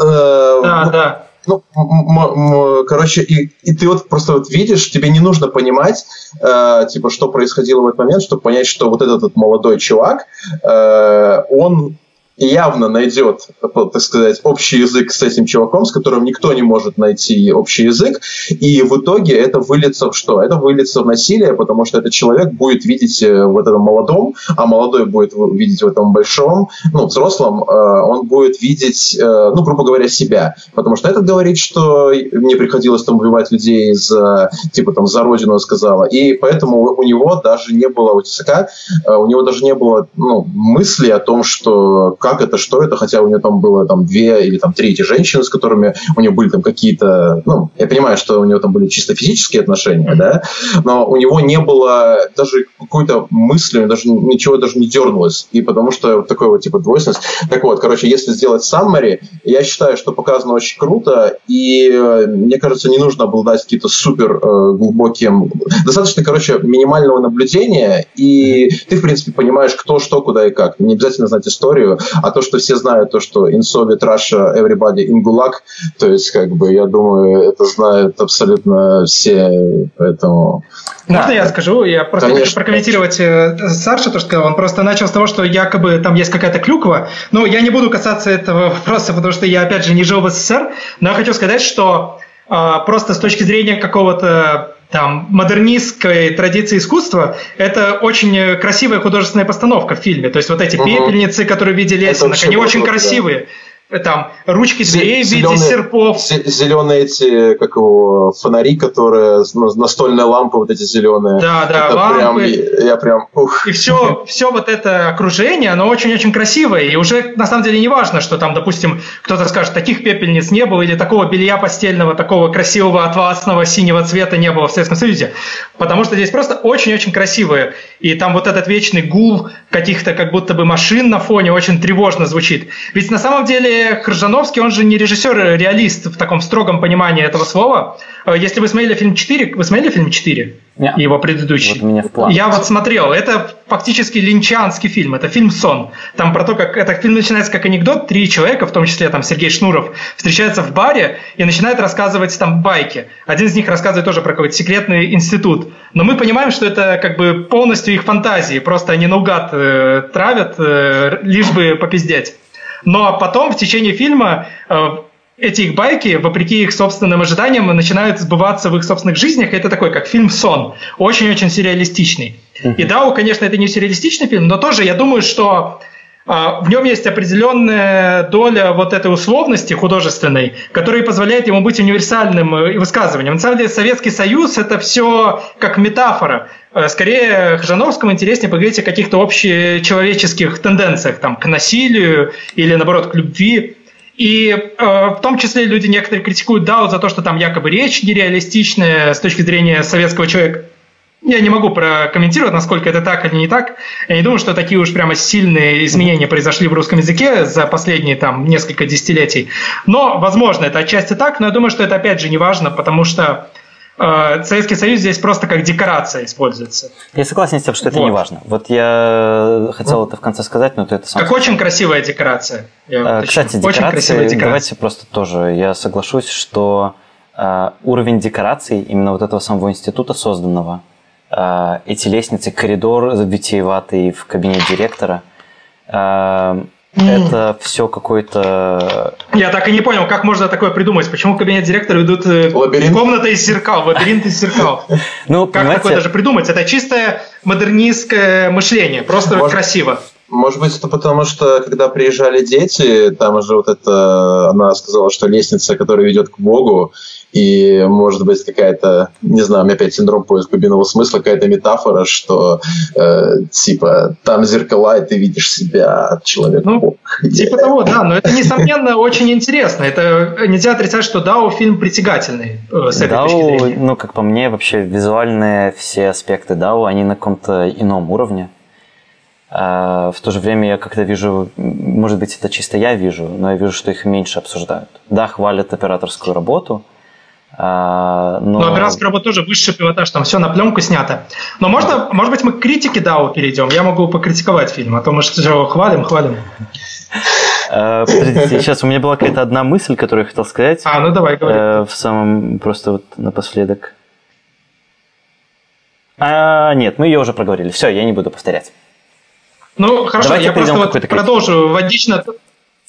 Э, да, да. Ну, короче, и, и ты вот просто вот видишь, тебе не нужно понимать, э, типа, что происходило в этот момент, чтобы понять, что вот этот, этот молодой чувак, э, он явно найдет, так сказать, общий язык с этим чуваком, с которым никто не может найти общий язык, и в итоге это выльется в что? Это выльется в насилие, потому что этот человек будет видеть э, в этом молодом, а молодой будет видеть в этом большом, ну, взрослом, э, он будет видеть, э, ну, грубо говоря, себя, потому что этот говорит, что мне приходилось там убивать людей за, типа, там, за родину, сказала, и поэтому у него даже не было, у Тесака, у него даже не было, ну, мысли о том, что как это, что это, хотя у нее там было там две или там три эти женщины, с которыми у нее были там какие-то, ну, я понимаю, что у нее там были чисто физические отношения, да, но у него не было даже какой-то мысли, даже ничего даже не дернулось, и потому что вот такой вот типа двойственность. Так вот, короче, если сделать саммари, я считаю, что показано очень круто, и э, мне кажется, не нужно обладать каким-то супер э, глубоким, достаточно, короче, минимального наблюдения, и ты, в принципе, понимаешь, кто, что, куда и как. Не обязательно знать историю, а то, что все знают, то, что in Soviet Russia everybody in Gulag, то есть, как бы, я думаю, это знают абсолютно все, поэтому... Можно да. я скажу? Я просто Конечно. хочу прокомментировать э, Саша, то, что сказал. Он просто начал с того, что якобы там есть какая-то клюква. Но я не буду касаться этого вопроса, потому что я, опять же, не жил в СССР. Но я хочу сказать, что э, просто с точки зрения какого-то там, модернистской традиции искусства, это очень красивая художественная постановка в фильме. То есть вот эти угу. пепельницы, которые в виде лесенок, они очень красивые. Там ручки в виде серпов. Зеленые эти, как его, фонари, которые, настольные лампы вот эти зеленые. Да, да, это лампы. Прям, я прям, ух. И все, все вот это окружение, оно очень-очень красивое. И уже на самом деле не важно, что там, допустим, кто-то скажет, таких пепельниц не было, или такого белья постельного, такого красивого атласного синего цвета не было в Советском Союзе. Потому что здесь просто очень-очень красивые. И там вот этот вечный гул каких-то как будто бы машин на фоне очень тревожно звучит. Ведь на самом деле Крыжановский, он же не режиссер-реалист в таком строгом понимании этого слова. Э, если вы смотрели фильм 4, вы смотрели фильм 4? Нет. Его предыдущий. Вот меня в план. Я вот смотрел. Это фактически линчанский фильм. Это фильм «Сон». Там про то, как... Этот фильм начинается как анекдот. Три человека, в том числе там Сергей Шнуров, встречаются в баре и начинают рассказывать там байки. Один из них рассказывает тоже про какой-то секретный институт. Но мы понимаем, что это как бы полностью их фантазии. Просто они наугад э, травят, э, лишь бы попиздеть. Но потом в течение фильма э, эти их байки, вопреки их собственным ожиданиям, начинают сбываться в их собственных жизнях. Это такой, как фильм «Сон». Очень-очень сюрреалистичный. И да, конечно, это не сюрреалистичный фильм, но тоже я думаю, что в нем есть определенная доля вот этой условности художественной, которая позволяет ему быть универсальным э, высказыванием. На самом деле Советский Союз – это все как метафора. Э, скорее, Хжановскому интереснее поговорить о каких-то общечеловеческих тенденциях, там, к насилию или, наоборот, к любви. И э, в том числе люди некоторые критикуют Дао за то, что там якобы речь нереалистичная с точки зрения советского человека. Я не могу прокомментировать, насколько это так или не так. Я не думаю, что такие уж прямо сильные изменения произошли в русском языке за последние там несколько десятилетий. Но, возможно, это отчасти так, но я думаю, что это опять же не важно, потому что Э, Советский Союз здесь просто как декорация используется. Я согласен с тем, что это вот. не важно. Вот я хотел это в конце сказать, но ты это сам Как сказал. очень красивая декорация. Я э, Кстати, очень красивая декорация. давайте просто тоже, я соглашусь, что э, уровень декораций именно вот этого самого института созданного, эти лестницы, коридор витиеватый в кабинете директора, э, это все какой-то... Я так и не понял, как можно такое придумать. Почему в кабинет директора идут э, лабиринт? комната из зеркал, лабиринт из зеркал? Ну, как понимаете... такое даже придумать? Это чистое модернистское мышление, просто Может... красиво. Может быть, это потому, что когда приезжали дети, там уже вот это, она сказала, что лестница, которая ведет к Богу, и может быть какая-то, не знаю, у меня опять синдром поиска глубинного смысла, какая-то метафора, что э, типа там зеркала, и ты видишь себя, человек ну, Типа того, да, но это, несомненно, очень интересно. Это нельзя отрицать, что Дао фильм притягательный э, с этой Дау, точки зрения. ну, как по мне, вообще визуальные все аспекты Дао, они на каком-то ином уровне. А в то же время я когда вижу, может быть, это чисто я вижу, но я вижу, что их меньше обсуждают. Да, хвалят операторскую работу, а, но... но операторская работа тоже высший пилотаж, там все на пленку снято. Но можно, может быть, мы к критике DAO перейдем. Я могу покритиковать фильм, а то мы что хвалим, хвалим. А, подождите, сейчас у меня была какая-то одна мысль, которую я хотел сказать. А, ну давай, говори. Э, в самом, просто вот напоследок. А, нет, мы ее уже проговорили. Все, я не буду повторять. Ну, хорошо, Давайте я просто вот продолжу водично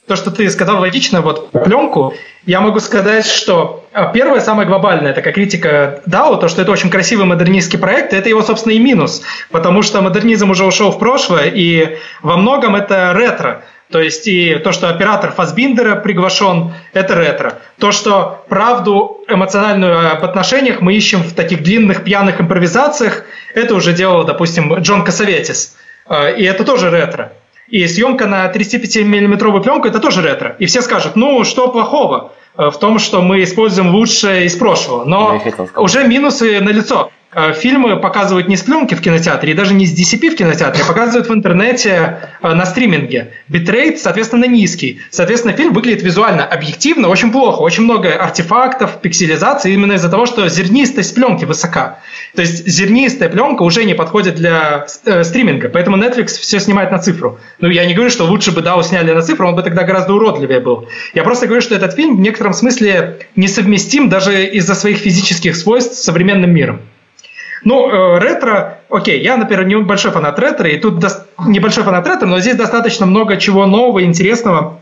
то, что ты сказал логично, вот пленку, я могу сказать, что а, первое, самое глобальное, такая критика DAO, то, что это очень красивый модернистский проект, это его, собственно, и минус, потому что модернизм уже ушел в прошлое, и во многом это ретро. То есть и то, что оператор Фасбиндера приглашен, это ретро. То, что правду эмоциональную об отношениях мы ищем в таких длинных пьяных импровизациях, это уже делал, допустим, Джон Кассаветис. А, и это тоже ретро. И съемка на 35-миллиметровую пленку – это тоже ретро. И все скажут, ну, что плохого э, в том, что мы используем лучшее из прошлого. Но уже минусы на лицо. Э, фильмы показывают не с пленки в кинотеатре, и даже не с DCP в кинотеатре, а показывают в интернете э, на стриминге. Битрейт, соответственно, низкий. Соответственно, фильм выглядит визуально объективно очень плохо. Очень много артефактов, пикселизации именно из-за того, что зернистость пленки высока. То есть зернистая пленка уже не подходит для э, стриминга, поэтому Netflix все снимает на цифру. Ну, я не говорю, что лучше бы DAO сняли на цифру, он бы тогда гораздо уродливее был. Я просто говорю, что этот фильм в некотором смысле несовместим даже из-за своих физических свойств с современным миром. Ну, э, ретро, окей, я, например, небольшой фанат ретро, и тут до... небольшой фанат ретро, но здесь достаточно много чего нового, интересного,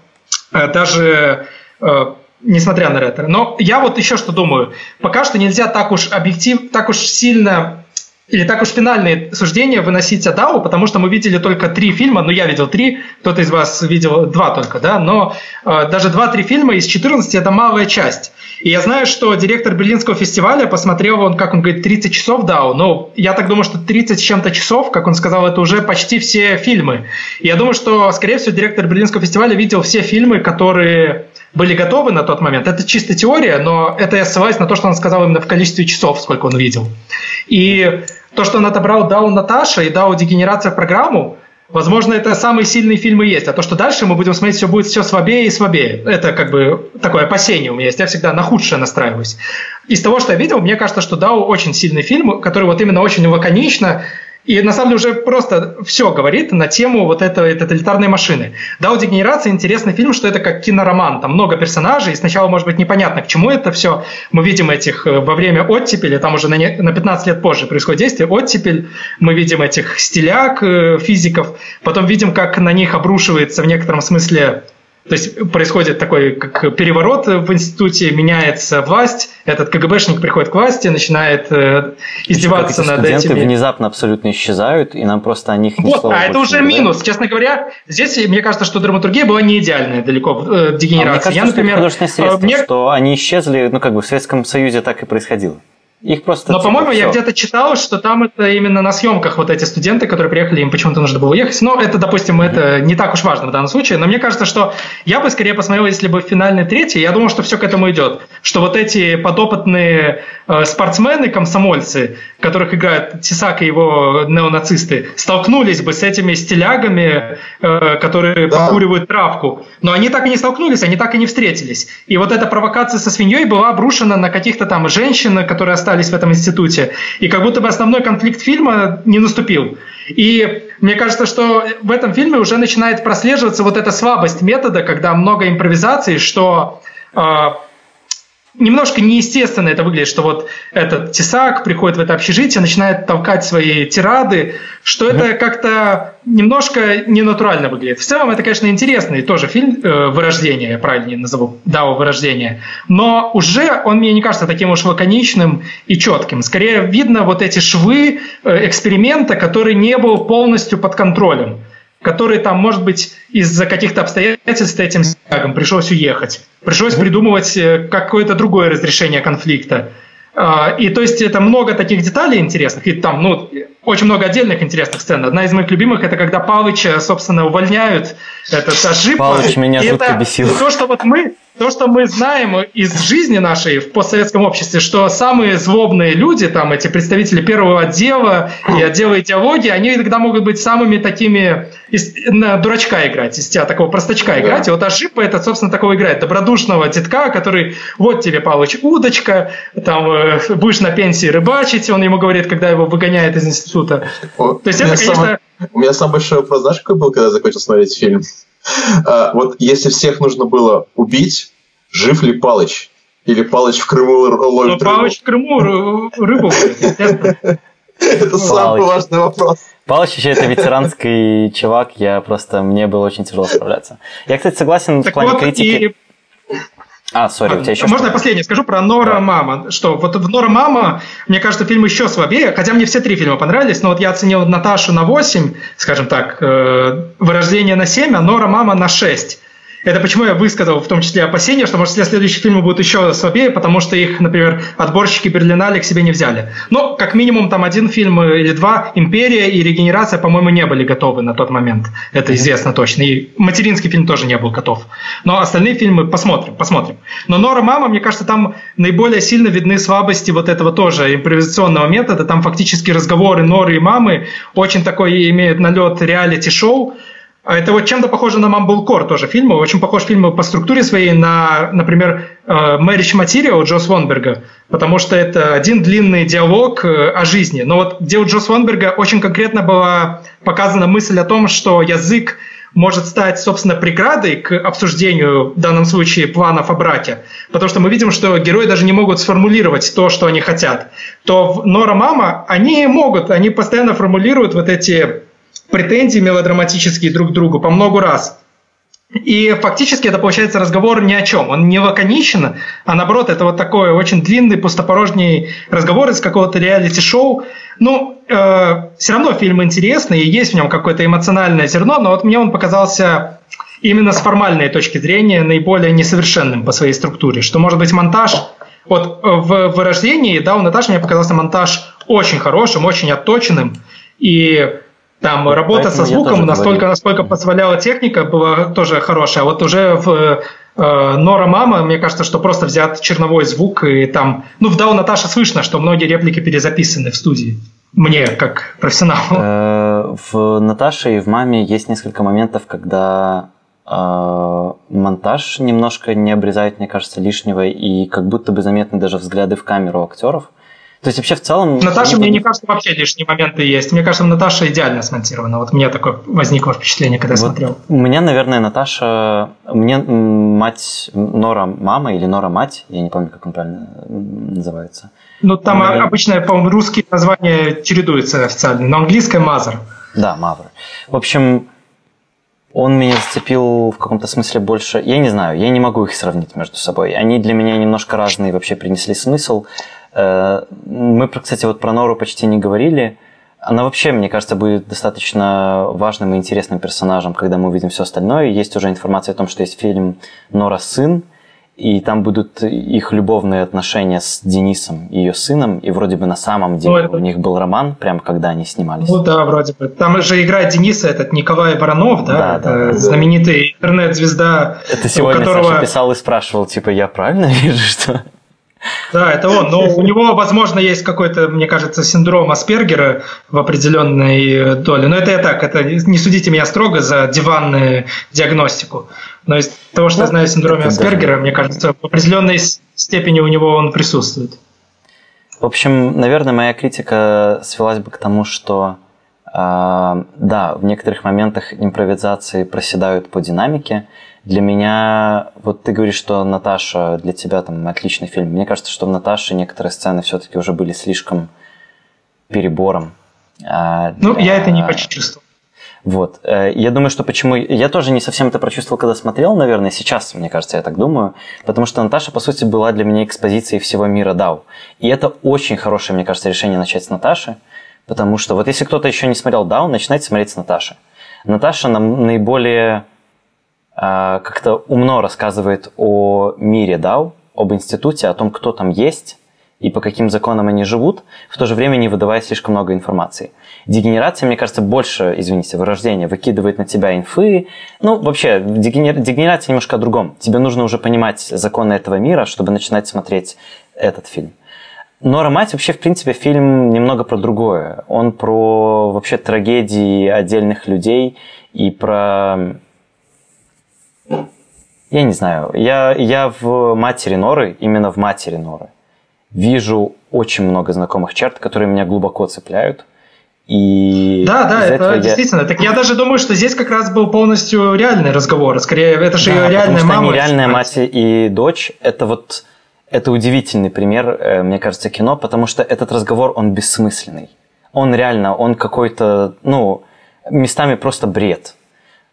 э, даже э, несмотря на ретро. Но я вот еще что думаю. Пока что нельзя так уж объектив, так уж сильно или так уж финальные суждения выносить о Дау, потому что мы видели только три фильма, ну я видел три, кто-то из вас видел два только, да, но э, даже два-три фильма из 14 это малая часть. И я знаю, что директор Берлинского фестиваля посмотрел, он, как он говорит, 30 часов Дау, но я так думаю, что 30 с чем-то часов, как он сказал, это уже почти все фильмы. И я думаю, что, скорее всего, директор Берлинского фестиваля видел все фильмы, которые были готовы на тот момент. Это чисто теория, но это я ссылаюсь на то, что он сказал именно в количестве часов, сколько он видел. И то, что он отобрал Дау Наташа и Дау Дегенерация программу, возможно, это самые сильные фильмы есть. А то, что дальше мы будем смотреть, все будет все слабее и слабее. Это как бы такое опасение у меня есть. Я всегда на худшее настраиваюсь. Из того, что я видел, мне кажется, что Дау очень сильный фильм, который вот именно очень лаконично и на самом деле уже просто все говорит на тему вот этой тоталитарной машины. «Дау дегенерация» интересный фильм, что это как кинороман. Там много персонажей, и сначала может быть непонятно, к чему это все. Мы видим этих э, во время оттепели, там уже на, не, на 15 лет позже происходит действие, оттепель, мы видим этих стиляк, э, физиков, потом видим, как на них обрушивается в некотором смысле то есть происходит такой как переворот в институте, меняется власть, этот КГБшник приходит к власти, начинает э, издеваться над студенты этими... внезапно абсолютно исчезают, и нам просто о них ни вот, А это уже минус. Честно говоря, здесь мне кажется, что драматургия была не идеальная далеко э, дегенерация. А мне кажется, Я, например, что это художественное средство, мне... что они исчезли, ну как бы в Советском Союзе так и происходило. Их просто... Но, типа, по-моему, я где-то читал, что там это именно на съемках вот эти студенты, которые приехали, им почему-то нужно было уехать. Но это, допустим, mm-hmm. это не так уж важно в данном случае. Но мне кажется, что я бы скорее посмотрел, если бы финальный третий, я думал, что все к этому идет. Что вот эти подопытные э, спортсмены, комсомольцы, которых играют Тесак и его неонацисты, столкнулись бы с этими стилягами, э, которые да. покуривают травку. Но они так и не столкнулись, они так и не встретились. И вот эта провокация со свиньей была обрушена на каких-то там женщин, которые остались в этом институте. И как будто бы основной конфликт фильма не наступил. И мне кажется, что в этом фильме уже начинает прослеживаться вот эта слабость метода, когда много импровизаций, что э, немножко неестественно это выглядит, что вот этот тесак приходит в это общежитие, начинает толкать свои тирады, что это как-то немножко ненатурально выглядит. В целом это, конечно, интересный тоже фильм э, «Вырождение», я правильно назову, да, «Вырождение», но уже он мне не кажется таким уж лаконичным и четким. Скорее видно вот эти швы э, эксперимента, который не был полностью под контролем который там, может быть, из-за каких-то обстоятельств этим стягом пришлось уехать. Пришлось придумывать э, какое-то другое разрешение конфликта. А, и то есть это много таких деталей интересных, и там, ну, очень много отдельных интересных сцен. Одна из моих любимых это когда Павыча, собственно, увольняют этот ошибку. Павыч меня жутко бесил. То, что вот мы то, что мы знаем из жизни нашей в постсоветском обществе, что самые злобные люди, там эти представители первого отдела и отдела идеологии, они иногда могут быть самыми такими из, на дурачка играть, из тебя такого простачка да. играть. И вот Ашипа это, собственно, такого играет. Добродушного детка, который вот тебе, Павлович, удочка, там э, будешь на пенсии рыбачить, он ему говорит, когда его выгоняет из института. О, То есть это, конечно... Самый, у меня самый большой вопрос, знаешь, какой был, когда я закончил смотреть фильм? А, вот если всех нужно было убить, жив ли Палыч? Или Палыч в Крыму ловит рыбу? Палыч в Крыму рыбу Это самый важный вопрос. Палыч еще это ветеранский чувак, я просто, мне было очень тяжело справляться. Я, кстати, согласен в плане критики. А, сори, у тебя еще Можно я последнее скажу про Нора да. Мама? Что вот в Нора Мама, мне кажется, фильм еще слабее, хотя мне все три фильма понравились, но вот я оценил Наташу на 8, скажем так, э, Вырождение на 7, а Нора Мама на 6. Это почему я высказал в том числе опасения, что, может, следующие фильмы будут еще слабее, потому что их, например, отборщики Берлинале к себе не взяли. Но, как минимум, там один фильм или два «Империя» и «Регенерация», по-моему, не были готовы на тот момент. Это известно точно. И материнский фильм тоже не был готов. Но остальные фильмы посмотрим, посмотрим. Но «Нора Мама», мне кажется, там наиболее сильно видны слабости вот этого тоже импровизационного метода. Там фактически разговоры Норы и мамы очень такой имеют налет реалити-шоу, это вот чем-то похоже на Mumblecore тоже фильмы. Очень похож фильм по структуре своей на, например, э, Marriage Material Джо Свонберга, потому что это один длинный диалог э, о жизни. Но вот где у Джо Свонберга очень конкретно была показана мысль о том, что язык может стать, собственно, преградой к обсуждению, в данном случае, планов о браке. Потому что мы видим, что герои даже не могут сформулировать то, что они хотят. То в Нора Мама они могут, они постоянно формулируют вот эти претензии мелодраматические друг к другу по много раз. И фактически это получается разговор ни о чем. Он не лаконичен, а наоборот, это вот такой очень длинный, пустопорожний разговор из какого-то реалити-шоу. Ну, э, все равно фильм интересный, и есть в нем какое-то эмоциональное зерно, но вот мне он показался именно с формальной точки зрения наиболее несовершенным по своей структуре. Что может быть монтаж... Вот э, в «Вырождении», да, у Наташи мне показался монтаж очень хорошим, очень отточенным, и там работа Поэтому со звуком настолько, насколько позволяла техника, была тоже хорошая. Вот уже в э, Нора Мама, мне кажется, что просто взят черновой звук, и там, ну, в Дау Наташа слышно, что многие реплики перезаписаны в студии. Мне, как профессионалу. Э, в Наташе и в Маме есть несколько моментов, когда э, монтаж немножко не обрезает, мне кажется, лишнего, и как будто бы заметны даже взгляды в камеру актеров. То есть вообще в целом... Наташа, мне не кажется, вообще лишние моменты есть. Мне кажется, Наташа идеально смонтирована. Вот мне такое возникло впечатление, когда я вот смотрел. У меня, наверное, Наташа... Мне мать Нора мама или Нора мать, я не помню, как он правильно называется. Ну, там Наверное... обычно, по-моему, русские названия чередуются официально, но английское Мазер. Да, Мазер. В общем, он меня зацепил в каком-то смысле больше... Я не знаю, я не могу их сравнить между собой. Они для меня немножко разные вообще принесли смысл. Э, мы, кстати, вот про Нору почти не говорили. Она вообще, мне кажется, будет достаточно важным и интересным персонажем, когда мы увидим все остальное. Есть уже информация о том, что есть фильм «Нора сын», и там будут их любовные отношения с Денисом, ее сыном, и вроде бы на самом деле ну, это... у них был роман, прямо когда они снимались. Ну да, вроде бы. Там же играет Дениса этот Николай Баранов, да? Да, да, да. знаменитый интернет-звезда, Это сегодня которого... Саша писал и спрашивал, типа, я правильно вижу, что... Да, это он. Но у него, возможно, есть какой-то, мне кажется, синдром Аспергера в определенной доле. Но это я так, это не судите меня строго за диванную диагностику. Но из того, что ну, я знаю о синдроме Аспергера, мне кажется, в определенной степени у него он присутствует. В общем, наверное, моя критика свелась бы к тому, что э, да, в некоторых моментах импровизации проседают по динамике, для меня, вот ты говоришь, что Наташа для тебя там отличный фильм. Мне кажется, что в Наташе некоторые сцены все-таки уже были слишком перебором. А для... Ну, я это не почувствовал. Вот. Э, я думаю, что почему... Я тоже не совсем это прочувствовал, когда смотрел, наверное, сейчас, мне кажется, я так думаю. Потому что Наташа, по сути, была для меня экспозицией всего мира Дау. И это очень хорошее, мне кажется, решение начать с Наташи. Потому что вот если кто-то еще не смотрел Дау, начинайте смотреть с Наташи. Наташа нам наиболее а, как-то умно рассказывает о мире DAO, об институте, о том, кто там есть и по каким законам они живут, в то же время не выдавая слишком много информации. Дегенерация, мне кажется, больше, извините, вырождение выкидывает на тебя инфы. Ну, вообще, дегенер... дегенерация немножко о другом. Тебе нужно уже понимать законы этого мира, чтобы начинать смотреть этот фильм. Нора Мать вообще, в принципе, фильм немного про другое. Он про вообще трагедии отдельных людей и про я не знаю. Я, я в матери Норы, именно в матери Норы, вижу очень много знакомых черт, которые меня глубоко цепляют. И да, да, это я... действительно. Так я даже думаю, что здесь как раз был полностью реальный разговор. Скорее, это же да, ее реальная потому что мама. Они реальная мать и дочь. Это вот это удивительный пример, э, мне кажется, кино, потому что этот разговор, он бессмысленный. Он реально, он какой-то, ну, местами просто бред.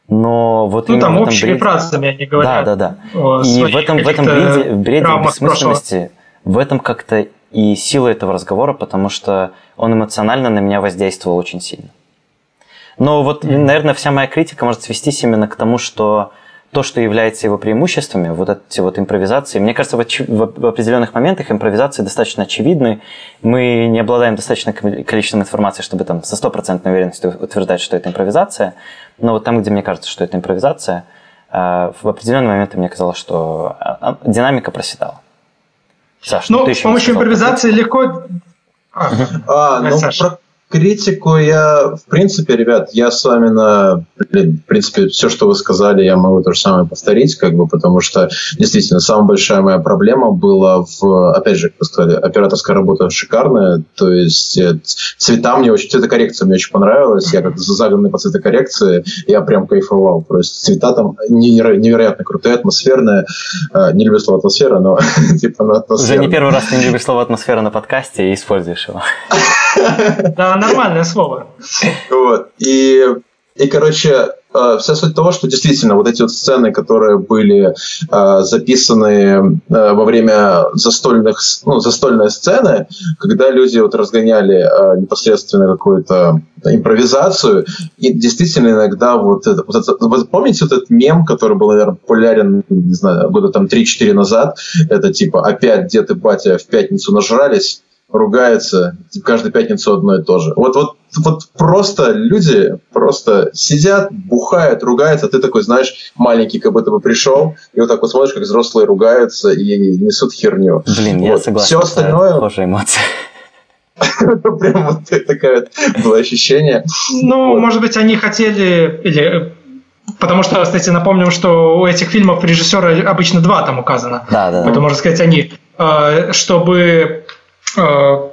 Но вот ну, там общими бреде... фразами они говорят. Да, да, да. И в этом, в этом бреде, бреде бессмысленности, в этом как-то и сила этого разговора, потому что он эмоционально на меня воздействовал очень сильно. Но вот, mm-hmm. наверное, вся моя критика может свестись именно к тому, что то, что является его преимуществами, вот эти вот импровизации, мне кажется, в, оч- в определенных моментах импровизации достаточно очевидны. Мы не обладаем достаточным количеством информации, чтобы там со стопроцентной уверенностью утверждать, что это импровизация. Но вот там, где мне кажется, что это импровизация, э, в определенный момент мне казалось, что а, а, динамика проседала. Саш, ну, ну с помощью импровизации легко... А, а ну, про, критику я, в принципе, ребят, я с вами на, в принципе, все, что вы сказали, я могу то же самое повторить, как бы, потому что, действительно, самая большая моя проблема была в, опять же, как вы сказали, операторская работа шикарная, то есть э, цвета мне очень, цветокоррекция мне очень понравилась, я как загнанный по цветокоррекции, я прям кайфовал, то есть цвета там невероятно крутые, атмосферные, э, не люблю слово атмосфера, но типа на атмосфера. Уже не первый раз ты не любишь слово атмосфера на подкасте и используешь его. Да, нормальное слово. Вот. И, и короче, э, вся суть того, что действительно вот эти вот сцены, которые были э, записаны э, во время застольных, ну, застольной сцены, когда люди вот разгоняли э, непосредственно какую-то импровизацию, и действительно иногда вот это, вот это, вы помните вот этот мем, который был, наверное, популярен, не знаю, года там 3-4 назад, это типа опять дед и батя в пятницу нажрались, ругаются каждую пятницу одно и то же. Вот, вот, вот просто люди просто сидят, бухают, ругаются, а ты такой, знаешь, маленький как будто бы пришел, и вот так вот смотришь, как взрослые ругаются и несут херню. Блин, вот. я согласен. Все остальное... Похожая эмоция. Прям вот такое было ощущение. Ну, может быть, они хотели, или Потому что, кстати, напомним, что у этих фильмов режиссера обычно два там указано. Да, да. Это, можно сказать, они, э, чтобы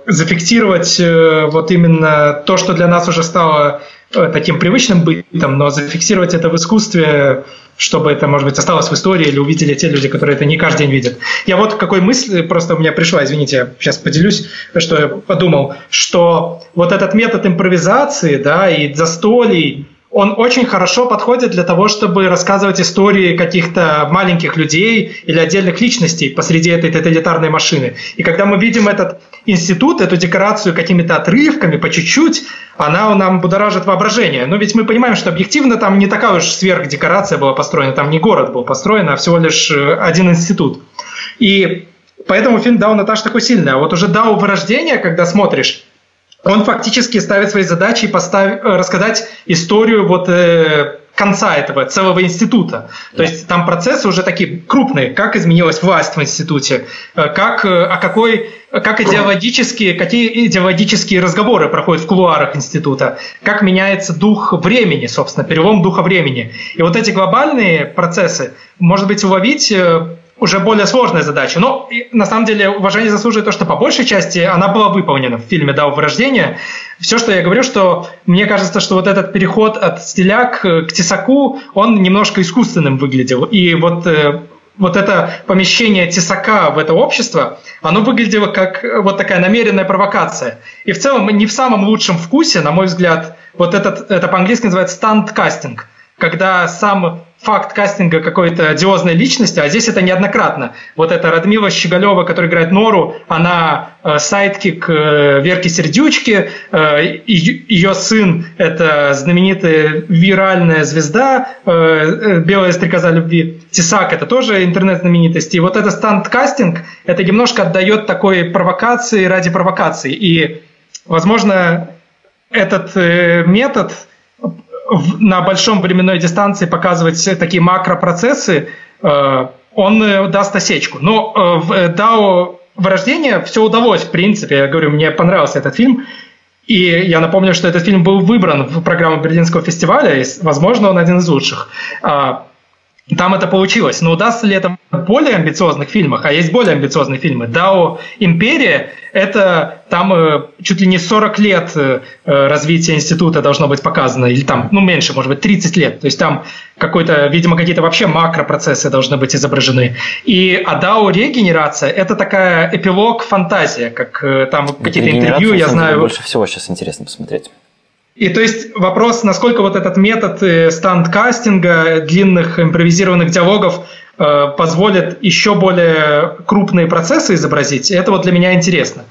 зафиксировать э, вот именно то, что для нас уже стало э, таким привычным бытом, но зафиксировать это в искусстве, чтобы это, может быть, осталось в истории или увидели те люди, которые это не каждый день видят. Я вот какой мысль просто у меня пришла, извините, я сейчас поделюсь, что я подумал, что вот этот метод импровизации, да, и застолий, он очень хорошо подходит для того, чтобы рассказывать истории каких-то маленьких людей или отдельных личностей посреди этой тоталитарной машины. И когда мы видим этот институт, эту декорацию какими-то отрывками, по чуть-чуть, она нам будоражит воображение. Но ведь мы понимаем, что объективно там не такая уж сверхдекорация была построена, там не город был построен, а всего лишь э, один институт. И поэтому фильм «Дау Наташ» такой сильный. А вот уже «Дау вырождение», когда смотришь, он фактически ставит своей задачей поставить, э, рассказать историю вот э, конца этого целого института. То есть там процессы уже такие крупные, как изменилась власть в институте, э, как, а какой, как идеологические, какие идеологические разговоры проходят в кулуарах института, как меняется дух времени, собственно, перелом духа времени. И вот эти глобальные процессы, может быть, уловить уже более сложная задача. Но на самом деле уважение заслуживает то, что по большей части она была выполнена в фильме «Дау вырождение». Все, что я говорю, что мне кажется, что вот этот переход от стиля к, к тесаку, он немножко искусственным выглядел. И вот э, вот это помещение тесака в это общество, оно выглядело как вот такая намеренная провокация. И в целом не в самом лучшем вкусе, на мой взгляд, вот этот, это по-английски называется stunt casting, когда сам факт кастинга какой-то одиозной личности, а здесь это неоднократно. Вот эта Радмила Щеголева, которая играет Нору, она э, sidekick э, Верки Сердючки, э, ее сын – это знаменитая виральная звезда, э, э, белая стрекоза любви. Тесак – это тоже интернет-знаменитость. И вот этот stunt casting, это немножко отдает такой провокации ради провокации. И, возможно, этот э, метод – на большом временной дистанции показывать такие макропроцессы, э, он э, даст осечку. Но э, в DAO вырождение все удалось, в принципе. Я говорю, мне понравился этот фильм. И я напомню, что этот фильм был выбран в программу Берлинского фестиваля, и, возможно, он один из лучших. А, там это получилось. Но удастся ли это в более амбициозных фильмах? А есть более амбициозные фильмы. «Дао Империя» — это там э, чуть ли не 40 лет э, развития института должно быть показано. Или там, ну, меньше, может быть, 30 лет. То есть там какой-то, видимо, какие-то вообще макропроцессы должны быть изображены. И а «Дао Регенерация» — это такая эпилог-фантазия, как э, там какие-то интервью, я знаю. Больше всего сейчас интересно посмотреть. И то есть вопрос, насколько вот этот метод э, стандкастинга, длинных импровизированных диалогов э, позволит еще более крупные процессы изобразить, это вот для меня интересно.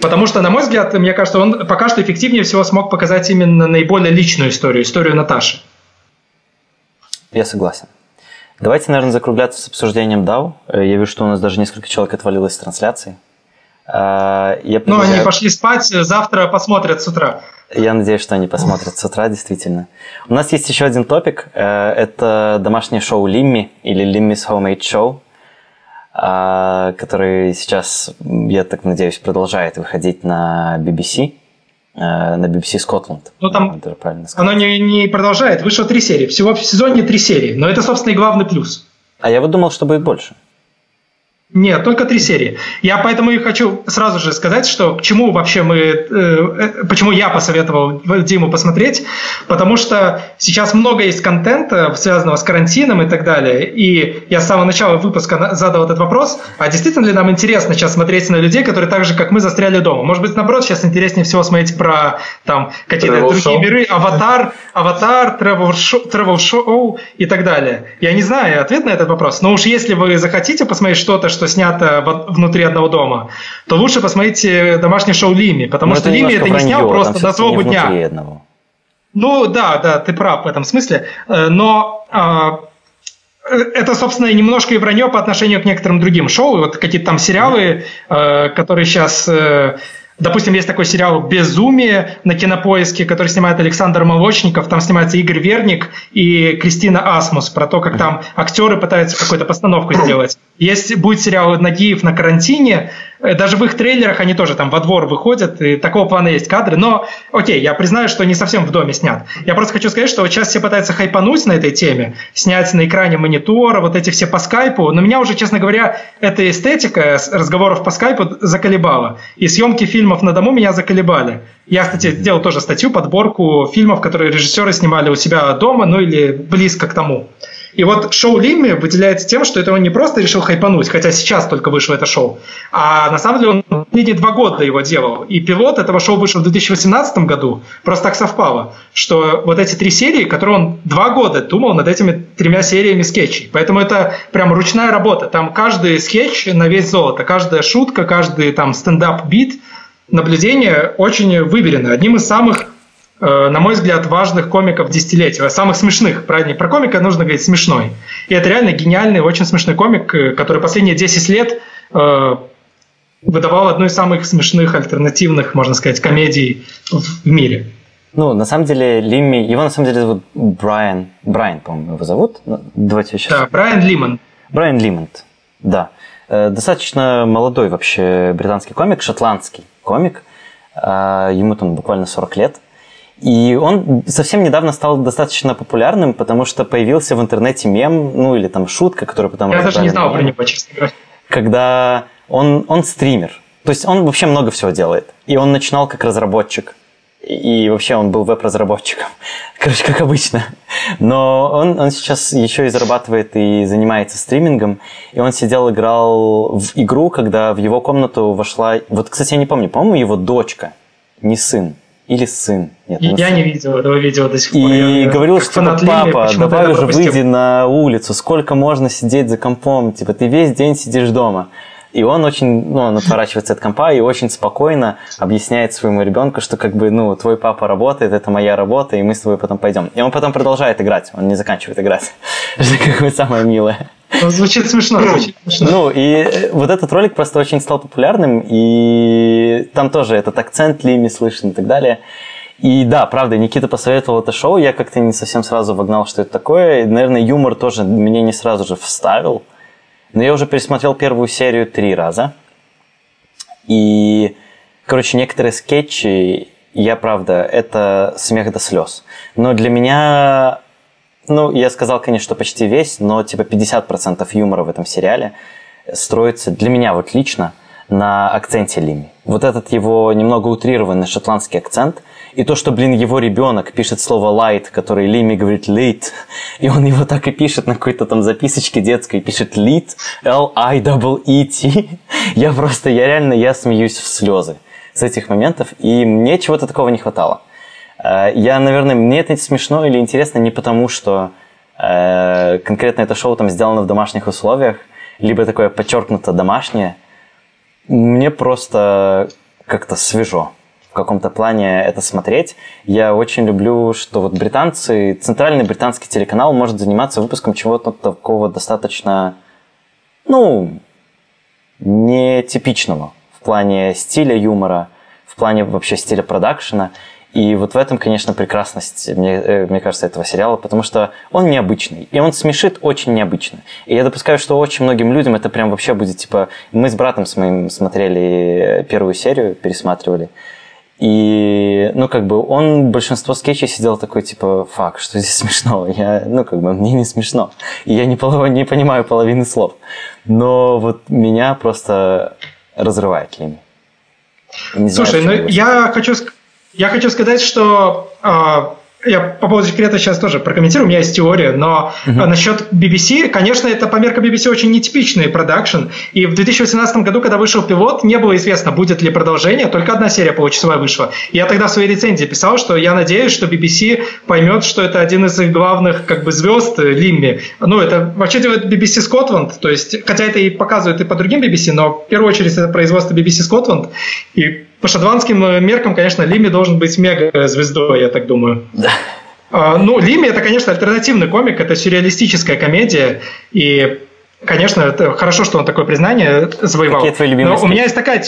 Потому что, на мой взгляд, мне кажется, он пока что эффективнее всего смог показать именно наиболее личную историю, историю Наташи. Я согласен. Давайте, наверное, закругляться с обсуждением DAO. Э, я вижу, что у нас даже несколько человек отвалилось с трансляции. Я предлагаю... Ну, они пошли спать, завтра посмотрят с утра. Я надеюсь, что они посмотрят с утра, действительно. У нас есть еще один топик. Э, это домашнее шоу Лимми или Limmy's Homemade Show, э, который сейчас, я так надеюсь, продолжает выходить на BBC, э, на BBC Scotland. Ну, там оно не, не продолжает. Вышло три серии. Всего в сезоне три серии. Но это, собственно, и главный плюс. А я вот думал, что будет больше. Нет, только три серии. Я поэтому и хочу сразу же сказать, что к чему вообще мы, э, э, почему я посоветовал Диму посмотреть, потому что сейчас много есть контента, связанного с карантином и так далее. И я с самого начала выпуска задал этот вопрос, а действительно ли нам интересно сейчас смотреть на людей, которые так же, как мы, застряли дома? Может быть, наоборот, сейчас интереснее всего смотреть про там какие-то Travel другие show. миры, аватар, аватар, travel show и так далее. Я не знаю ответ на этот вопрос, но уж если вы захотите посмотреть что-то, что что снято внутри одного дома, то лучше посмотрите домашнее шоу Лими, потому Но что Лими это не снял просто на злобу дня. Одного. Ну да, да, ты прав в этом смысле, э, но а, э, это, собственно, немножко и вранье по отношению к некоторым другим шоу. Вот какие-то там сериалы, э, которые сейчас Допустим, есть такой сериал «Безумие» на Кинопоиске, который снимает Александр Молочников. Там снимается Игорь Верник и Кристина Асмус про то, как там актеры пытаются какую-то постановку сделать. Есть будет сериал «Нагиев на карантине», даже в их трейлерах они тоже там во двор выходят, и такого плана есть кадры. Но, окей, я признаю, что не совсем в доме снят. Я просто хочу сказать, что сейчас все пытаются хайпануть на этой теме, снять на экране монитора, вот эти все по скайпу. Но меня уже, честно говоря, эта эстетика разговоров по скайпу заколебала. И съемки фильмов на дому меня заколебали. Я, кстати, сделал тоже статью, подборку фильмов, которые режиссеры снимали у себя дома, ну или близко к тому. И вот шоу Лимми выделяется тем, что это он не просто решил хайпануть, хотя сейчас только вышло это шоу, а на самом деле он последние два года его делал. И пилот этого шоу вышел в 2018 году. Просто так совпало, что вот эти три серии, которые он два года думал над этими тремя сериями скетчей. Поэтому это прям ручная работа. Там каждый скетч на вес золота, каждая шутка, каждый там стендап-бит, наблюдение очень выверено. Одним из самых на мой взгляд, важных комиков десятилетия, самых смешных, правильнее, про комика нужно говорить смешной. И это реально гениальный, очень смешной комик, э, который последние 10 лет э, выдавал одну из самых смешных альтернативных, можно сказать, комедий в мире. Ну, на самом деле, Лимми, его на самом деле зовут Брайан, Брайан, по-моему, его зовут. Ну, давайте сейчас. Да, Брайан Лимон. Брайан Лимонт, да. Достаточно молодой вообще британский комик, шотландский комик. Ему там буквально 40 лет. И он совсем недавно стал достаточно популярным, потому что появился в интернете мем, ну или там шутка, которая потом... Я даже не знал про него, честно говоря. Когда он, он стример. То есть он вообще много всего делает. И он начинал как разработчик. И вообще он был веб-разработчиком. Короче, как обычно. Но он, он сейчас еще и зарабатывает и занимается стримингом. И он сидел, играл в игру, когда в его комнату вошла... Вот, кстати, я не помню, по-моему, его дочка, не сын или сын. Нет, я сын. не видел этого видео до сих пор. И я, говорил, что типа, папа, давай уже выйди на улицу, сколько можно сидеть за компом, типа ты весь день сидишь дома. И он очень, ну, он отворачивается от компа и очень спокойно объясняет своему ребенку, что как бы, ну, твой папа работает, это моя работа, и мы с тобой потом пойдем. И он потом продолжает играть, он не заканчивает играть. Это как бы самое милое. Ну, звучит смешно, звучит смешно. Ну, и э, вот этот ролик просто очень стал популярным, и там тоже этот акцент Лими слышен и так далее. И да, правда, Никита посоветовал это шоу, я как-то не совсем сразу вогнал, что это такое. И, наверное, юмор тоже мне не сразу же вставил. Но я уже пересмотрел первую серию три раза. И, короче, некоторые скетчи, я, правда, это смех до слез. Но для меня ну, я сказал, конечно, что почти весь, но типа 50% юмора в этом сериале строится для меня вот лично на акценте Лими. Вот этот его немного утрированный шотландский акцент, и то, что, блин, его ребенок пишет слово light, который Лими говорит late, и он его так и пишет на какой-то там записочке детской, пишет lit, L-I-E-E-T. Я просто, я реально, я смеюсь в слезы с этих моментов, и мне чего-то такого не хватало. Э, я, наверное, мне это смешно или интересно не потому, что э, конкретно это шоу там сделано в домашних условиях, либо такое подчеркнуто домашнее. Мне просто как-то свежо в каком-то плане это смотреть. Я очень люблю, что вот британцы, центральный британский телеканал может заниматься выпуском чего-то такого достаточно, ну, нетипичного в плане стиля юмора, в плане вообще стиля продакшена. И вот в этом, конечно, прекрасность, мне, э, мне кажется, этого сериала, потому что он необычный, и он смешит очень необычно. И я допускаю, что очень многим людям это прям вообще будет, типа, мы с братом с моим смотрели первую серию, пересматривали, И, ну, как бы, он большинство скетчей сидел такой, типа, фак, что здесь смешно? Я, ну, как бы, мне не смешно. И я не, полов... не понимаю половины слов. Но вот меня просто разрывает Лими. Слушай, ну, я хочу, я хочу сказать, что а, я по поводу секрета сейчас тоже прокомментирую, у меня есть теория, но uh-huh. насчет BBC, конечно, это по меркам BBC очень нетипичный продакшн, и в 2018 году, когда вышел пилот, не было известно, будет ли продолжение, только одна серия получасовая вышла. Я тогда в своей рецензии писал, что я надеюсь, что BBC поймет, что это один из их главных как бы звезд э, Лимми. Ну, это вообще делает BBC Scotland, то есть, хотя это и показывают и по другим BBC, но в первую очередь это производство BBC Scotland, и по шотландским э, меркам, конечно, Лими должен быть мега-звездой, я так думаю. Да. А, ну, Лими это, конечно, альтернативный комик, это сюрреалистическая комедия, и, конечно, это хорошо, что он такое признание завоевал. Какие твои любимые Но у меня есть такая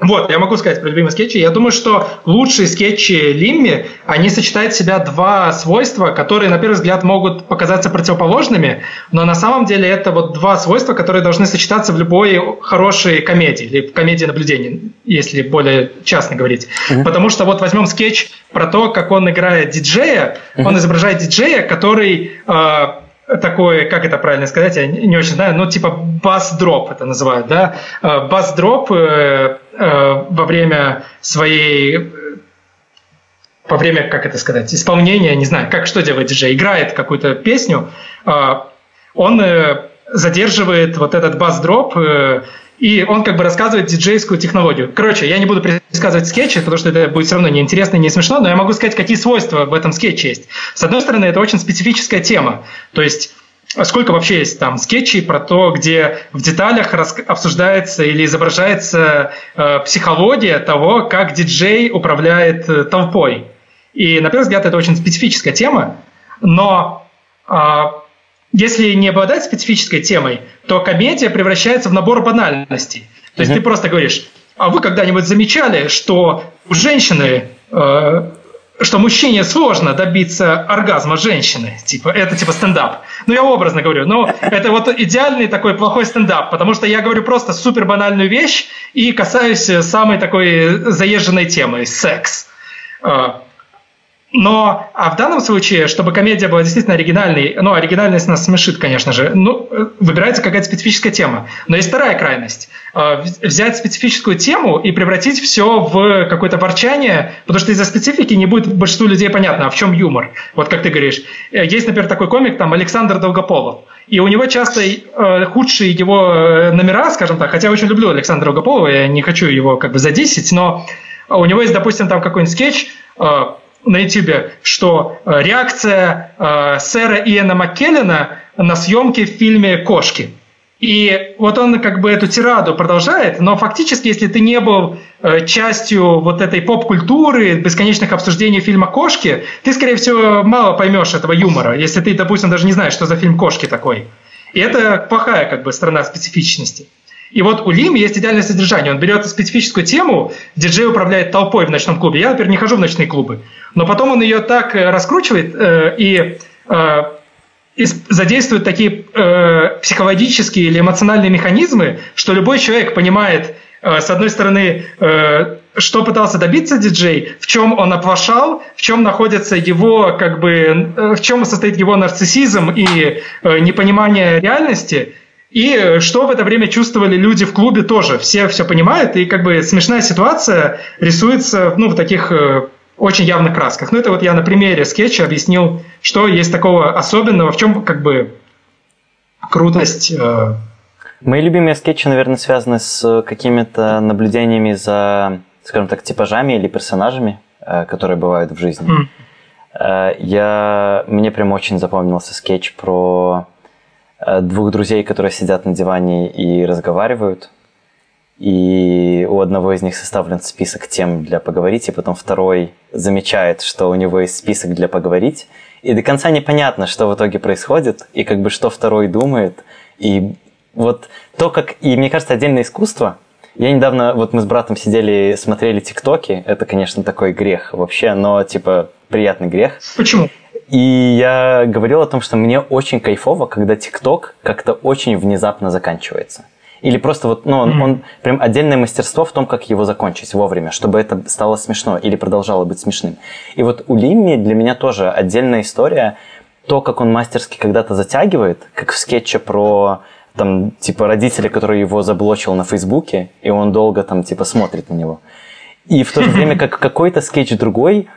вот, я могу сказать про любимые скетчи. Я думаю, что лучшие скетчи Лимми, они сочетают в себя два свойства, которые, на первый взгляд, могут показаться противоположными, но на самом деле это вот два свойства, которые должны сочетаться в любой хорошей комедии, или в комедии наблюдения, если более частно говорить. Mm-hmm. Потому что вот возьмем скетч про то, как он играет диджея, mm-hmm. он изображает диджея, который... Э, такой, как это правильно сказать, я не очень знаю, ну типа бас-дроп это называют, да, э, бас-дроп э, э, во время своей во время, как это сказать, исполнения, не знаю, как что делает диджей, играет какую-то песню, он задерживает вот этот бас-дроп и он как бы рассказывает диджейскую технологию. Короче, я не буду пересказывать скетчи, потому что это будет все равно неинтересно и не смешно, но я могу сказать, какие свойства в этом скетче есть. С одной стороны, это очень специфическая тема. То есть сколько вообще есть там скетчей про то, где в деталях обсуждается или изображается э, психология того, как диджей управляет э, толпой. И на первый взгляд это очень специфическая тема, но э, если не обладать специфической темой, то комедия превращается в набор банальностей. То есть mm-hmm. ты просто говоришь, а вы когда-нибудь замечали, что у женщины, э, что мужчине сложно добиться оргазма женщины? Типа, это типа стендап. Ну, я образно говорю. Но это вот идеальный такой плохой стендап, потому что я говорю просто супер банальную вещь и касаюсь самой такой заезженной темы – секс. Э, но, а в данном случае, чтобы комедия была действительно оригинальной, ну, оригинальность нас смешит, конечно же, ну, э, выбирается какая-то специфическая тема. Но есть вторая крайность. Э, взять специфическую тему и превратить все в какое-то ворчание, потому что из-за специфики не будет большинству людей понятно, а в чем юмор. Вот как ты говоришь. Э, есть, например, такой комик, там, Александр Долгополов. И у него часто э, худшие его номера, скажем так, хотя я очень люблю Александра Долгополова, я не хочу его как бы задисить, но у него есть, допустим, там какой-нибудь скетч, на YouTube, что э, реакция э, сэра Иэна Маккеллена на съемки в фильме «Кошки». И вот он как бы эту тираду продолжает, но фактически, если ты не был э, частью вот этой поп-культуры, бесконечных обсуждений фильма «Кошки», ты, скорее всего, мало поймешь этого юмора, если ты, допустим, даже не знаешь, что за фильм «Кошки» такой. И это плохая как бы сторона специфичности. И вот у Лим есть идеальное содержание. Он берет специфическую тему, диджей управляет толпой в ночном клубе. Я, например, не хожу в ночные клубы. Но потом он ее так э, раскручивает э, и, э, и задействует такие э, психологические или эмоциональные механизмы, что любой человек понимает, э, с одной стороны, э, что пытался добиться диджей, в чем он оплошал, в чем находится его, как бы, э, в чем состоит его нарциссизм и э, непонимание реальности – и что в это время чувствовали люди в клубе тоже. Все все понимают, и как бы смешная ситуация рисуется ну, в таких э, очень явных красках. Ну, это вот я на примере скетча объяснил, что есть такого особенного, в чем как бы крутость. Э... Мои любимые скетчи, наверное, связаны с какими-то наблюдениями за, скажем так, типажами или персонажами, э, которые бывают в жизни. Mm. Я, мне прям очень запомнился скетч про Э, двух друзей, которые сидят на диване и разговаривают. И у одного из них составлен список тем для поговорить, и потом второй замечает, что у него есть список для поговорить. И до конца непонятно, что в итоге происходит, и как бы что второй думает. И вот то, как... И мне кажется, отдельное искусство. Я недавно, вот мы с братом сидели, смотрели ТикТоки. Это, конечно, такой грех вообще, но типа приятный грех. Почему? И я говорил о том, что мне очень кайфово, когда ТикТок как-то очень внезапно заканчивается. Или просто вот, ну, он, mm-hmm. он прям отдельное мастерство в том, как его закончить вовремя, чтобы это стало смешно или продолжало быть смешным. И вот у Лимми для меня тоже отдельная история, то, как он мастерски когда-то затягивает, как в скетче про там, типа, родителя, который его заблочил на Фейсбуке, и он долго там, типа, смотрит на него. И в то же время, как какой-то скетч другой,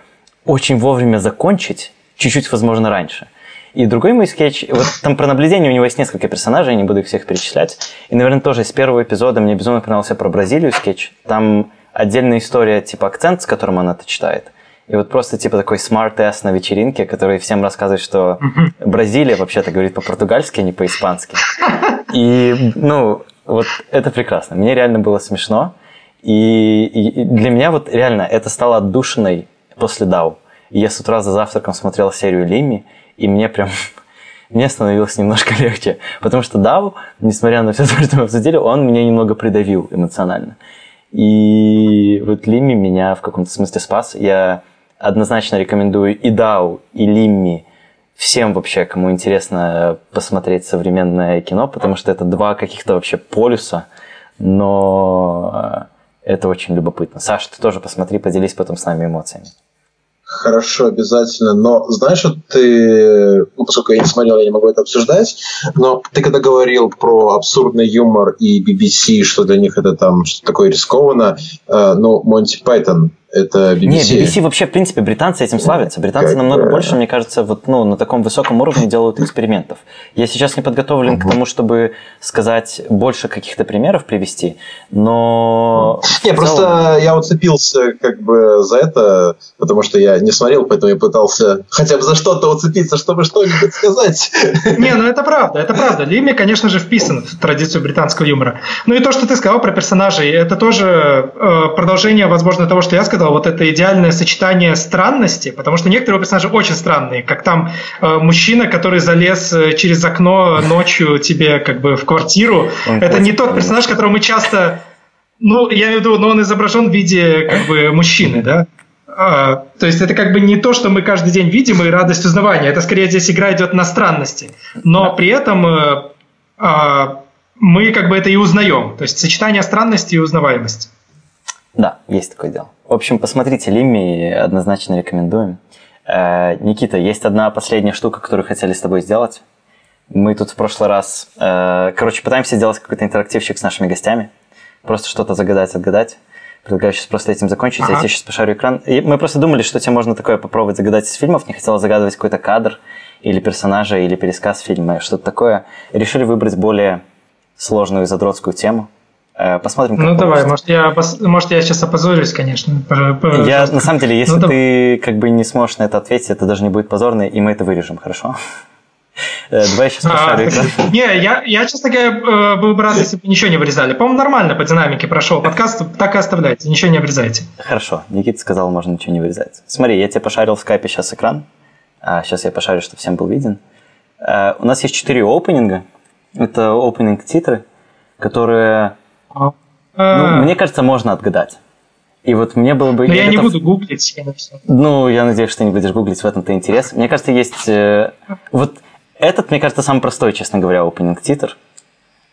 очень вовремя закончить, чуть-чуть, возможно, раньше. И другой мой скетч, вот там про наблюдение у него есть несколько персонажей, не буду их всех перечислять. И, наверное, тоже из первого эпизода мне безумно понравился про Бразилию скетч. Там отдельная история, типа акцент, с которым она это читает. И вот просто типа такой smart-ass на вечеринке, который всем рассказывает, что Бразилия вообще-то говорит по-португальски, а не по-испански. И, ну, вот это прекрасно. Мне реально было смешно. И, и для меня вот реально это стало отдушиной после Дау. Я с утра за завтраком смотрел серию Лими, и мне прям мне становилось немножко легче. Потому что Дау, несмотря на все то, что мы обсудили, он меня немного придавил эмоционально. И вот Лимми меня в каком-то смысле спас. Я однозначно рекомендую и Дау, и Лимми всем вообще, кому интересно посмотреть современное кино, потому что это два каких-то вообще полюса, но э, это очень любопытно. Саша, ты тоже посмотри, поделись потом с нами эмоциями. Хорошо, обязательно. Но знаешь, вот ты, ну, поскольку я не смотрел, я не могу это обсуждать, но ты когда говорил про абсурдный юмор и BBC, что для них это там что такое рискованно, э, ну, Монти Пайтон это BBC. Не, BBC вообще, в принципе, британцы этим славятся. Британцы как намного больше, мне кажется, вот, ну, на таком высоком уровне делают экспериментов. Я сейчас не подготовлен к тому, чтобы сказать больше каких-то примеров привести, но... Не, целом... просто я уцепился как бы за это, потому что я не смотрел, поэтому я пытался хотя бы за что-то уцепиться, чтобы что-нибудь сказать. Не, ну это правда, это правда. Лими, конечно же, вписан в традицию британского юмора. Ну и то, что ты сказал про персонажей, это тоже э, продолжение, возможно, того, что я сказал, вот это идеальное сочетание странности, потому что некоторые персонажи очень странные, как там э, мужчина, который залез э, через окно ночью тебе как бы в квартиру. Он это не тот персонаж, которого мы часто, ну, я имею в виду, но он изображен в виде как бы мужчины, да? А, то есть это как бы не то, что мы каждый день видим и радость узнавания. Это скорее здесь игра идет на странности. Но при этом э, э, мы как бы это и узнаем. То есть сочетание странности и узнаваемости. Да, есть такое дело. В общем, посмотрите Лимми, однозначно рекомендуем. Э, Никита, есть одна последняя штука, которую хотели с тобой сделать. Мы тут в прошлый раз, э, короче, пытаемся сделать какой-то интерактивчик с нашими гостями. Просто что-то загадать, отгадать. Предлагаю сейчас просто этим закончить. Ага. Я тебе сейчас пошарю экран. И мы просто думали, что тебе можно такое попробовать загадать из фильмов. Не хотела загадывать какой-то кадр или персонажа, или пересказ фильма, что-то такое. И решили выбрать более сложную задротскую тему – посмотрим, как Ну, давай, может я, может, я сейчас опозорюсь, конечно. Я, на самом деле, если ну, ты как бы не сможешь на это ответить, это даже не будет позорно, и мы это вырежем, хорошо? Э, давай сейчас пошарю а, Не, я, я, честно говоря, э, был бы рад, если бы ничего не вырезали. По-моему, нормально по динамике прошел подкаст, так и оставляйте, ничего не обрезайте. Хорошо, Никита сказал, можно ничего не вырезать. Смотри, я тебе пошарил в скайпе сейчас экран. А сейчас я пошарю, чтобы всем был виден. У нас есть четыре опенинга. Это опенинг титры, которые ну, а. мне кажется, можно отгадать. И вот мне было бы... Но я, я не готов... буду гуглить. Я ну, я надеюсь, что ты не будешь гуглить, в этом-то интерес. Мне кажется, есть... Э, вот этот, мне кажется, самый простой, честно говоря, opening титр,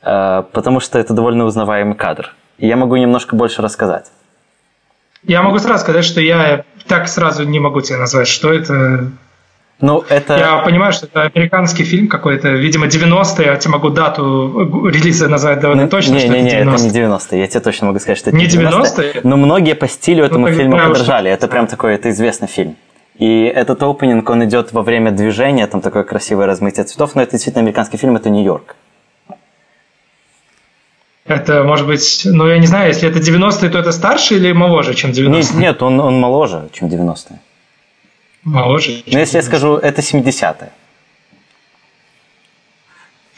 э, потому что это довольно узнаваемый кадр. И я могу немножко больше рассказать. Я могу сразу сказать, что я так сразу не могу тебе назвать, что это ну, это... Я понимаю, что это американский фильм какой-то, видимо, 90-е, я тебе могу дату релиза назвать довольно ну, точно, не, что не, это 90-е. Не, это не 90-е, я тебе точно могу сказать, что это не 90-е. 90-е? Но многие по стилю этому ну, фильму подражали, это прям такой, это известный фильм. И этот опенинг, он идет во время движения, там такое красивое размытие цветов, но это действительно американский фильм, это Нью-Йорк. Это, может быть, ну, я не знаю, если это 90-е, то это старше или моложе, чем 90-е? Нет, нет он, он моложе, чем 90-е. Моложе. Ну, если я скажу, это 70-е.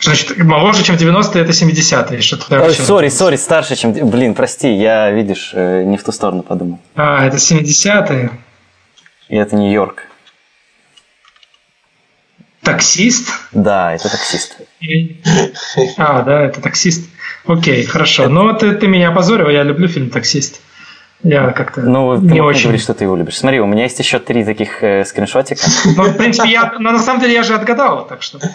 Значит, моложе, чем 90-е, это 70-е. Что-то Ой, сори, сори, старше, чем... Блин, прости, я, видишь, э, не в ту сторону подумал. А, это 70-е. И это Нью-Йорк. Таксист? Да, это таксист. А, да, это таксист. Окей, хорошо. Ну, ты, ты меня опозорил, я люблю фильм «Таксист». Я как-то ну, ты не очень. говорить, что ты его любишь. Смотри, у меня есть еще три таких э, скриншотика. Ну, в принципе, я, но на самом деле я же отгадал, так что.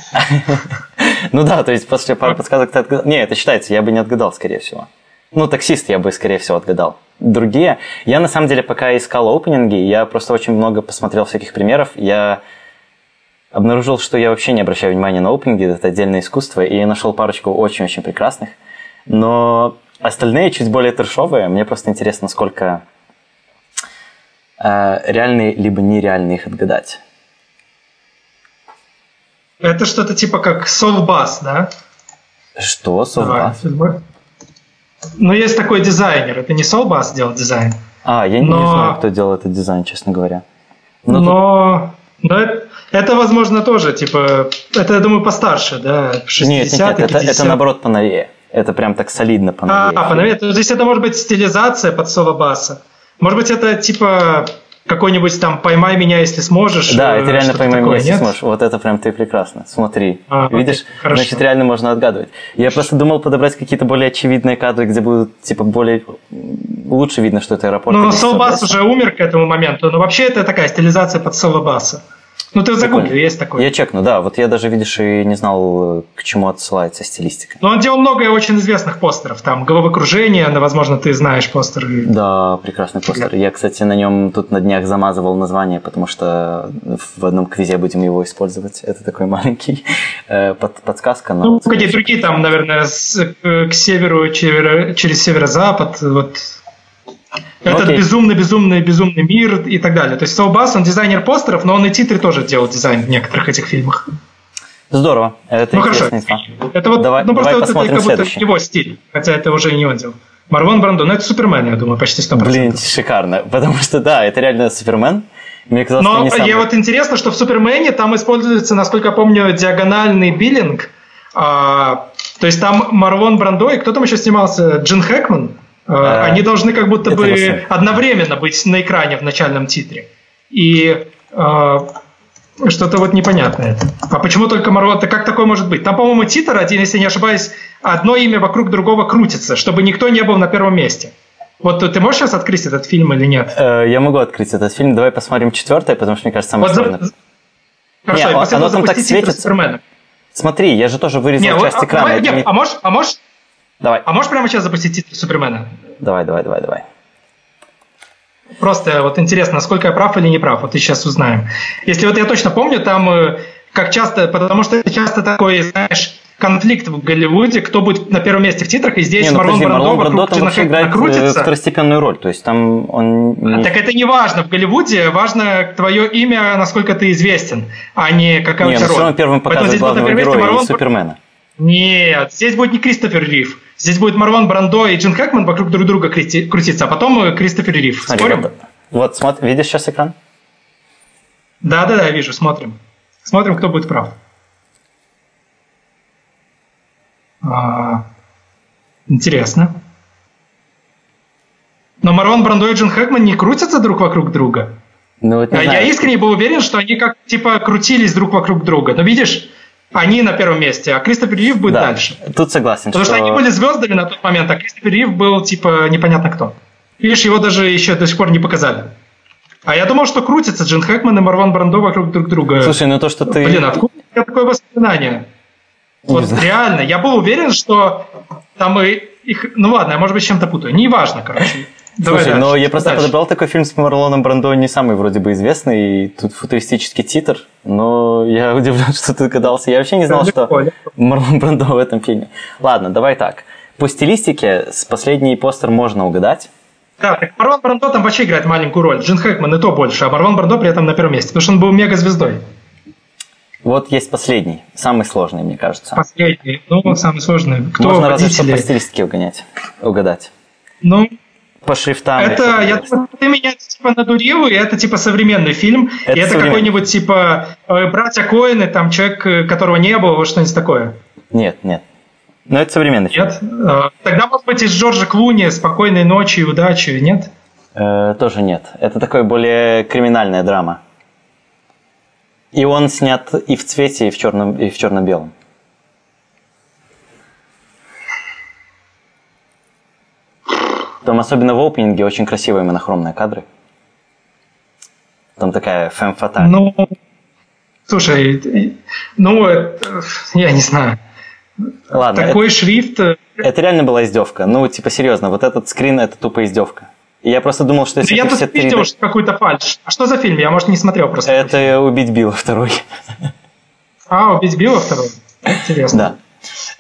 Ну да, то есть после пары подсказок ты отгадал. Не, это считается, я бы не отгадал, скорее всего. Ну, таксист я бы, скорее всего, отгадал. Другие. Я, на самом деле, пока искал опенинги, я просто очень много посмотрел всяких примеров. Я обнаружил, что я вообще не обращаю внимания на опенинги, это отдельное искусство, и я нашел парочку очень-очень прекрасных. Но остальные чуть более трешовые. Мне просто интересно, насколько э, реальные либо нереальные их отгадать. Это что-то типа как Совбас, да? Что? Совбас? Ну, есть такой дизайнер. Это не Совбас делал дизайн. А, я но... не знаю, кто делал этот дизайн, честно говоря. Но, но, тут... но это, это, возможно, тоже, типа, это, я думаю, постарше, да, 60 Нет, нет, нет это, это, наоборот, поновее. Это прям так солидно поновее. А, поновее. То есть это может быть стилизация под соло баса. Может быть, это типа какой-нибудь там «Поймай меня, если сможешь». Да, это реально «Поймай такое, меня, если нет? сможешь». Вот это прям ты прекрасно. Смотри. А, Видишь, окей, значит, реально можно отгадывать. Я просто думал подобрать какие-то более очевидные кадры, где будут, типа, более... Лучше видно, что это аэропорт. Ну, Солбас уже умер к этому моменту, но вообще это такая стилизация под Солбаса. Ну, ты загугли, есть такой. Я чекну, да. Вот я даже, видишь, и не знал, к чему отсылается стилистика. Ну, он делал много очень известных постеров. Там «Головокружение», ну, возможно, ты знаешь постеры. Да, прекрасный постер. Я, кстати, на нем тут на днях замазывал название, потому что в одном квизе будем его использовать. Это такой маленький э, под, подсказка. Но ну, какие другие там, наверное, с, к северу, через северо-запад, вот этот безумный, безумный, безумный мир и так далее. То есть Саубас, он дизайнер постеров, но он и титры тоже делал дизайн в некоторых этих фильмах. Здорово. Это ну хорошо. Это вот, давай, ну просто давай вот это как будто его стиль, хотя это уже не он делал. Марвон Брандо, ну это Супермен, я думаю, почти 100%. Блин, шикарно, потому что да, это реально Супермен. Мне казалось, Но не самый... вот интересно, что в Супермене там используется, насколько я помню, диагональный биллинг. А, то есть там Марвон Брандо и кто там еще снимался? Джин Хэкман. А, они должны как будто бы одновременно быть на экране в начальном титре. И а, что-то вот непонятное. А почему только Марвота? Как такое может быть? Там, по-моему, титр один, если не ошибаюсь, одно имя вокруг другого крутится, чтобы никто не был на первом месте. Вот ты можешь сейчас открыть этот фильм или нет? Э, я могу открыть этот фильм. Давай посмотрим четвертое, потому что, мне кажется, самое вот сложное. За... Хорошо, не, оно там так светится. Смотри, я же тоже вырезал не, часть а, экрана. А, не, а можешь, а можешь Давай. А можешь прямо сейчас запустить титр Супермена? Давай, давай, давай, давай. Просто вот интересно, насколько я прав или не прав. Вот и сейчас узнаем. Если вот я точно помню, там э, как часто, потому что это часто такой, знаешь, конфликт в Голливуде, кто будет на первом месте в титрах, и здесь не, ну, Марлон Брандо, Марлон Брандо там вообще играет крутится. второстепенную роль, то есть там он... Не... Так это не важно в Голливуде, важно твое имя, насколько ты известен, а не какая не, у тебя роль. первым показывает главного героя Марлон... Супермена. Нет, здесь будет не Кристофер Рив. Здесь будет Марван Брандо и Джин Хэкман вокруг друг друга крутиться, а потом э, Кристофер Рив. Смотри, Спорим? Вот, вот смотри, видишь сейчас экран? Да, да, да, вижу, смотрим. Смотрим, кто будет прав. А, интересно. Но Марван Брандо и Джин Хэкман не крутятся друг вокруг друга. Ну, вот Я искренне был уверен, что они как типа крутились друг вокруг друга. Но видишь, они на первом месте, а Кристофер Рив будет да, дальше. Тут согласен. Потому что... что они были звездами на тот момент, а Кристофер Рив был типа непонятно кто. Видишь, его даже еще до сих пор не показали. А я думал, что крутится Джин Хэкман и Марван Брандо вокруг друг друга. Слушай, ну то, что ты... Блин, откуда у меня такое воспоминание? Вот реально, я был уверен, что там и их... Ну ладно, я может быть чем-то путаю. Неважно, короче. Давай Слушай, дальше. но я просто дальше. подобрал такой фильм с Марлоном Брандо, не самый вроде бы известный, и тут футуристический титр, но я удивлен, что ты догадался. Я вообще не знал, что. Марлон Брандо в этом фильме. Ладно, давай так. По стилистике с последний постер можно угадать. Да, так Марлон Брандо там вообще играет маленькую роль. Джин Хэкман и то больше, а Марлон Брандо при этом на первом месте, потому что он был мега-звездой. Вот есть последний, самый сложный, мне кажется. Последний, ну, самый сложный. Кто Можно разве что по стилистике угонять, угадать. Ну, по шрифтам. Это, я думаю, ты меня типа надурил, и это типа современный фильм. Это и это какой-нибудь типа э, «Братья Коины», там человек, э, которого не было, что-нибудь такое. Нет, нет. Но это современный фильм. Нет? Э, тогда, может быть, из Джорджа Клуни «Спокойной ночи и удачи», нет? Э, тоже нет. Это такой более криминальная драма. И он снят и в цвете, и в черном, и в черно-белом. Там особенно в опенинге очень красивые монохромные кадры. Там такая фэм-фаталь. Ну, слушай, ну, я не знаю. Ладно, Такой шрифт. э, Это реально была издевка. Ну, типа, серьезно, вот этот скрин это тупо издевка. И я просто думал, что если Я это тут все видел 3D... что какую-то фальш. А что за фильм? Я, может, не смотрел просто. Это убить Билла второй. А, убить Билла второй? Интересно. Да.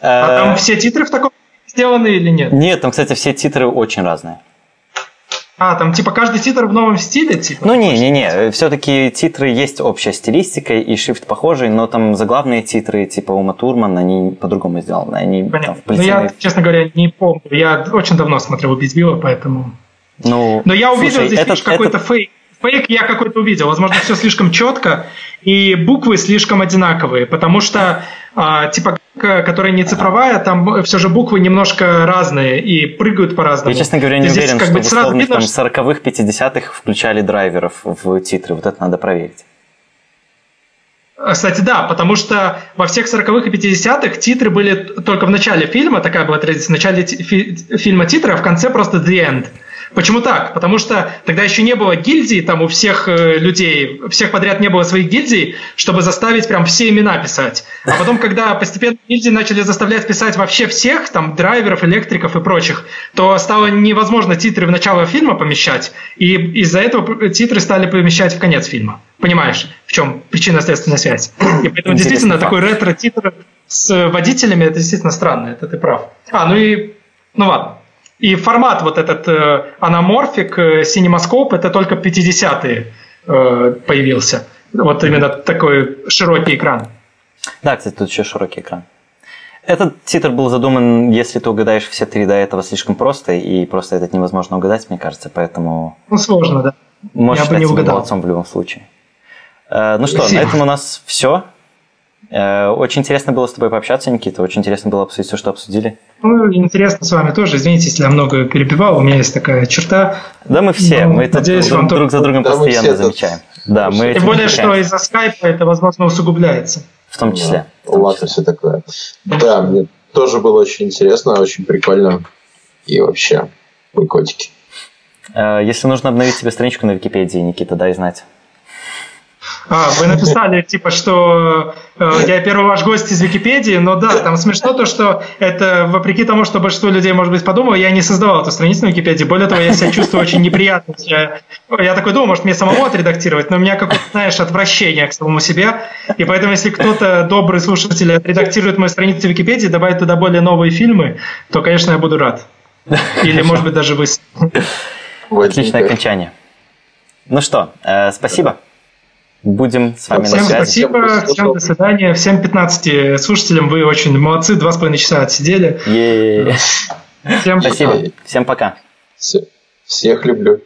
А Э, там все титры в таком сделаны или нет? Нет, там, кстати, все титры очень разные. А, там типа каждый титр в новом стиле, типа? Ну, не-не-не, все-таки титры есть общая стилистика, и шрифт похожий, но там заглавные титры, типа Ума Турман, они по-другому сделаны. Они там, Понятно. Ну, я, честно говоря, не помню. Я очень давно смотрел «Убить Билла», поэтому... Ну, Но я увидел слушай, здесь этот- какой-то этот- фейк. Фейк я какой-то увидел. Возможно, все слишком четко, и буквы слишком одинаковые, потому что а, типа которая не цифровая, там все же буквы немножко разные и прыгают по-разному. Я, честно говоря, не Здесь уверен, как что в условных видно, там что- 40-х, 50-х включали драйверов в титры. Вот это надо проверить. А, Кстати, да, потому что во всех 40-х и 50-х титры были только в начале фильма, такая была традиция, в начале фи- фильма титры, а в конце просто the end. Почему так? Потому что тогда еще не было гильдий, там у всех э, людей, всех подряд не было своих гильдий, чтобы заставить прям все имена писать. А потом, когда постепенно гильдии начали заставлять писать вообще всех, там, драйверов, электриков и прочих, то стало невозможно титры в начало фильма помещать, и из-за этого титры стали помещать в конец фильма. Понимаешь, в чем причинно-следственная связь? И поэтому Интересный действительно факт. такой ретро-титр с водителями, это действительно странно, это ты прав. А, ну и, ну ладно. И формат вот этот э, анаморфик, э, это только 50-е э, появился. Вот именно такой широкий экран. Да, кстати, тут еще широкий экран. Этот титр был задуман, если ты угадаешь все три до этого слишком просто, и просто этот невозможно угадать, мне кажется, поэтому Ну, сложно, да. можешь Я бы не угадал. молодцом в любом случае. Э, Ну что, Спасибо. на этом у нас все. Очень интересно было с тобой пообщаться, Никита. Очень интересно было обсудить все, что обсудили. Ну, интересно с вами тоже. Извините, если я много перебивал. У меня есть такая черта. Да, мы все. Ну, мы тут надеюсь, друг, вам друг за другом Да, постоянно все тут- замечаем. Да, мы Тем более, что отличаемся. из-за скайпа это, возможно, усугубляется. В том числе. в том Лад и числе. все такое. Да, мне тоже было очень интересно, очень прикольно. И вообще, вы котики. Э, Если нужно обновить себе страничку на Википедии, Никита, дай знать. А, вы написали, типа, что э, я первый ваш гость из Википедии, но да, там смешно то, что это, вопреки тому, что большинство людей, может быть, подумало, я не создавал эту страницу на Википедии. Более того, я себя чувствую очень неприятно. Я, я такой думал, может, мне самому отредактировать, но у меня какое-то, знаешь, отвращение к самому себе. И поэтому, если кто-то, добрый слушатель, отредактирует мою страницу в Википедии, добавит туда более новые фильмы, то, конечно, я буду рад. Или, может быть, даже вы. Отличное окончание. Ну что, э, спасибо. Будем с вами Всем на связи. спасибо, всем до свидания. Всем 15 слушателям вы очень молодцы, два с половиной часа отсидели. Е-е-е. Всем Спасибо. Всем пока. Все- Всех люблю.